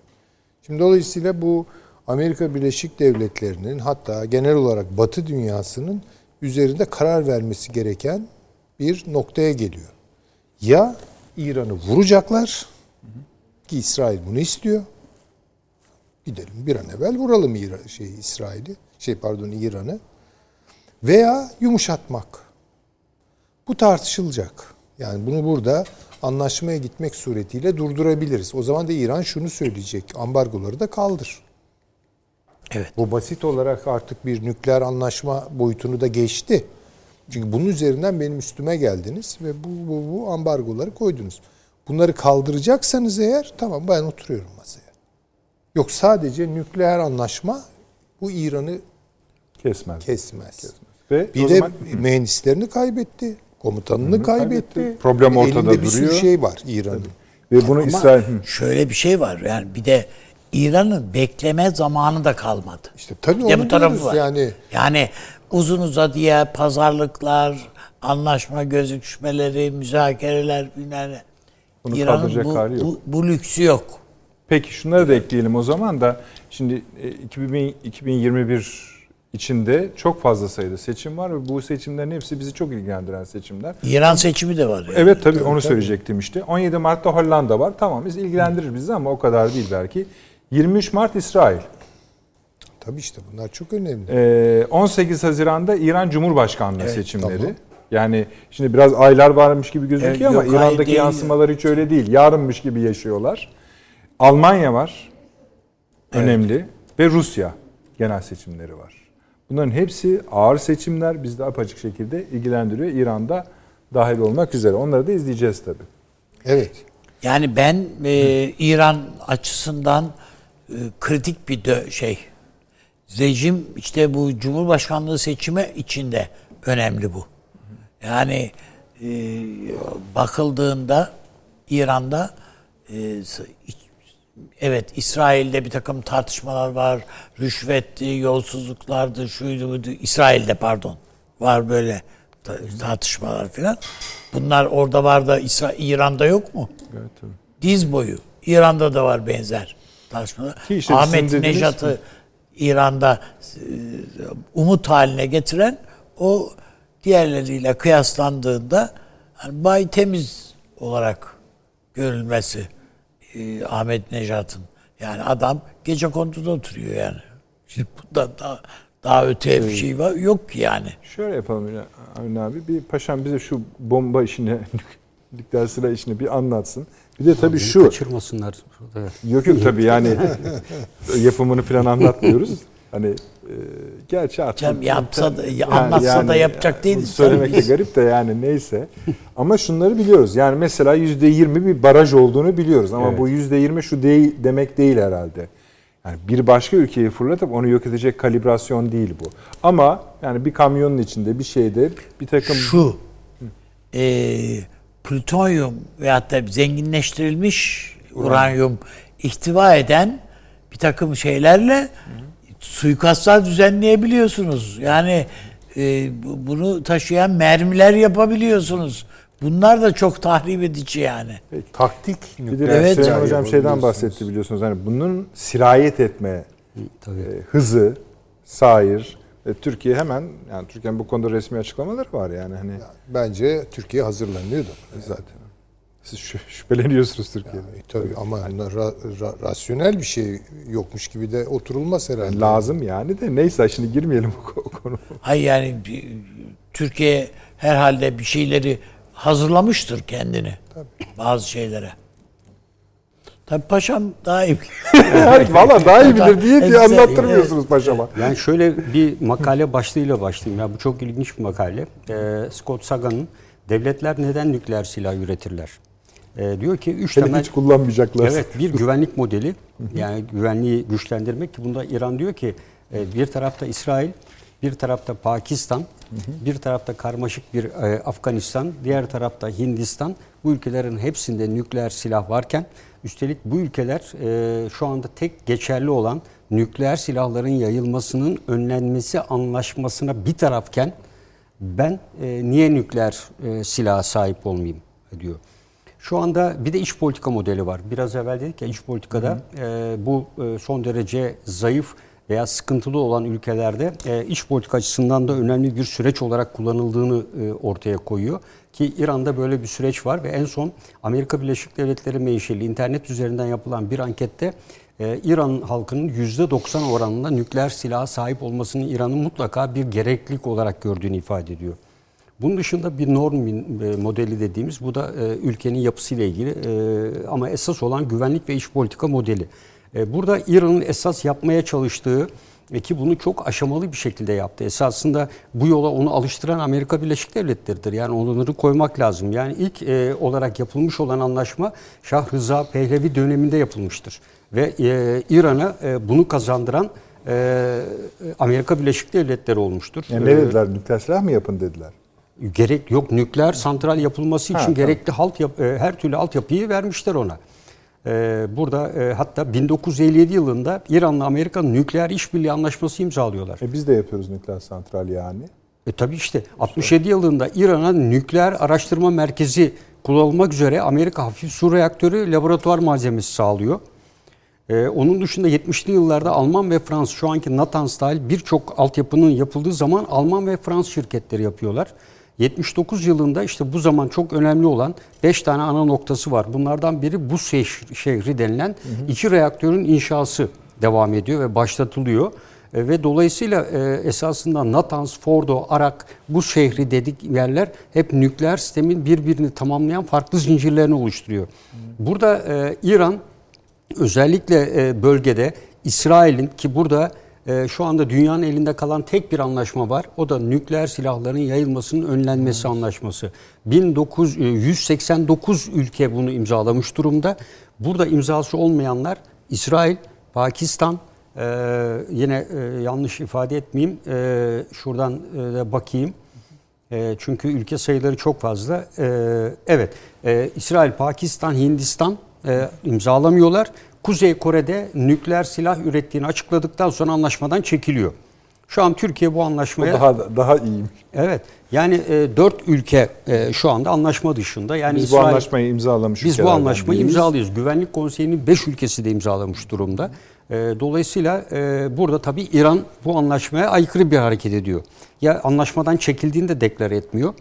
Şimdi dolayısıyla bu Amerika Birleşik Devletleri'nin hatta genel olarak Batı dünyasının üzerinde karar vermesi gereken bir noktaya geliyor. Ya İran'ı vuracaklar ki İsrail bunu istiyor. Gidelim bir an evvel vuralım İran, şey İsrail'i, şey pardon İran'ı veya yumuşatmak. Bu tartışılacak. Yani bunu burada anlaşmaya gitmek suretiyle durdurabiliriz. O zaman da İran şunu söyleyecek. Ambargoları da kaldır. Evet. Bu basit olarak artık bir nükleer anlaşma boyutunu da geçti. Çünkü bunun üzerinden benim üstüme geldiniz ve bu, bu, bu ambargoları koydunuz. Bunları kaldıracaksanız eğer tamam ben oturuyorum masaya. Yok sadece nükleer anlaşma bu İran'ı Kesmez. kesmez. Ve Bir de zaman mühendislerini kaybetti. Komutanını kaybetti. kaybetti. Problem ortada Elinde bir sürü duruyor. şey var İran'ın. ve bunu Ama İsrail Hı. şöyle bir şey var yani bir de İran'ın bekleme zamanı da kalmadı. İşte tabii Bir de bu tarafı var. yani. Yani uzun uzadıya pazarlıklar, anlaşma gözüküşmeleri, müzakereler bilmem. Bunu İran'ın bu, hali yok. bu, bu lüksü yok. Peki şunları da ekleyelim o zaman da şimdi e, 2000, 2021 içinde çok fazla sayıda seçim var ve bu seçimlerin hepsi bizi çok ilgilendiren seçimler. İran seçimi de var. Yani. Evet tabii onu söyleyecektim işte. 17 Mart'ta Hollanda var. Tamam biz ilgilendirir bizi ama o kadar değil belki. 23 Mart İsrail. Tabii işte bunlar çok önemli. Ee, 18 Haziran'da İran Cumhurbaşkanlığı Evet, seçimleri. tamam. Yani şimdi biraz aylar varmış gibi gözüküyor Evet, ama yok, İran'daki değil. yansımaları hiç öyle değil. Yarınmış gibi yaşıyorlar. Almanya var. Önemli. Ve Rusya genel seçimleri var. Bunların hepsi ağır seçimler. Bizi de apaçık şekilde ilgilendiriyor. İran'da dahil olmak üzere. Onları da izleyeceğiz tabii. Evet. Yani ben e, İran açısından e, kritik bir dö- şey. Rejim işte bu Cumhurbaşkanlığı seçimi içinde önemli bu. Yani e, bakıldığında İran'da e, evet İsrail'de bir takım tartışmalar var. Rüşvetti, yolsuzluklardı, şuydu buydu. İsrail'de pardon. Var böyle ta- tartışmalar filan. Bunlar orada var da İsra- İran'da yok mu? Evet, tabii. diz boyu. İran'da da var benzer tartışmalar. İşte Ahmet Nejat'ı İran'da e, umut haline getiren o diğerleriyle kıyaslandığında hani bay temiz olarak görülmesi e, Ahmet Nejat'ın. Yani adam gece konduda oturuyor yani. Şimdi bundan daha, daha öte bir şey var yok ki yani. Şöyle yapalım Avni abi. Bir paşam bize şu bomba işini, <laughs> nükleer silah işini bir anlatsın. Bir de tabii şu. Kaçırmasınlar. Evet. Yok yok tabii yani <laughs> yapımını falan anlatmıyoruz. Hani e, gerçi artık Canım yapsa da- Yani- anlatsa da yapacak değiliz Söylemek de garip de yani neyse. Ama şunları biliyoruz. Yani mesela yüzde yirmi bir baraj olduğunu biliyoruz. Ama Evet. bu yüzde yirmi şu değil demek değil herhalde. Yani bir başka ülkeyi fırlatıp onu yok edecek kalibrasyon değil bu. Ama yani bir kamyonun içinde bir şeyde bir takım Şu e, plütonyum veyahut da zenginleştirilmiş uranyum ihtiva eden bir takım şeylerle suikastlar düzenleyebiliyorsunuz. Yani e, bu- bunu taşıyan mermiler yapabiliyorsunuz. Bunlar da çok tahrip edici yani. Taktik bir de nükleer Evet. Süleyman Hocam şeyden bahsetti biliyorsunuz. Hani bunun sirayet etme Tabii. e, hızı, sair. E, Türkiye hemen yani Türkiye'nin bu konuda resmi açıklamaları var yani hani Bence Türkiye hazırlanıyordu. zaten. Siz şü- şüpheleniyorsunuz Türkiye'den. E, tabii ama ra- ra- rasyonel bir şey yokmuş gibi de oturulmaz herhalde. Lazım yani de neyse şimdi girmeyelim o ko- konu. Hayır yani bir- Türkiye herhalde bir şeyleri hazırlamıştır kendini. Bazı şeylere. Tabii paşam daha iyi bilir. <laughs> Valla daha iyi bilir diye diye anlattırmıyorsunuz paşama. Yani şöyle bir makale başlığıyla başlayayım. Ya bu çok ilginç bir makale. Ee, Scott Sagan'ın Devletler Neden Nükleer Silah Üretirler? Ee, diyor ki üç Hele temel hiç kullanmayacaklar. Evet bir güvenlik modeli yani güvenliği güçlendirmek ki bunda İran diyor ki e, bir tarafta İsrail, bir tarafta Pakistan, bir tarafta karmaşık bir e, Afganistan, diğer tarafta Hindistan. Bu ülkelerin hepsinde nükleer silah varken üstelik bu ülkeler e, şu anda tek geçerli olan nükleer silahların yayılmasının önlenmesi anlaşmasına bir tarafken ben e, niye nükleer e, silaha sahip olmayayım diyor. Şu anda bir de iç politika modeli var. Biraz evvel dedik ya iç politikada e, bu e, son derece zayıf veya sıkıntılı olan ülkelerde e, iç politika açısından da önemli bir süreç olarak kullanıldığını e, ortaya koyuyor. Ki İran'da böyle bir süreç var ve en son Amerika Birleşik Devletleri menşeli internet üzerinden yapılan bir ankette e, İran halkının %90 oranında nükleer silaha sahip olmasını İran'ın mutlaka bir gereklilik olarak gördüğünü ifade ediyor. Bunun dışında bir norm e, modeli dediğimiz bu da e, ülkenin yapısıyla ilgili e, ama esas olan güvenlik ve iç politika modeli. Burada İran'ın esas yapmaya çalıştığı ki bunu çok aşamalı bir şekilde yaptı. Esasında bu yola onu alıştıran Amerika Birleşik Devletleri'dir. Yani onları koymak lazım. Yani ilk olarak yapılmış olan anlaşma Şah Rıza Pehlevi döneminde yapılmıştır. Ve İran'a bunu kazandıran Amerika Birleşik Devletleri olmuştur. Yani ne dediler? Nükleer silah mı yapın dediler? gerek yok nükleer santral yapılması için ha, gerekli tamam. halt yap, e, her türlü altyapıyı vermişler ona. E, burada e, hatta 1957 yılında İran'la Amerika nükleer işbirliği anlaşması imzalıyorlar. E biz de yapıyoruz nükleer santral yani. E tabii işte 67 yılında İran'a nükleer araştırma merkezi kullanılmak üzere Amerika hafif su reaktörü laboratuvar malzemesi sağlıyor. Ee, onun dışında 70'li yıllarda Alman ve Fransız şu anki Natanz dahil birçok altyapının yapıldığı zaman Alman ve Fransız şirketleri yapıyorlar. 79 yılında işte bu zaman çok önemli olan 5 tane ana noktası var. Bunlardan biri bu şehri denilen iki reaktörün inşası devam ediyor ve başlatılıyor. E, ve dolayısıyla e, esasında Natanz, Fordo, Arak bu şehri dedik yerler hep nükleer sistemin birbirini tamamlayan farklı zincirlerini oluşturuyor. Burada e, İran özellikle bölgede İsrail'in ki burada e, şu anda dünyanın elinde kalan tek bir anlaşma var. O da nükleer silahların yayılmasının önlenmesi hmm. anlaşması. 1989 e, ülke bunu imzalamış durumda. Burada imzası olmayanlar İsrail, Pakistan, e, yine e, yanlış ifade etmeyeyim, e, şuradan e, bakayım. E, çünkü ülke sayıları çok fazla. E, evet, e, İsrail, Pakistan, Hindistan e, imzalamıyorlar. Kuzey Kore'de nükleer silah ürettiğini açıkladıktan sonra anlaşmadan çekiliyor. Şu an Türkiye bu anlaşmaya... O daha daha iyiymiş. Evet. Yani e, dört ülke e, şu anda anlaşma dışında. Yani biz İsrail, bu anlaşmayı imzalamış Biz bu anlaşmayı değiliz. imzalıyoruz. Güvenlik Konseyi'nin beş ülkesi de imzalamış durumda. E, dolayısıyla e, burada tabii İran bu anlaşmaya aykırı bir hareket ediyor. Ya anlaşmadan çekildiğini de deklar etmiyor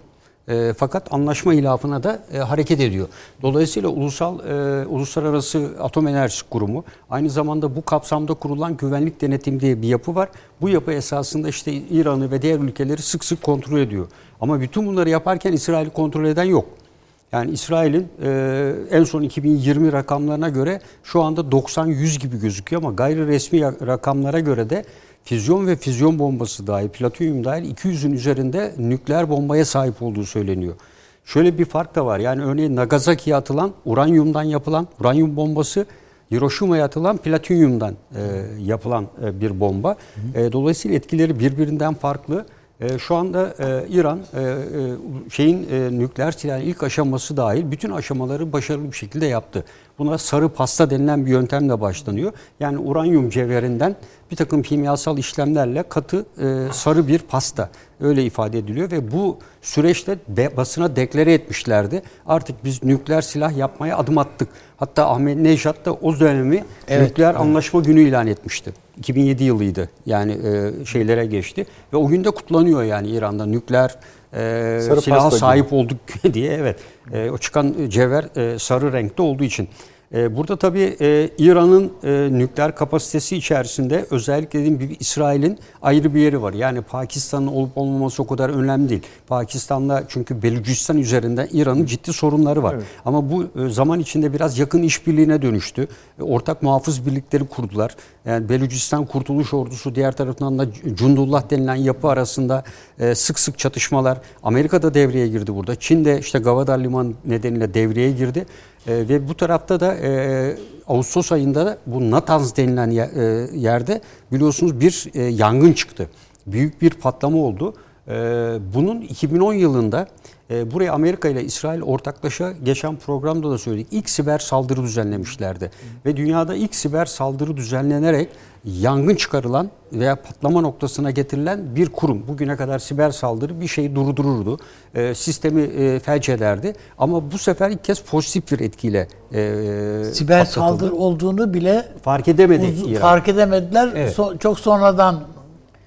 e, fakat anlaşma ilafına da e, hareket ediyor. Dolayısıyla ulusal e, uluslararası atom enerjisi kurumu aynı zamanda bu kapsamda kurulan güvenlik denetim diye bir yapı var. Bu yapı esasında işte İran'ı ve diğer ülkeleri sık sık kontrol ediyor. Ama bütün bunları yaparken İsrail'i kontrol eden yok. Yani İsrail'in e, en son 2020 rakamlarına göre şu anda 90-100 gibi gözüküyor ama gayri resmi rakamlara göre de füzyon ve füzyon bombası dahil, platonyum dahil 200'ün üzerinde nükleer bombaya sahip olduğu söyleniyor. Şöyle bir fark da var. Yani örneğin Nagasaki'ye atılan uranyumdan yapılan uranyum bombası Hiroşima'ya atılan platinyumdan e, yapılan e, bir bomba. E, dolayısıyla etkileri birbirinden farklı. E, şu anda e, İran e, e, şeyin e, nükleer silahın ilk aşaması dahil bütün aşamaları başarılı bir şekilde yaptı. Buna sarı pasta denilen bir yöntemle başlanıyor. Yani uranyum cevherinden bir takım kimyasal işlemlerle katı e, sarı bir pasta öyle ifade ediliyor ve bu süreçte de, basına deklare etmişlerdi. Artık biz nükleer silah yapmaya adım attık. Hatta Ahmet Nejat da o dönemi evet, nükleer evet. anlaşma günü ilan etmişti. 2007 yılıydı yani e, şeylere geçti ve o günde kutlanıyor yani İran'da nükleer e, silaha sahip gibi. olduk <laughs> diye evet e, o çıkan cevher e, sarı renkte olduğu için. E, burada tabii e, İran'ın e, nükleer kapasitesi içerisinde özellikle dediğim gibi İsrail'in ayrı bir yeri var. Yani Pakistan'ın olup olmaması o kadar önemli değil. Pakistan'la çünkü Belucistan üzerinden İran'ın ciddi sorunları var. Evet. Ama bu zaman içinde biraz yakın işbirliğine dönüştü. Ortak muhafız birlikleri kurdular. Yani Belucistan Kurtuluş Ordusu diğer tarafından da Cundullah denilen yapı arasında sık sık çatışmalar. Amerika da devreye girdi burada. Çin de işte Gavadar Liman nedeniyle devreye girdi. E, ve bu tarafta da e, Ağustos ayında da bu Natanz denilen e, yerde biliyorsunuz bir e, yangın çıktı. Büyük bir patlama oldu. E, bunun 2010 yılında E, buraya Amerika ile İsrail ortaklaşa geçen programda da söyledik. İlk siber saldırı düzenlemişlerdi. Ve dünyada ilk siber saldırı düzenlenerek yangın çıkarılan veya patlama noktasına getirilen bir kurum. Bugüne kadar siber saldırı bir şeyi durdururdu. E, sistemi e, felç ederdi. Ama bu sefer ilk kez pozitif bir etkiyle e, Siber atlatıldı. saldırı olduğunu bile fark edemedi uz- İran. fark edemediler. Evet. So- çok sonradan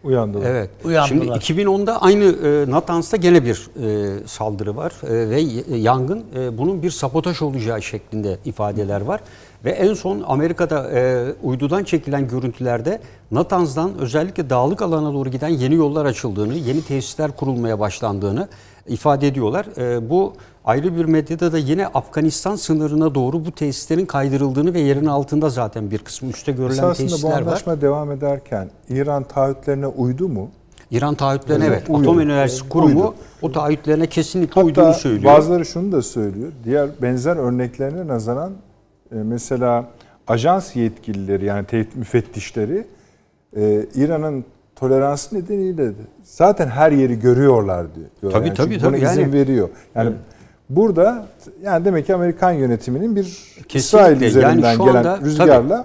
Uyandılar. Evet. Uyandılar. Şimdi 2010'da aynı e, Natans'ta gene bir e, saldırı var e, ve yangın e, bunun bir sabotaj olacağı şeklinde ifadeler var. Ve en son Amerika'da e, uydudan çekilen görüntülerde Natanz'dan özellikle dağlık alana doğru giden yeni yollar açıldığını, yeni tesisler kurulmaya başlandığını ifade ediyorlar. E, bu ayrı bir medyada da yine Afganistan sınırına doğru bu tesislerin kaydırıldığını ve yerin altında zaten bir kısmı üstte görülen Esasında bu tesisler var. anlaşma devam ederken İran taahhütlerine uydu mu? İran taahhütlerine Evet, evet, uydu. Atom Enerjisi Kurumu Uydu. o taahhütlerine kesinlikle uyduğunu Hatta söylüyor. bazıları şunu da söylüyor. Diğer benzer örneklerine nazaran mesela ajans yetkilileri yani teyit müfettişleri e, İran'ın toleransı nedeniyle de zaten her yeri görüyorlar diyor. Tabii, yani tabii, buna tabii. izin Yani- veriyor. Yani burada yani demek ki Amerikan yönetiminin bir Kesinlikle. İsrail Yani üzerinden şu gelen anda- rüzgarla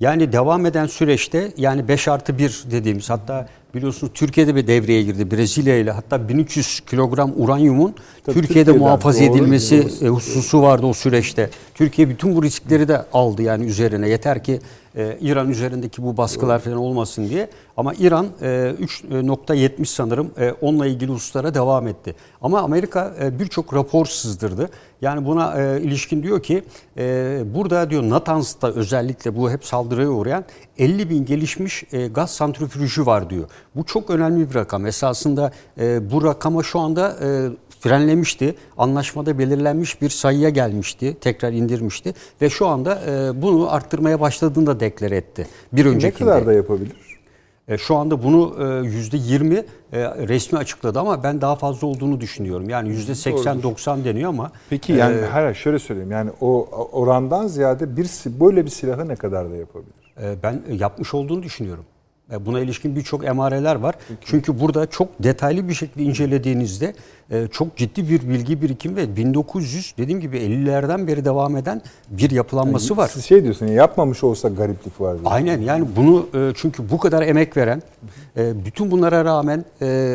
Yani devam eden süreçte yani 5 artı 1 dediğimiz hatta biliyorsunuz Türkiye'de bir devreye girdi. Brezilya ile hatta 1300 kilogram uranyumun Tabii Türkiye'de Türkiye'den, muhafaza doğru, edilmesi doğru. e, hususu vardı o süreçte. Türkiye bütün bu riskleri de aldı yani üzerine. Yeter ki e, İran üzerindeki bu baskılar falan olmasın diye. Ama İran e, 3.70 sanırım e, onunla ilgili hususlara devam etti. Ama Amerika e, birçok rapor sızdırdı. Yani buna e, ilişkin diyor ki e, burada diyor Natanz'da özellikle bu hep saldırıya uğrayan 50 bin gelişmiş e, gaz santrifüjü var diyor. Bu çok önemli bir rakam. Esasında e, bu rakama şu anda e, frenlemişti. Anlaşmada belirlenmiş bir sayıya gelmişti. Tekrar indirmişti. Ve şu anda e, bunu arttırmaya başladığını da deklare etti. Bir ne öncekinde. kadar da yapabilir? E, Şu anda bunu e, yüzde 20 e, resmi açıkladı ama ben daha fazla olduğunu düşünüyorum. Yani yüzde 80-90 deniyor ama Peki yani e, hayır şöyle söyleyeyim yani o orandan ziyade bir böyle bir silahı ne kadar da yapabilir? e, ben yapmış olduğunu düşünüyorum. E, Buna ilişkin birçok emareler var. Çünkü burada çok detaylı bir şekilde incelediğinizde e, çok ciddi bir bilgi birikim ve 1900 dediğim gibi 50'lerden beri devam eden bir yapılanması var. Siz şey diyorsun ya, yapmamış olsa gariplik var. Aynen yani bunu e, çünkü bu kadar emek veren bütün bunlara rağmen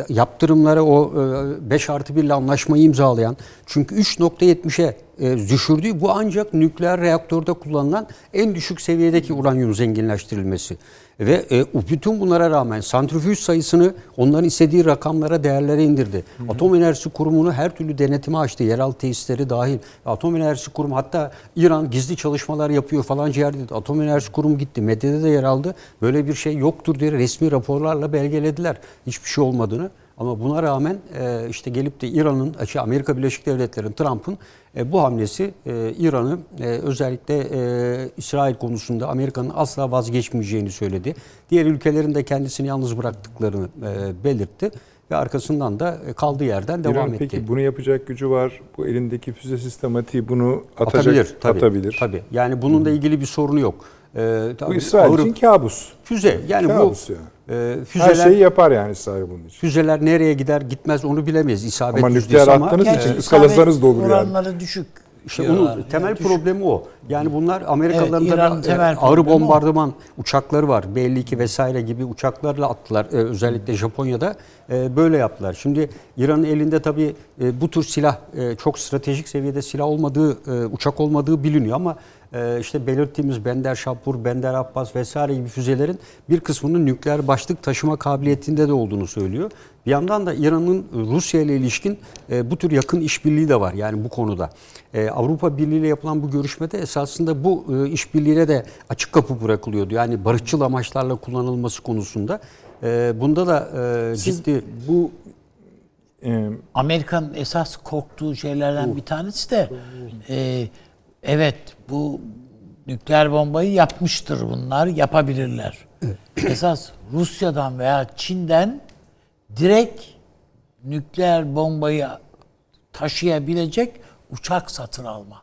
yaptırımlara o 5 artı 1 ile anlaşmayı imzalayan çünkü 3.70'e e, düşürdüğü bu ancak nükleer reaktörde kullanılan en düşük seviyedeki uranyum zenginleştirilmesi. Ve e, bütün bunlara rağmen santrifüj sayısını onların istediği rakamlara, değerlere indirdi. Atom Enerjisi Kurumu'nu her türlü denetime açtı. Yeraltı tesisleri dahil. Atom Enerjisi Kurumu hatta İran gizli çalışmalar yapıyor falan yerde. Atom Enerjisi Kurumu gitti. Medyada da yer aldı. Böyle bir şey yoktur diye resmi raporlarla belgelediler. Hiçbir şey olmadığını. Ama buna rağmen e, işte gelip de İran'ın, şey, Amerika Birleşik Devletleri'nin, Trump'ın e, bu hamlesi e, İran'ı e, özellikle e, İsrail konusunda Amerika'nın asla vazgeçmeyeceğini söyledi. Diğer ülkelerin de kendisini yalnız bıraktıklarını e, belirtti ve arkasından da e, kaldığı yerden devam İran etti. peki bunu yapacak gücü var. Bu elindeki füze sistematiği bunu atacak, atabilir, tabii, atabilir. Tabii. Yani bununla ilgili bir sorunu yok. E, Bu tabii İsrail Avrupa- için kabus. füze yani Kabus bu yani. e, Her füzeler şeyi yapar yani İsrail bunun için. füzeler nereye gider gitmez onu bilemeyiz. İsabet Ama nükleer ama- attığınız için Gerçi ıskalasanız da olur yani. oranları düşük. İşte diyorlar. onun temel Yani düşük. problemi o. Yani bunlar Amerikalıların Evet, tabii, e, temel ağır problemi o. bombardıman uçakları var. B-52 vesaire gibi uçaklarla attılar. E, özellikle Japonya'da e, böyle yaptılar. Şimdi İran'ın elinde tabii e, bu tür silah e, çok stratejik seviyede silah olmadığı, e, uçak olmadığı biliniyor ama işte belirttiğimiz Bender Şapur, Bender Abbas vesaire gibi füzelerin bir kısmının nükleer başlık taşıma kabiliyetinde de olduğunu söylüyor. Bir yandan da İran'ın Rusya ile ilişkin e, bu tür yakın işbirliği de var yani bu konuda. E, Avrupa Birliği ile yapılan bu görüşmede esasında bu e, işbirliğine de açık kapı bırakılıyordu. Yani barışçıl amaçlarla kullanılması konusunda. Bunda da e, ciddi Bu Amerika'nın esas korktuğu şeylerden bir tanesi de e, evet bu nükleer bombayı yapmıştır bunlar, yapabilirler. Esas Rusya'dan veya Çin'den direkt nükleer bombayı taşıyabilecek uçak satın alma.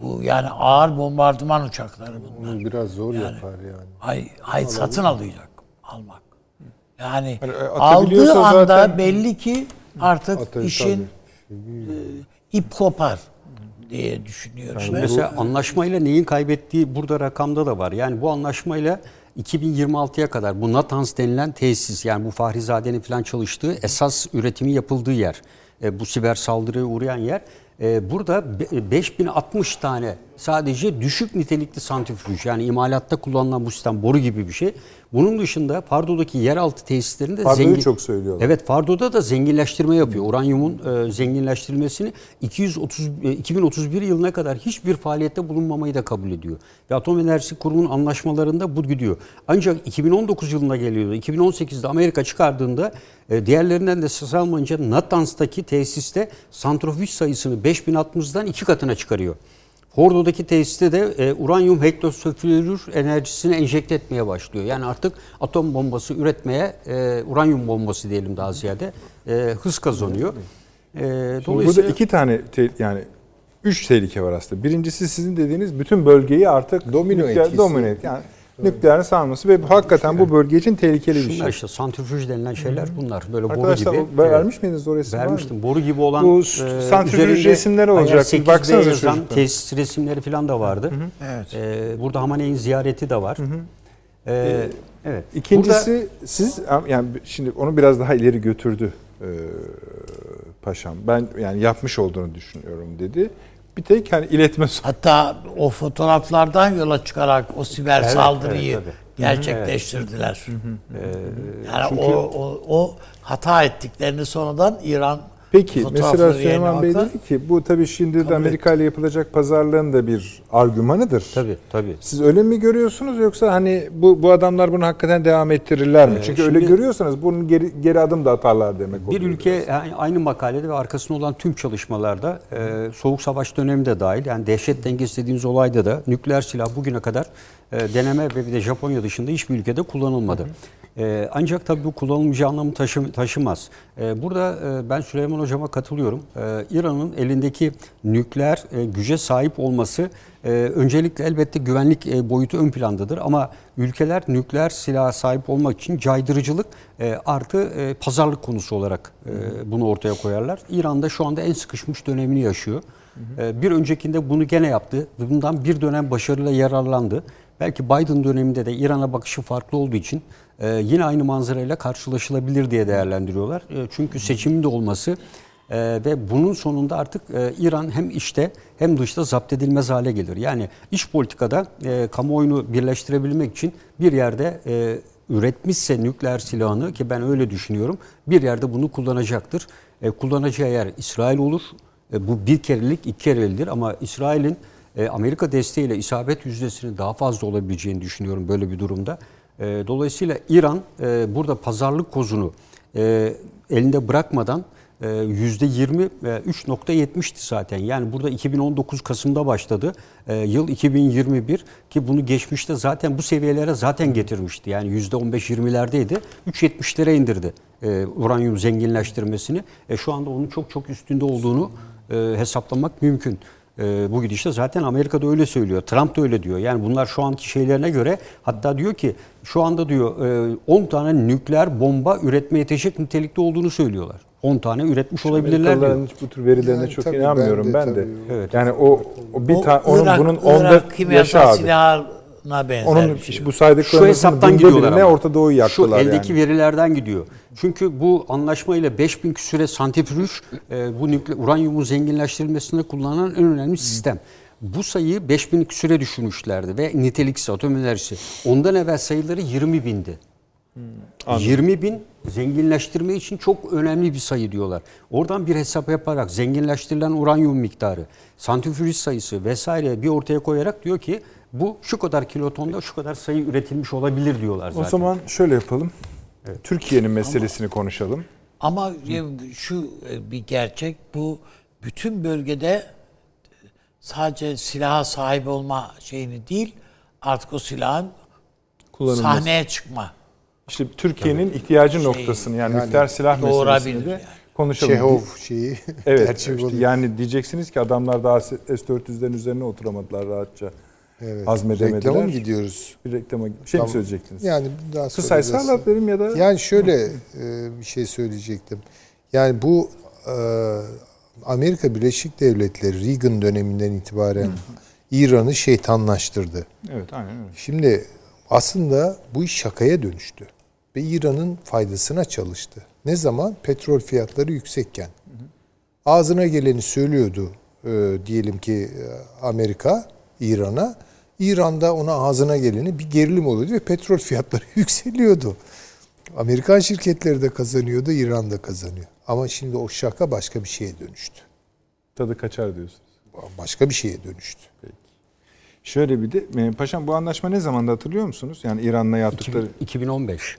Bu yani ağır bombardıman uçakları bunlar. Bunu biraz zor yapar yani. Hay, hay satın alacak almak. Yani Hani, e, aldığı anda zaten- belli ki artık Atı- işin tabii. e, ip kopar diye düşünüyorum. Şimdi ben. mesela anlaşmayla neyin kaybettiği burada rakamda da var. Yani bu anlaşmayla 2026'ya kadar bu Natanz denilen tesis yani bu Fahrizade'nin falan çalıştığı esas üretimi yapıldığı yer. E, bu siber saldırıya uğrayan yer. E, burada be- 5060 tane sadece düşük nitelikli santrifüj yani imalatta kullanılan bu sistem boru gibi bir şey. Bunun dışında Fardo'daki yeraltı tesislerinde Fardo'yu çok söylüyorlar. Evet Fardo'da da zenginleştirme yapıyor. Uranyumun e, zenginleştirilmesini 230 e, 2031 yılına kadar hiçbir faaliyette bulunmamayı da kabul ediyor. Ve Atom Enerjisi Kurumu'nun anlaşmalarında bu gidiyor. Ancak 2019 yılına geliyordu. 2018'de Amerika çıkardığında e, diğerlerinden de ses almayınca Natanz'taki tesiste santrifüj sayısını 5060'dan iki katına çıkarıyor. Fordo'daki tesiste de e, uranyum hektosülfür enerjisini enjekte etmeye başlıyor. Yani artık atom bombası üretmeye, e, uranyum bombası diyelim daha ziyade, e, hız kazanıyor. E, dolayısıyla burada iki tane te- yani üç tehlike var aslında. Birincisi sizin dediğiniz bütün bölgeyi artık Domino etkisi. domino. Yani nükleer sarması ve bu hakikaten bu bölge için tehlikeli bir şunlar şey. işte santrifüj denilen şeyler bunlar. Böyle Arkadaşlar boru gibi. vermiş miydiniz o mı? Vermiştim. Boru gibi olan Bu e, santrifüj resimleri olacak. Bir 8B baksanıza yazan çocuklar. tesis resimleri falan da vardı. Evet. E, burada Hamaney'in ziyareti de var. E, evet. İkincisi siz yani şimdi onu biraz daha ileri götürdü e, paşam. Ben yani yapmış olduğunu düşünüyorum dedi. Bir tek hani iletme Hatta o fotoğraflardan yola çıkarak o siber Evet, saldırıyı evet, tabii. gerçekleştirdiler. Yani o, o, o hata ettiklerini sonradan İran Peki mesela Süleyman Bey dedi ki bu tabii şimdi de Amerika ile yapılacak pazarlığın da bir argümanıdır. Tabii tabii. Siz öyle mi görüyorsunuz yoksa hani bu bu adamlar bunu hakikaten devam ettirirler mi? Ee, Çünkü şimdi- öyle görüyorsanız bunun geri, geri adım da atarlar demek Bir ülke yani aynı makalede ve arkasında olan tüm çalışmalarda e, Soğuk Savaş dönemi de dahil yani dehşet dengesi dediğimiz olayda da nükleer silah bugüne kadar deneme ve bir de Japonya dışında hiçbir ülkede kullanılmadı. E, ancak tabii bu kullanılmayacağı anlamı taşı- taşımaz. E, burada e, ben Süleyman Hocam'a katılıyorum. E, İran'ın elindeki nükleer e, güce sahip olması e, öncelikle elbette güvenlik e, boyutu ön plandadır ama ülkeler nükleer silaha sahip olmak için caydırıcılık e, artı e, pazarlık konusu olarak e, bunu ortaya koyarlar. İran'da şu anda en sıkışmış dönemini yaşıyor. E, bir öncekinde bunu gene yaptı. Bundan bir dönem başarıyla yararlandı. Belki Biden döneminde de İran'a bakışı farklı olduğu için e, yine aynı manzarayla karşılaşılabilir diye değerlendiriyorlar. E, çünkü seçimin de olması ee, ve bunun sonunda artık e, İran hem içte hem dışta zapt edilmez hale gelir. Yani iç politikada e, kamuoyunu birleştirebilmek için bir yerde e, üretmişse nükleer silahını ki ben öyle düşünüyorum bir yerde bunu kullanacaktır. E, kullanacağı yer İsrail olur. E, bu bir kerelik iki kerelidir ama İsrail'in e, Amerika desteğiyle isabet yüzdesinin daha fazla olabileceğini düşünüyorum böyle bir durumda. E, dolayısıyla İran e, burada pazarlık kozunu elinde bırakmadan e, %20 e, 3.70'ti zaten. Yani burada 2019 Kasım'da başladı. Yıl 2021 ki bunu geçmişte zaten bu seviyelere zaten getirmişti. Yani %15-20'lerdeydi. 3.70'lere indirdi uranyum zenginleştirmesini. Şu anda onun çok çok üstünde olduğunu hesaplamak mümkün. E, bu gidişte zaten Amerika'da öyle söylüyor. Trump da öyle diyor. Yani bunlar şu anki şeylerine göre hatta diyor ki şu anda diyor e, 10 tane nükleer bomba üretmeye yetecek nitelikte olduğunu söylüyorlar. 10 tane üretmiş olabilirler diyor. Hiç bu tür verilerine Yani çok inanmıyorum ben ben de de. tabii. Evet. Yani o, o bir O tane onun Irak- bunun Irak onda yaşa kimyasal abi. Silahına benzer Onun bir şey. bu Şu saydıklarımızın hesaptan gidiyorlar ama. Orta Doğu'yu Şu yaktılar eldeki yani. verilerden gidiyor. Çünkü bu anlaşmayla 5000 küsüre santrifüj e, bu nükle, uranyumun zenginleştirilmesinde kullanılan en önemli sistem. Bu sayıyı 5000 küsüre düşürmüşlerdi ve niteliksiz atom enerjisi. Ondan evvel sayıları 20 bindi. 20 bin zenginleştirme için çok önemli bir sayı diyorlar. Oradan bir hesap yaparak zenginleştirilen uranyum miktarı, santrifüj sayısı vesaire bir ortaya koyarak diyor ki bu şu kadar kilotonda şu kadar sayı üretilmiş olabilir diyorlar zaten. O zaman şöyle yapalım. Türkiye'nin meselesini konuşalım. Ama şu e, bir gerçek bu bütün bölgede sadece silaha sahip olma şeyini değil artık o silahın Kullanılması. sahneye çıkma. İşte Türkiye'nin ihtiyacı noktasını yani, yani nükleer silah meselesini de yani. konuşalım. Çehov şeyi. Evet. <laughs> işte yani diyeceksiniz ki adamlar daha S-400'lerin üzerine oturamadılar rahatça. Evet. hazmedemediler. Reklama mı gidiyoruz? Bir reklama bir şey Tamam. mi söyleyecektiniz? Yani daha Kısa söyleyeceğiz. sayısal derim ya da Yani şöyle e, bir şey söyleyecektim. Yani bu e, Amerika Birleşik Devletleri Reagan döneminden itibaren İran'ı şeytanlaştırdı. Evet aynen öyle. Şimdi aslında bu iş şakaya dönüştü. Ve İran'ın faydasına çalıştı. Ne zaman? Petrol fiyatları yüksekken. Ağzına geleni söylüyordu e, diyelim ki e, Amerika İran'a. İran'da ona ağzına geleni bir gerilim oluyordu ve petrol fiyatları <laughs> yükseliyordu. Amerikan şirketleri de kazanıyordu, İran da kazanıyor. Ama şimdi o şaka başka bir şeye dönüştü. Tadı kaçar diyorsunuz. Başka bir şeye dönüştü. Şöyle bir de e, paşam bu anlaşma ne zamanda hatırlıyor musunuz? Yani İran'la yaptıkları 2015.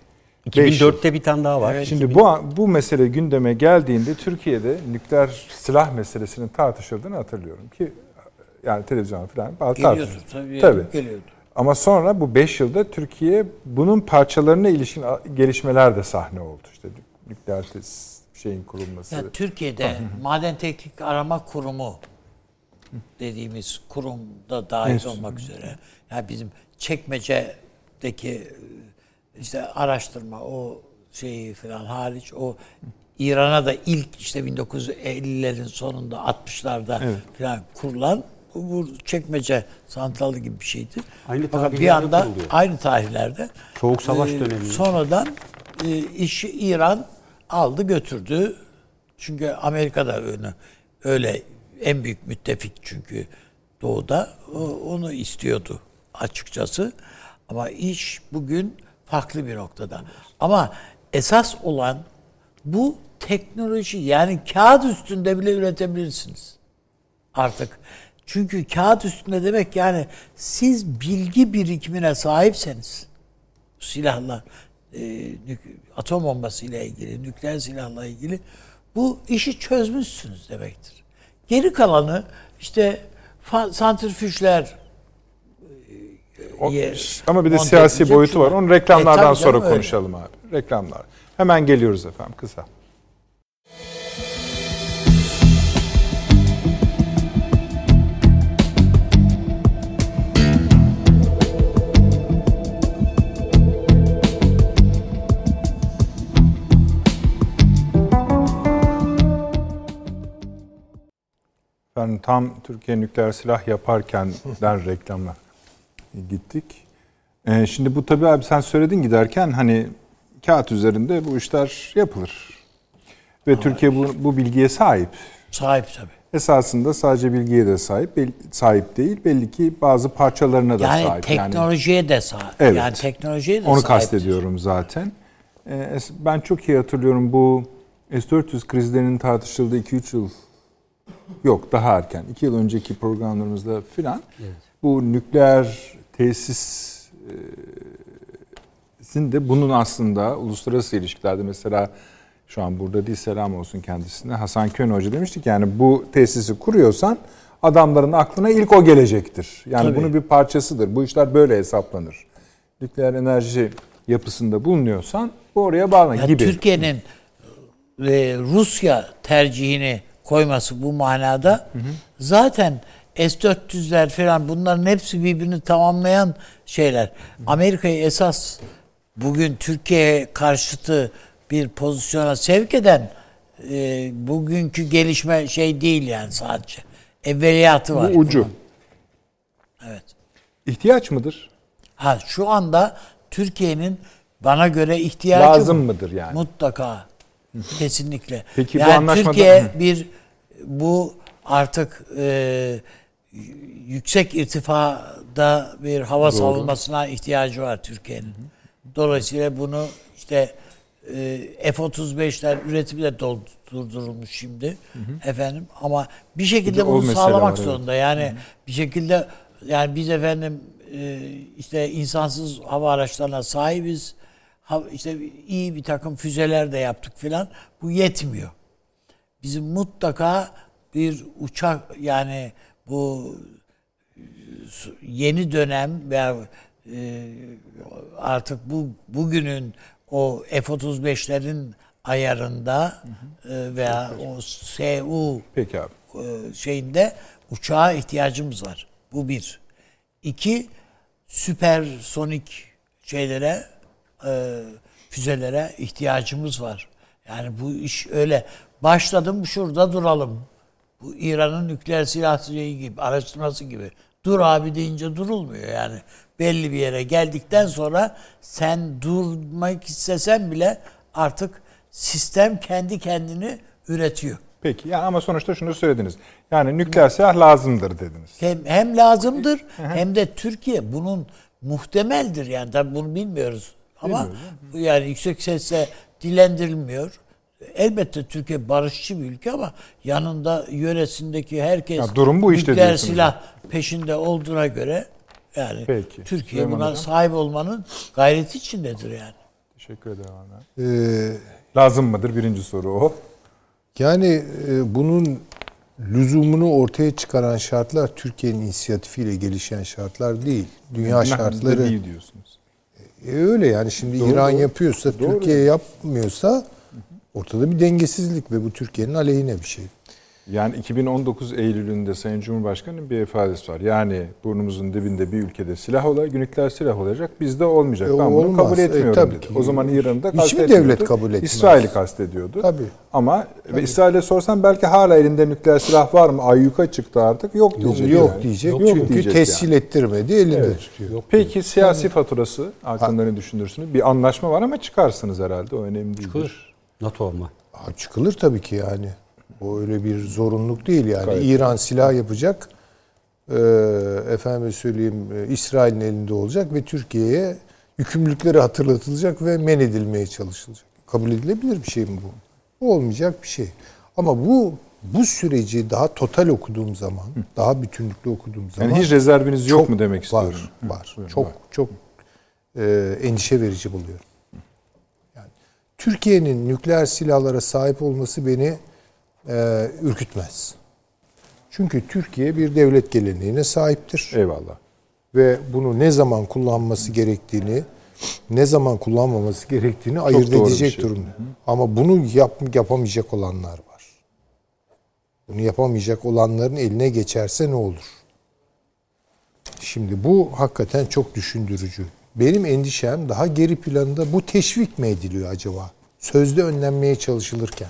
Beş yıl. 2004'te bir tane daha var. Şimdi bu bu mesele gündeme geldiğinde Türkiye'de nükleer silah meselesinin tartışıldığını hatırlıyorum ki yani televizyon falan Geliyordu tabii. Tabii. Geliyordu. Ama sonra bu 5 yılda Türkiye bunun parçalarına ilişkin gelişmeler de sahne oldu. İşte nükleer tes- şeyin kurulması. Ya Türkiye'de Maden Teknik Arama Kurumu dediğimiz kurumda dahil olmak üzere. Yani bizim çekmecedeki e, işte araştırma o şeyi falan hariç o İran'a da ilk işte 1950'lerin sonunda 60'larda Evet. falan kurulan bu, çekmece santralı gibi bir şeydi. Aynı Fakat bir tarihlerde anda kuruluyor. aynı tarihlerde Soğuk Savaş e, döneminde. Sonradan e, işi İran aldı götürdü. Çünkü Amerika da öyle, öyle en büyük müttefik çünkü doğuda o- onu istiyordu açıkçası. Ama iş bugün farklı bir noktada. Ama esas olan bu teknoloji yani kağıt üstünde bile üretebilirsiniz artık. Çünkü kağıt üstünde demek yani siz bilgi birikimine sahipseniz silahla e, atom bombası ile ilgili, nükleer silahla ilgili bu işi çözmüşsünüz demektir. Geri kalanı işte santrifüjler O- ye- ama bir de siyasi boyutu var. Onu reklamlardan E, sonra canım, öyle. konuşalım abi. Reklamlar. Hemen geliyoruz efendim kısa. Ben tam Türkiye nükleer silah yaparken <laughs> den reklamlar gittik. Ee, şimdi bu tabii abi sen söyledin giderken hani kağıt üzerinde bu işler yapılır. Ve Türkiye bu, bu bilgiye sahip. Sahip tabii. Esasında sadece bilgiye de sahip, sahip değil. Belli ki bazı parçalarına da Yani sahip. teknolojiye de sahip. Evet. Yani teknolojiye de Onu sahiptir. kastediyorum zaten. Ee, ben çok iyi hatırlıyorum bu S-400 krizlerinin tartışıldığı 2-3 yıl yok daha erken 2 yıl önceki programlarımızda filan bu nükleer tesis e, de bunun aslında uluslararası ilişkilerde mesela şu an burada değil selam olsun kendisine Hasan Kön Hoca demiştik yani bu tesisi kuruyorsan adamların aklına ilk o gelecektir. Yani Tabii. bunun bir parçasıdır. Bu işler böyle hesaplanır. Nükleer enerji yapısında bulunuyorsan bu oraya bağlan Ya gibi. Türkiye'nin e, Rusya tercihini koyması bu manada zaten S-400'ler falan bunların hepsi birbirini tamamlayan şeyler. Amerika'yı esas bugün Türkiye karşıtı bir pozisyona sevk eden e, bugünkü gelişme şey değil yani sadece. Evveliyatı var. bu ucu. bunun. Evet. İhtiyaç mıdır? Ha şu anda Türkiye'nin bana göre ihtiyacı Lazım bu. mıdır yani? Mutlaka. <laughs> Kesinlikle. Peki bu yani anlaşmada- Türkiye Hı. bir bu artık e, yüksek irtifada bir hava savunmasına ihtiyacı var Türkiye'nin. Dolayısıyla bunu işte e, F-35'ler üretimi de durdurulmuş şimdi efendim ama bir Bir şekilde de o bunu sağlamak var, zorunda. Yani bir şekilde yani biz efendim e, işte insansız hava araçlarına sahibiz. İşte iyi bir takım füzeler de yaptık filan. Bu yetmiyor. Bizim mutlaka bir uçak yani bu e, yeni dönem veya e, artık bu bugünün o F-35'lerin ayarında e, veya o SU Peki abi. şeyinde uçağa ihtiyacımız var. Bu bir. İki, süpersonik şeylere, e, füzelere ihtiyacımız var. Yani bu iş öyle başladım şurada duralım Bu İran'ın nükleer silah şeyi gibi, araştırması gibi. Dur abi deyince durulmuyor yani. Belli bir yere geldikten sonra sen durmak istesen bile artık sistem kendi kendini üretiyor. Peki ya ama sonuçta şunu söylediniz. Yani nükleer silah lazımdır dediniz. Hem, hem lazımdır hem de Türkiye bunun muhtemeldir yani tabii bunu bilmiyoruz ama yani yüksek sesle dilendirilmiyor. Elbette Türkiye barışçı bir ülke ama yanında yöresindeki herkes Ya durum bu işte nükleer silah peşinde olduğuna göre yani Peki. Türkiye Süleyman buna Hocam? sahip olmanın gayreti içindedir yani. Teşekkür ederim. abi. Ee, Lazım mıdır? Birinci soru o. Yani e, bunun lüzumunu ortaya çıkaran şartlar Türkiye'nin inisiyatifiyle gelişen şartlar değil. Dünya şartları değil diyorsunuz. E, öyle yani şimdi İran yapıyorsa, Türkiye yapmıyorsa ortada bir dengesizlik ve bu Türkiye'nin aleyhine bir şey. Yani 2019 Eylül'ünde Sayın Cumhurbaşkanı'nın bir ifadesi var. Yani burnumuzun dibinde bir ülkede silah olacak, nükleer silah olacak. Bizde olmayacak. E, ben bunu olmaz. kabul E, etmiyorum tabii dedi. ki. O zaman İran'ı da Hiçbir devlet kabul etmez. İsrail'i kastediyordu. Tabii. Ama ve İsrail'e sorsan belki hala elinde nükleer silah var mı? Ayyuka çıktı artık. Yok Yok, diyecek. yok yani. diyecek Yok çünkü diyecek tescil ettirmedi, elinde tutuyor. Peki siyasi faturası hakkında ne düşünürsünüz? Bir anlaşma var ama çıkarsınız herhalde. O önemli değil. Çıkılır. NATO olma. Çıkılır tabii ki yani. O öyle bir zorunluluk değil yani. Gayet. İran silah yapacak. Ee, efendim söyleyeyim e, İsrail'in elinde olacak ve Türkiye'ye yükümlülükleri hatırlatılacak ve men edilmeye çalışılacak. Kabul edilebilir bir şey mi bu? Bu olmayacak bir şey. Ama bu bu süreci daha total okuduğum zaman, daha bütünlüklü okuduğum zaman Yani hiç rezerviniz yok mu demek istiyorum. Var, var. Buyurun, çok var. çok e, endişe verici buluyorum. Yani Türkiye'nin nükleer silahlara sahip olması beni e, ürkütmez. Çünkü Türkiye bir devlet geleneğine sahiptir Eyvallah. ve bunu ne zaman kullanması gerektiğini, ne zaman kullanmaması gerektiğini ayırt doğru bir edecek şey. durumda. Ama bunu yap, yapamayacak olanlar var. Bunu yapamayacak olanların eline geçerse ne olur? Şimdi bu hakikaten çok düşündürücü. Benim endişem daha geri planda bu teşvik mi ediliyor acaba? Sözde önlenmeye çalışılırken.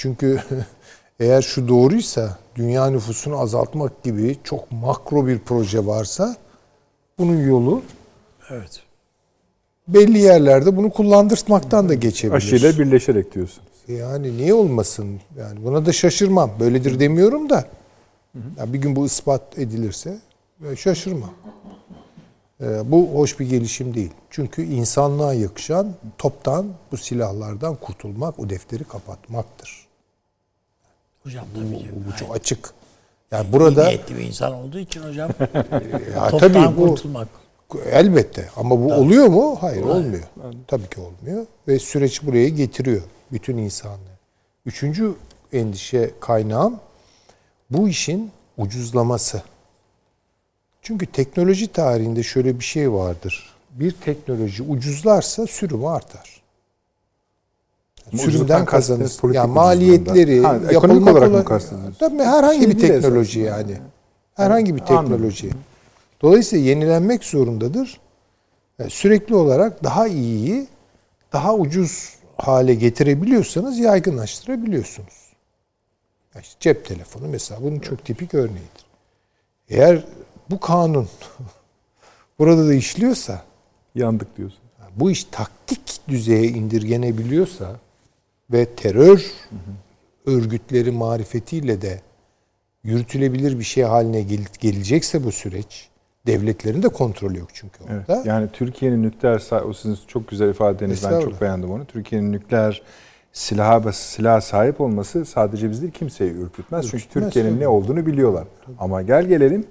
Çünkü <laughs> eğer şu doğruysa dünya nüfusunu azaltmak gibi çok makro bir proje varsa bunun yolu Evet. belli yerlerde bunu kullandırtmaktan da geçebilir. Aşıyla birleşerek diyorsunuz. Yani niye olmasın? Yani buna da şaşırmam. Böyledir demiyorum da. Ya bir gün bu ispat edilirse e, şaşırmam. Ee, bu hoş bir gelişim değil. Çünkü insanlığa yakışan toptan bu silahlardan kurtulmak, o defteri kapatmaktır. Hocam tabii ki. Bu çok açık. Yani burada İyi niyetli bir insan olduğu için hocam <laughs> ya toptan tabii bu kurtulmak. elbette ama bu oluyor mu? Hayır olmuyor. Tabii ki olmuyor ve süreç buraya getiriyor bütün insanlığı. Üçüncü endişe kaynağım bu işin ucuzlaması. Çünkü teknoloji tarihinde şöyle bir şey vardır. Bir teknoloji ucuzlarsa sürümü artar. Sürümden kazanır. Yani maliyetleri. Ha, ekonomik olarak mı kastediyorsunuz? Tabii herhangi bir Şey değil teknoloji esasında. yani. Herhangi bir Anladım. teknoloji. Dolayısıyla yenilenmek zorundadır. Yani Sürekli olarak daha iyiyi, daha ucuz hale getirebiliyorsanız yaygınlaştırabiliyorsunuz. Ya işte cep telefonu mesela bunun çok tipik örneğidir. Eğer bu kanun <laughs> burada da işliyorsa, Yandık diyorsun. bu iş taktik düzeye indirgenebiliyorsa ve terör örgütleri marifetiyle de yürütülebilir bir şey haline gel- gelecekse bu süreç, devletlerin de kontrolü yok çünkü Evet. orada. Yani Türkiye'nin nükleer o sizin çok güzel ifadeniz ben çok beğendim onu. Türkiye'nin nükleer silaha silah sahip olması sadece bizi değil kimseyi ürkütmez. Çünkü Ürkütmez Türkiye'nin tabii. ne olduğunu biliyorlar. Ama gel gelelim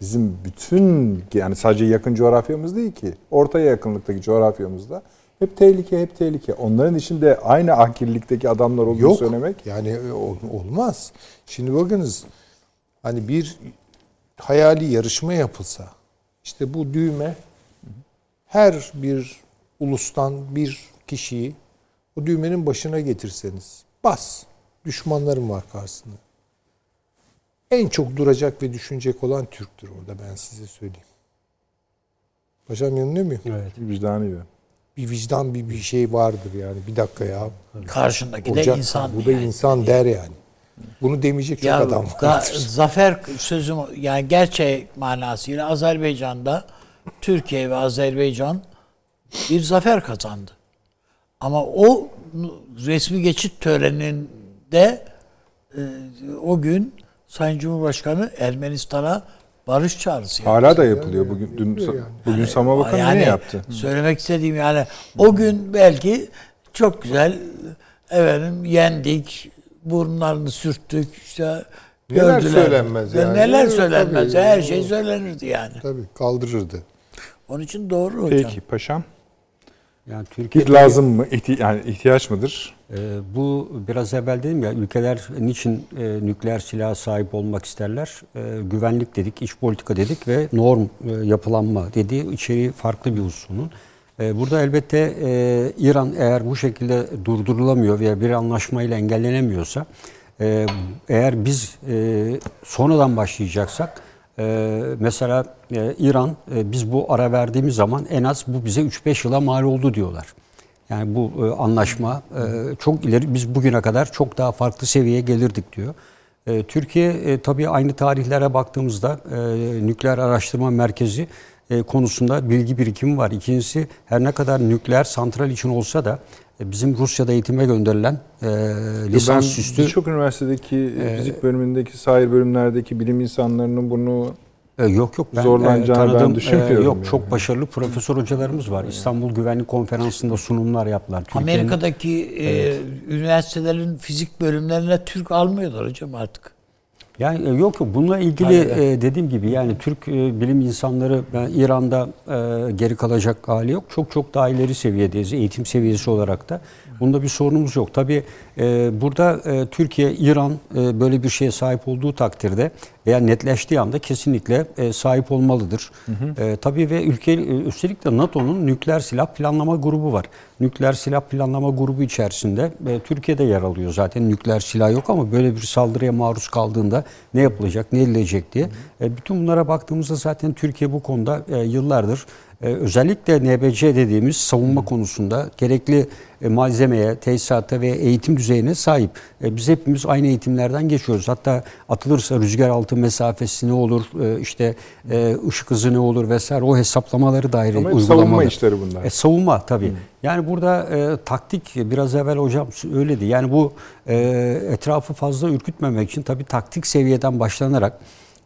bizim bütün yani sadece yakın coğrafyamız değil ki ortaya yakınlıktaki coğrafyamızda hep tehlike hep tehlike. Onların içinde aynı akillikteki adamlar olduğunu Yok. söylemek Yani e, ol- olmaz. Şimdi bakınız hani bir hayali yarışma yapılsa işte bu düğme her bir ulustan bir kişiyi o düğmenin başına getirseniz bas düşmanlarım var karşısında. En çok duracak ve düşünecek olan Türk'tür orada ben size söyleyeyim. Paşam yanılıyor muyum? Evet. vicdanıyla. Bir vicdan bir bir şey vardır yani. Bir dakika ya. Karşındaki de Ocak- insan. Bu da yani. insan der yani. Bunu demeyecek çok Ya adam ga- var. zafer sözüm yani gerçek manasıyla Azerbaycan'da Türkiye ve Azerbaycan bir zafer kazandı. Ama o resmi geçit töreninde e, o gün Sayın Cumhurbaşkanı Ermenistan'a barış çağrısı. Hala da yapılıyor. Bugün dün bugün Sama Bakanı yani ne yaptı? Söylemek istediğim yani o gün belki çok güzel efendim yendik, burunlarını sürttük işte Neler gördüler. söylenmez yani. Neler söylenmez. tabii. Her şey söylenirdi yani. Tabii kaldırırdı. Onun için doğru hocam. Peki paşam. Yani Türkiye Bir lazım mı? İhti- yani ihtiyaç mıdır? Ee, bu biraz evvel dedim ya ülkeler niçin e, nükleer silaha sahip olmak isterler? E, güvenlik dedik, iç politika dedik ve norm e, yapılanma dediği içeriği farklı bir hususunun. E, burada elbette e, İran eğer bu şekilde durdurulamıyor veya bir anlaşmayla engellenemiyorsa eğer biz sonradan başlayacaksak ee, mesela e, İran e, biz bu ara verdiğimiz zaman en az bu bize 3-5 yıla mal oldu diyorlar. Yani bu e, anlaşma e, çok ileri biz bugüne kadar çok daha farklı seviyeye gelirdik diyor. E, Türkiye e, tabii aynı tarihlere baktığımızda e, nükleer araştırma merkezi e, konusunda bilgi birikimi var. İkincisi her ne kadar nükleer santral için olsa da e, bizim Rusya'da eğitime gönderilen e, ben lisansüstü birçok üniversitedeki fizik bölümündeki sair bölümlerdeki bilim insanlarının bunu E, Yok yok ben Zorlanacağını ben tanıdığım, düşünmüyorum yok yani. çok başarılı profesör hocalarımız var. İstanbul Güvenlik Konferansı'nda sunumlar yaptılar. Türkiye'nin- Amerika'daki e, üniversitelerin fizik bölümlerine Türk almıyorlar hocam artık. Yani e, yok yok bununla ilgili e, dediğim gibi yani Türk e, bilim insanları ben İran'da e, geri kalacak hali yok. Çok çok daha ileri seviyedeyiz eğitim seviyesi olarak da. Bunda bir sorunumuz yok. Tabii e, burada e, Türkiye, İran e, böyle bir şeye sahip olduğu takdirde veya netleştiği anda kesinlikle e, sahip olmalıdır. E, tabii ve ülke e, üstelik de NATO'nun nükleer silah planlama grubu var. Nükleer silah planlama grubu içerisinde e, Türkiye'de yer alıyor zaten nükleer silah yok ama böyle bir saldırıya maruz kaldığında ne yapılacak, ne edilecek diye. E, bütün bunlara baktığımızda zaten Türkiye bu konuda e, yıllardır özellikle NBC dediğimiz savunma konusunda gerekli e, malzemeye, tesisata ve eğitim düzeyine sahip. E, biz hepimiz aynı eğitimlerden geçiyoruz. Hatta atılırsa rüzgar altı mesafesi ne olur, e, işte ışık hızı ne olur vesaire o hesaplamaları dair Ama hep uygulamalı. savunma işleri bunlar. E, savunma tabii. Yani burada e, taktik biraz evvel hocam öyledi. Yani bu e, etrafı fazla ürkütmemek için tabii taktik seviyeden başlanarak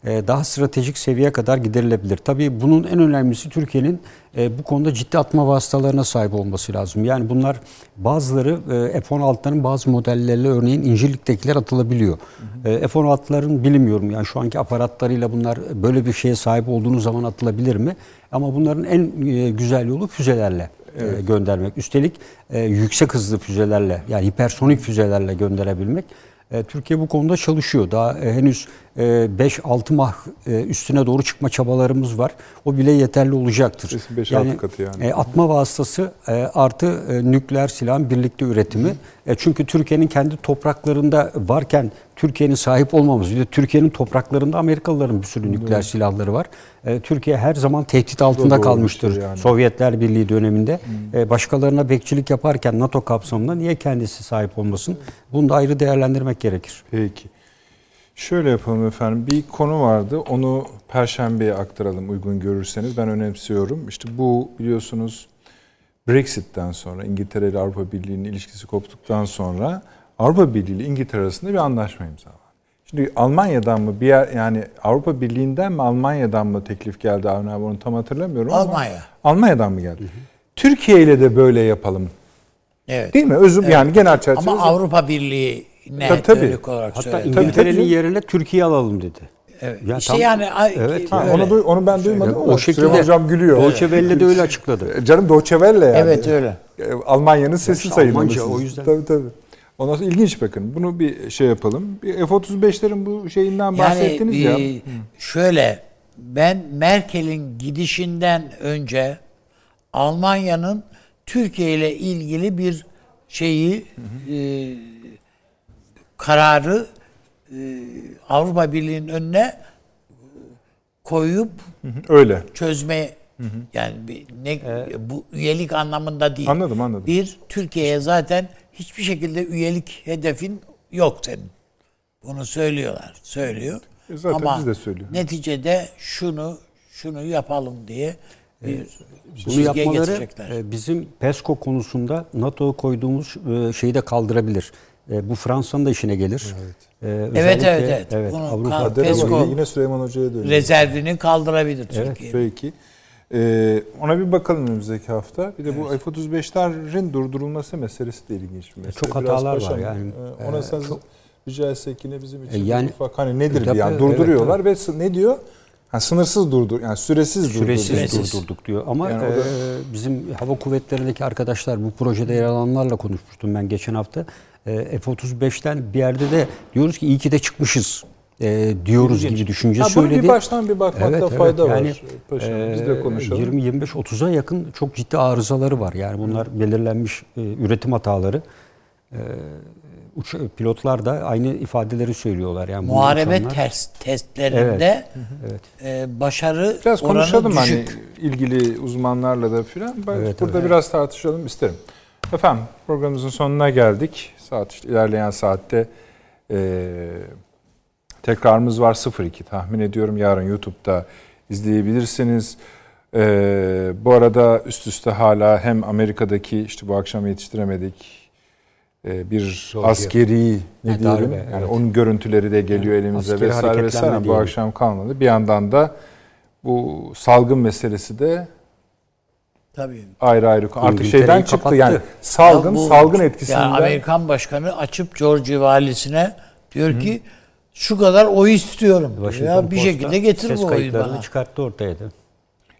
daha stratejik seviyeye kadar giderilebilir. Tabii bunun en önemlisi Türkiye'nin e, bu konuda ciddi atma vasıtalarına sahip olması lazım. Yani bunlar bazıları e, F-16'ların bazı modelleriyle örneğin İncirlik'tekiler atılabiliyor. E, F-16'ların bilmiyorum yani şu anki aparatlarıyla bunlar böyle bir şeye sahip olduğunuz zaman atılabilir mi? Ama bunların en e, güzel yolu füzelerle e, göndermek. Üstelik e, yüksek hızlı füzelerle yani hipersonik füzelerle gönderebilmek. E, Türkiye bu konuda çalışıyor. Daha e, henüz e, 5-6 mah e, üstüne doğru çıkma çabalarımız var. O bile yeterli olacaktır. Kesin beş, altı katı yani. e, atma vasıtası e, artı nükleer silahın birlikte üretimi. E, çünkü Türkiye'nin kendi topraklarında varken Türkiye'nin sahip olmamız, bir de Türkiye'nin topraklarında Amerikalıların bir sürü nükleer silahları var. E, Türkiye her zaman tehdit altında doğru kalmıştır. yani. Sovyetler Birliği döneminde e, başkalarına bekçilik yaparken NATO kapsamında niye kendisi sahip olmasın? Bunu da ayrı değerlendirmek gerekir. Peki. Şöyle yapalım efendim. Bir konu vardı. Onu Perşembe'ye aktaralım uygun görürseniz. Ben önemsiyorum. İşte bu biliyorsunuz Brexit'ten sonra İngiltere ile Avrupa Birliği'nin ilişkisi koptuktan sonra Avrupa Birliği ile İngiltere arasında bir anlaşma imzalandı. Şimdi Almanya'dan mı bir yer yani Avrupa Birliği'nden mi Almanya'dan mı teklif geldi Avni abi onu tam hatırlamıyorum ama Almanya. Almanya'dan mı geldi? Türkiye ile de böyle yapalım. Evet. Değil mi? Özüm yani genel çerçeve. Ama Avrupa Birliği'ne Tabii, tabii. olarak Hatta söyledi. İngiltere'nin yerine Türkiye alalım dedi. Evet. Ya işte tam- yani Evet. Ha, onu, duy- onu ben duymadım O ama şekilde Süleyman Hocam gülüyor. Deutsche Welle de öyle açıkladı. E, Canım Deutsche Welle yani. Evet öyle. E, Almanya'nın sesi işte sayılmalısınız. Almanca, o yüzden. Tabii tabii. Ondan sonra ilginç bakın. Bunu bir şey yapalım. Bir F-35'lerin bu şeyinden bahsettiniz ya. e, şöyle ben Merkel'in gidişinden önce Almanya'nın Türkiye ile ilgili bir şeyi e, kararı e, Avrupa Birliği'nin önüne koyup Öyle. çözme yani bir, ne bu üyelik anlamında değil. Anladım, anladım. Bir Türkiye'ye zaten hiçbir şekilde üyelik hedefin yok senin. Bunu söylüyorlar. Söylüyor. E zaten Ama biz de söylüyoruz. neticede şunu şunu yapalım diye bir Bunu yapmaları getirecekler. e, bizim PESCO konusunda NATO'ya koyduğumuz e, şeyi de kaldırabilir. E, Bu Fransa'nın da işine gelir. E, özellikle- evet, evet. Bunu Avrupa kal- Kader PESCO ama yine Süleyman Hoca'ya dönüyor. rezervini kaldırabilir Türkiye. Peki. Ee, ona bir bakalım önümüzdeki hafta. Bir de bu F-35'lerin durdurulması meselesi de ilginç bir mesele. Çok Biraz hatalar var paşam, yani. e, Ona sen rica etsek yine bizim için E, yani- ufak hani nedir Tabii, bir yani evet, durduruyorlar ve ne diyor? Ha, sınırsız durdur yani süresiz, Süresiz durdurduk. durdurduk diyor. Ama Yani e, da- bizim hava kuvvetlerindeki arkadaşlar bu projede yer alanlarla konuşmuştum ben geçen hafta. E, F-35'ten bir yerde de diyoruz ki iyi ki de çıkmışız e, diyoruz gibi düşünce Ha, bunu söyledi. bir baştan bir bakmakta fayda yani, var. Paşam, biz e, de konuşalım. 20-25-30'a yakın çok ciddi arızaları var. Yani bunlar belirlenmiş e, üretim hataları. E, pilotlar da aynı ifadeleri söylüyorlar. Yani Muharebe ters testlerinde Evet. e, başarı Biraz oranı konuşalım hani düşük. ilgili uzmanlarla da filan. Ben Evet, burada evet. biraz tartışalım isterim. Efendim programımızın sonuna geldik. Saat işte ilerleyen saatte e, tekrarımız var 02 tahmin ediyorum. Yarın YouTube'da izleyebilirsiniz. E, bu arada üst üste hala hem Amerika'daki işte bu akşam yetiştiremedik bir Georgia. askeri ne Ha, diyelim darbe, yani evet. onun görüntüleri de geliyor elimize askeri vesaire vesaire bu diyelim. akşam kalmadı. Bir yandan da bu salgın meselesi de Tabii. ayrı ayrı artık şeyden çıktı kapattı. yani salgın Ya bu- salgın etkisinden Yani Amerikan başkanı açıp Georgia valisine diyor ki şu kadar oy istiyorum. diyor. Washington Ya bir Post'ta şekilde getir bu oyu bana. çıkarttı ortaya da.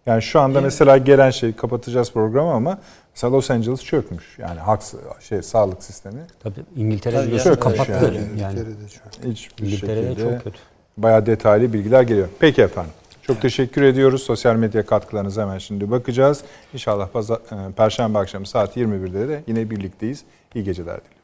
yani şu anda mesela gelen şey kapatacağız programı ama mesela Los Angeles çökmüş. Yani hak şey sağlık sistemi Tabii İngiltere Tabii biliyorsun kapattı. yani. Yani, İngiltere'de çok. hiçbir İngiltere'de şekilde çok kötü. bayağı detaylı bilgiler geliyor. Peki efendim. Çok teşekkür ediyoruz. Sosyal medya katkılarınıza hemen şimdi bakacağız. İnşallah pazar, e, Perşembe akşamı saat 21'de de yine birlikteyiz. İyi geceler diliyorum.